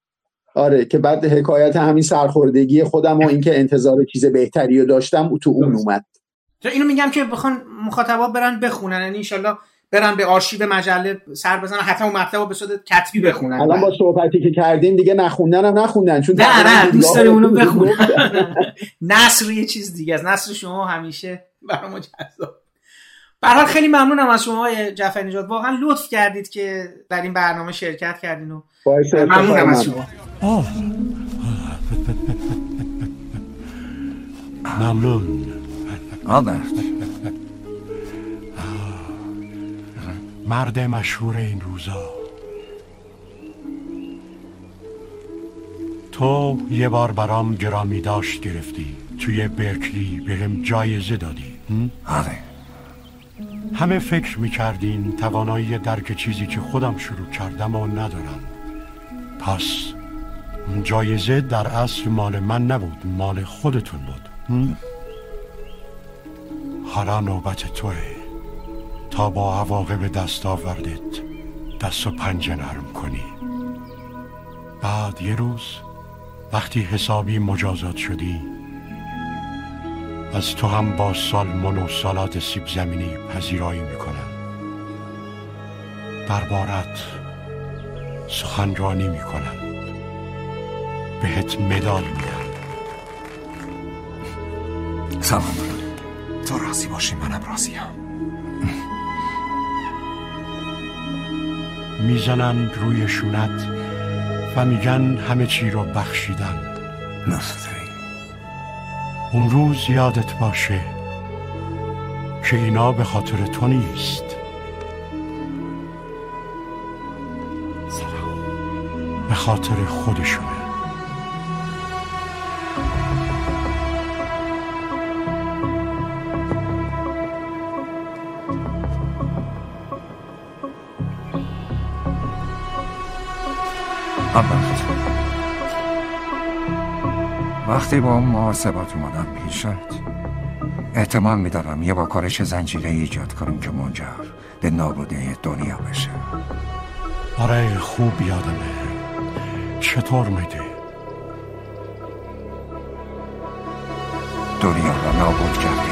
آره که بعد حکایت همین سرخوردگی خودم و اینکه انتظار چیز بهتری رو داشتم تو اون اومد. اینو میگم که بخوان مخاطبا برن بخونن. یعنی انشالله برن به آرشیو مجله سر بزنن حتما اون مطلب رو به صورت کتبی بخونن. الان با صحبتی که کردیم دیگه نخوندن هم نخوندن چون نه نه دوست داریم اونو بخونن. نصر یه چیز دیگه از نصر شما همیشه برای ما جذاب. حال خیلی ممنونم از شما جعفری نژاد. واقعا لطف کردید که در این برنامه شرکت کردین و ممنونم از شما. ممنون. آدرد مرد مشهور این روزا. تو یه بار برام گرامی داشت گرفتی. توی برکلی بهم جایزه دادی. آره. همه فکر می‌کردین توانایی درک چیزی که خودم شروع کردم و ندارم. پس جایزه در اصل مال من نبود مال خودتون بود. حالا نوبت توه. تا با عواقب دست آوردت دست و پنجه نرم کنی. بعد یه روز وقتی حسابی مجازات شدی از تو هم با سالمون و سالات سیب زمینی پذیرایی می‌کنم. دربارت سخنرانی می‌کنم. بهت مدال میدم. سلام. تو راضی باشی منم راضیم. می‌زنن روی شونت و میگن همه چی رو بخشیدن. لطف اون روز یادت باشه که اینا به خاطر تو نیست. به خاطر خودشونه. وقتی با اون محاسبات اومدم پیشت احتمال میدارم یه با کارش زنجیره ایجاد کنیم که منجر به نابوده دنیا بشه. آره خوب یادمه. چطور میده دنیا را نابود کردی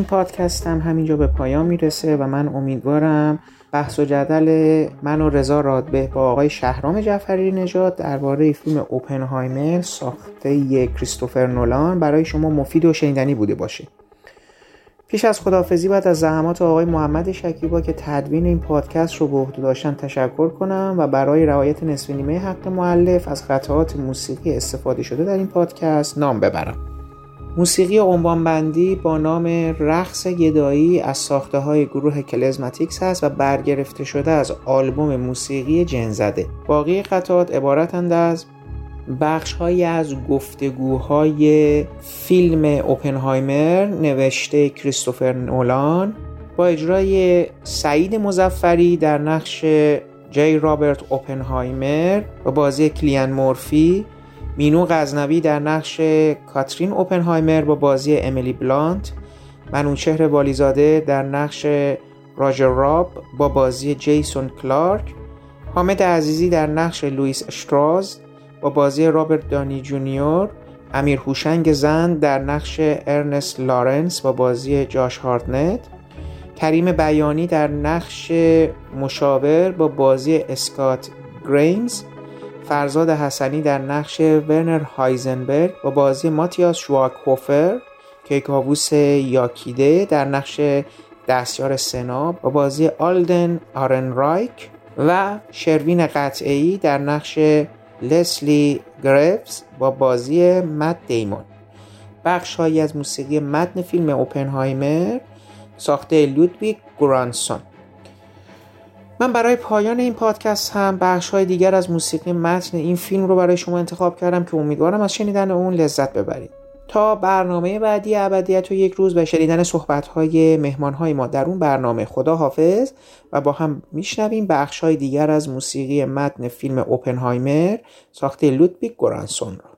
این پادکست هم همینجا به پایان می‌رسه و من امیدوارم بحث و جدل من و رضا رادبه با آقای شهرام جعفری نژاد درباره فیلم اوپنهایمر ساخته کریستوفر نولان برای شما مفید و شنیدنی بوده باشه. پیش از خدافزی باید از زحمات آقای محمد شکیبا که تدوین این پادکست رو به عهده داشتن تشکر کنم و برای رعایت نصف نیمه حق معلف از قطعات موسیقی استفاده شده در این پادکست نام ببرم. موسیقی بندی با نام رقص گدایی از ساخته های گروه کلزماتیکس هست و برگرفته شده از آلبوم موسیقی جنزده. باقی قطعات عبارتند از بخش های از گفتگوهای فیلم اوپنهایمر نوشته کریستوفر نولان با اجرای سعید مزفری در نقش جی رابرت اوپنهایمر و بازی کلیان مورفی مینو غزنوی در نقش کاترین اوپنهایمر با بازی امیلی بلانت منوچهر والیزاده در نقش راجر راب با بازی جیسون کلارک حامد عزیزی در نقش لوئیس اشتراوس با بازی رابرت دانی جونیور امیر هوشنگ زند در نقش ارنست لارنس با بازی جاش هارتنت کریم بیانی در نقش مشاور با بازی اسکات گریمز فرزاد حسنی در نقش ورنر هایزنبرگ با بازی ماتیاس شوایگهوفر کیکاووس یاکیده در نقش دستیار سنا با بازی آلدن آرنرایک و شروین قطعه‌ای در نقش لسلی گرووز با بازی مت دیمون. بخش از موسیقی متن فیلم اوپنهایمر ساخته لودویگ گورانسون. من برای پایان این پادکست هم بخش های دیگر از موسیقی متن این فیلم رو برای شما انتخاب کردم که امیدوارم از شنیدن اون لذت ببرید. تا برنامه بعدی ابدیت و یک روز به شنیدن صحبت های مهمان های ما در اون برنامه خدا حافظ. و با هم میشنویم بخش های دیگر از موسیقی متن فیلم اوپنهایمر ساخته لودویگ گرانسون را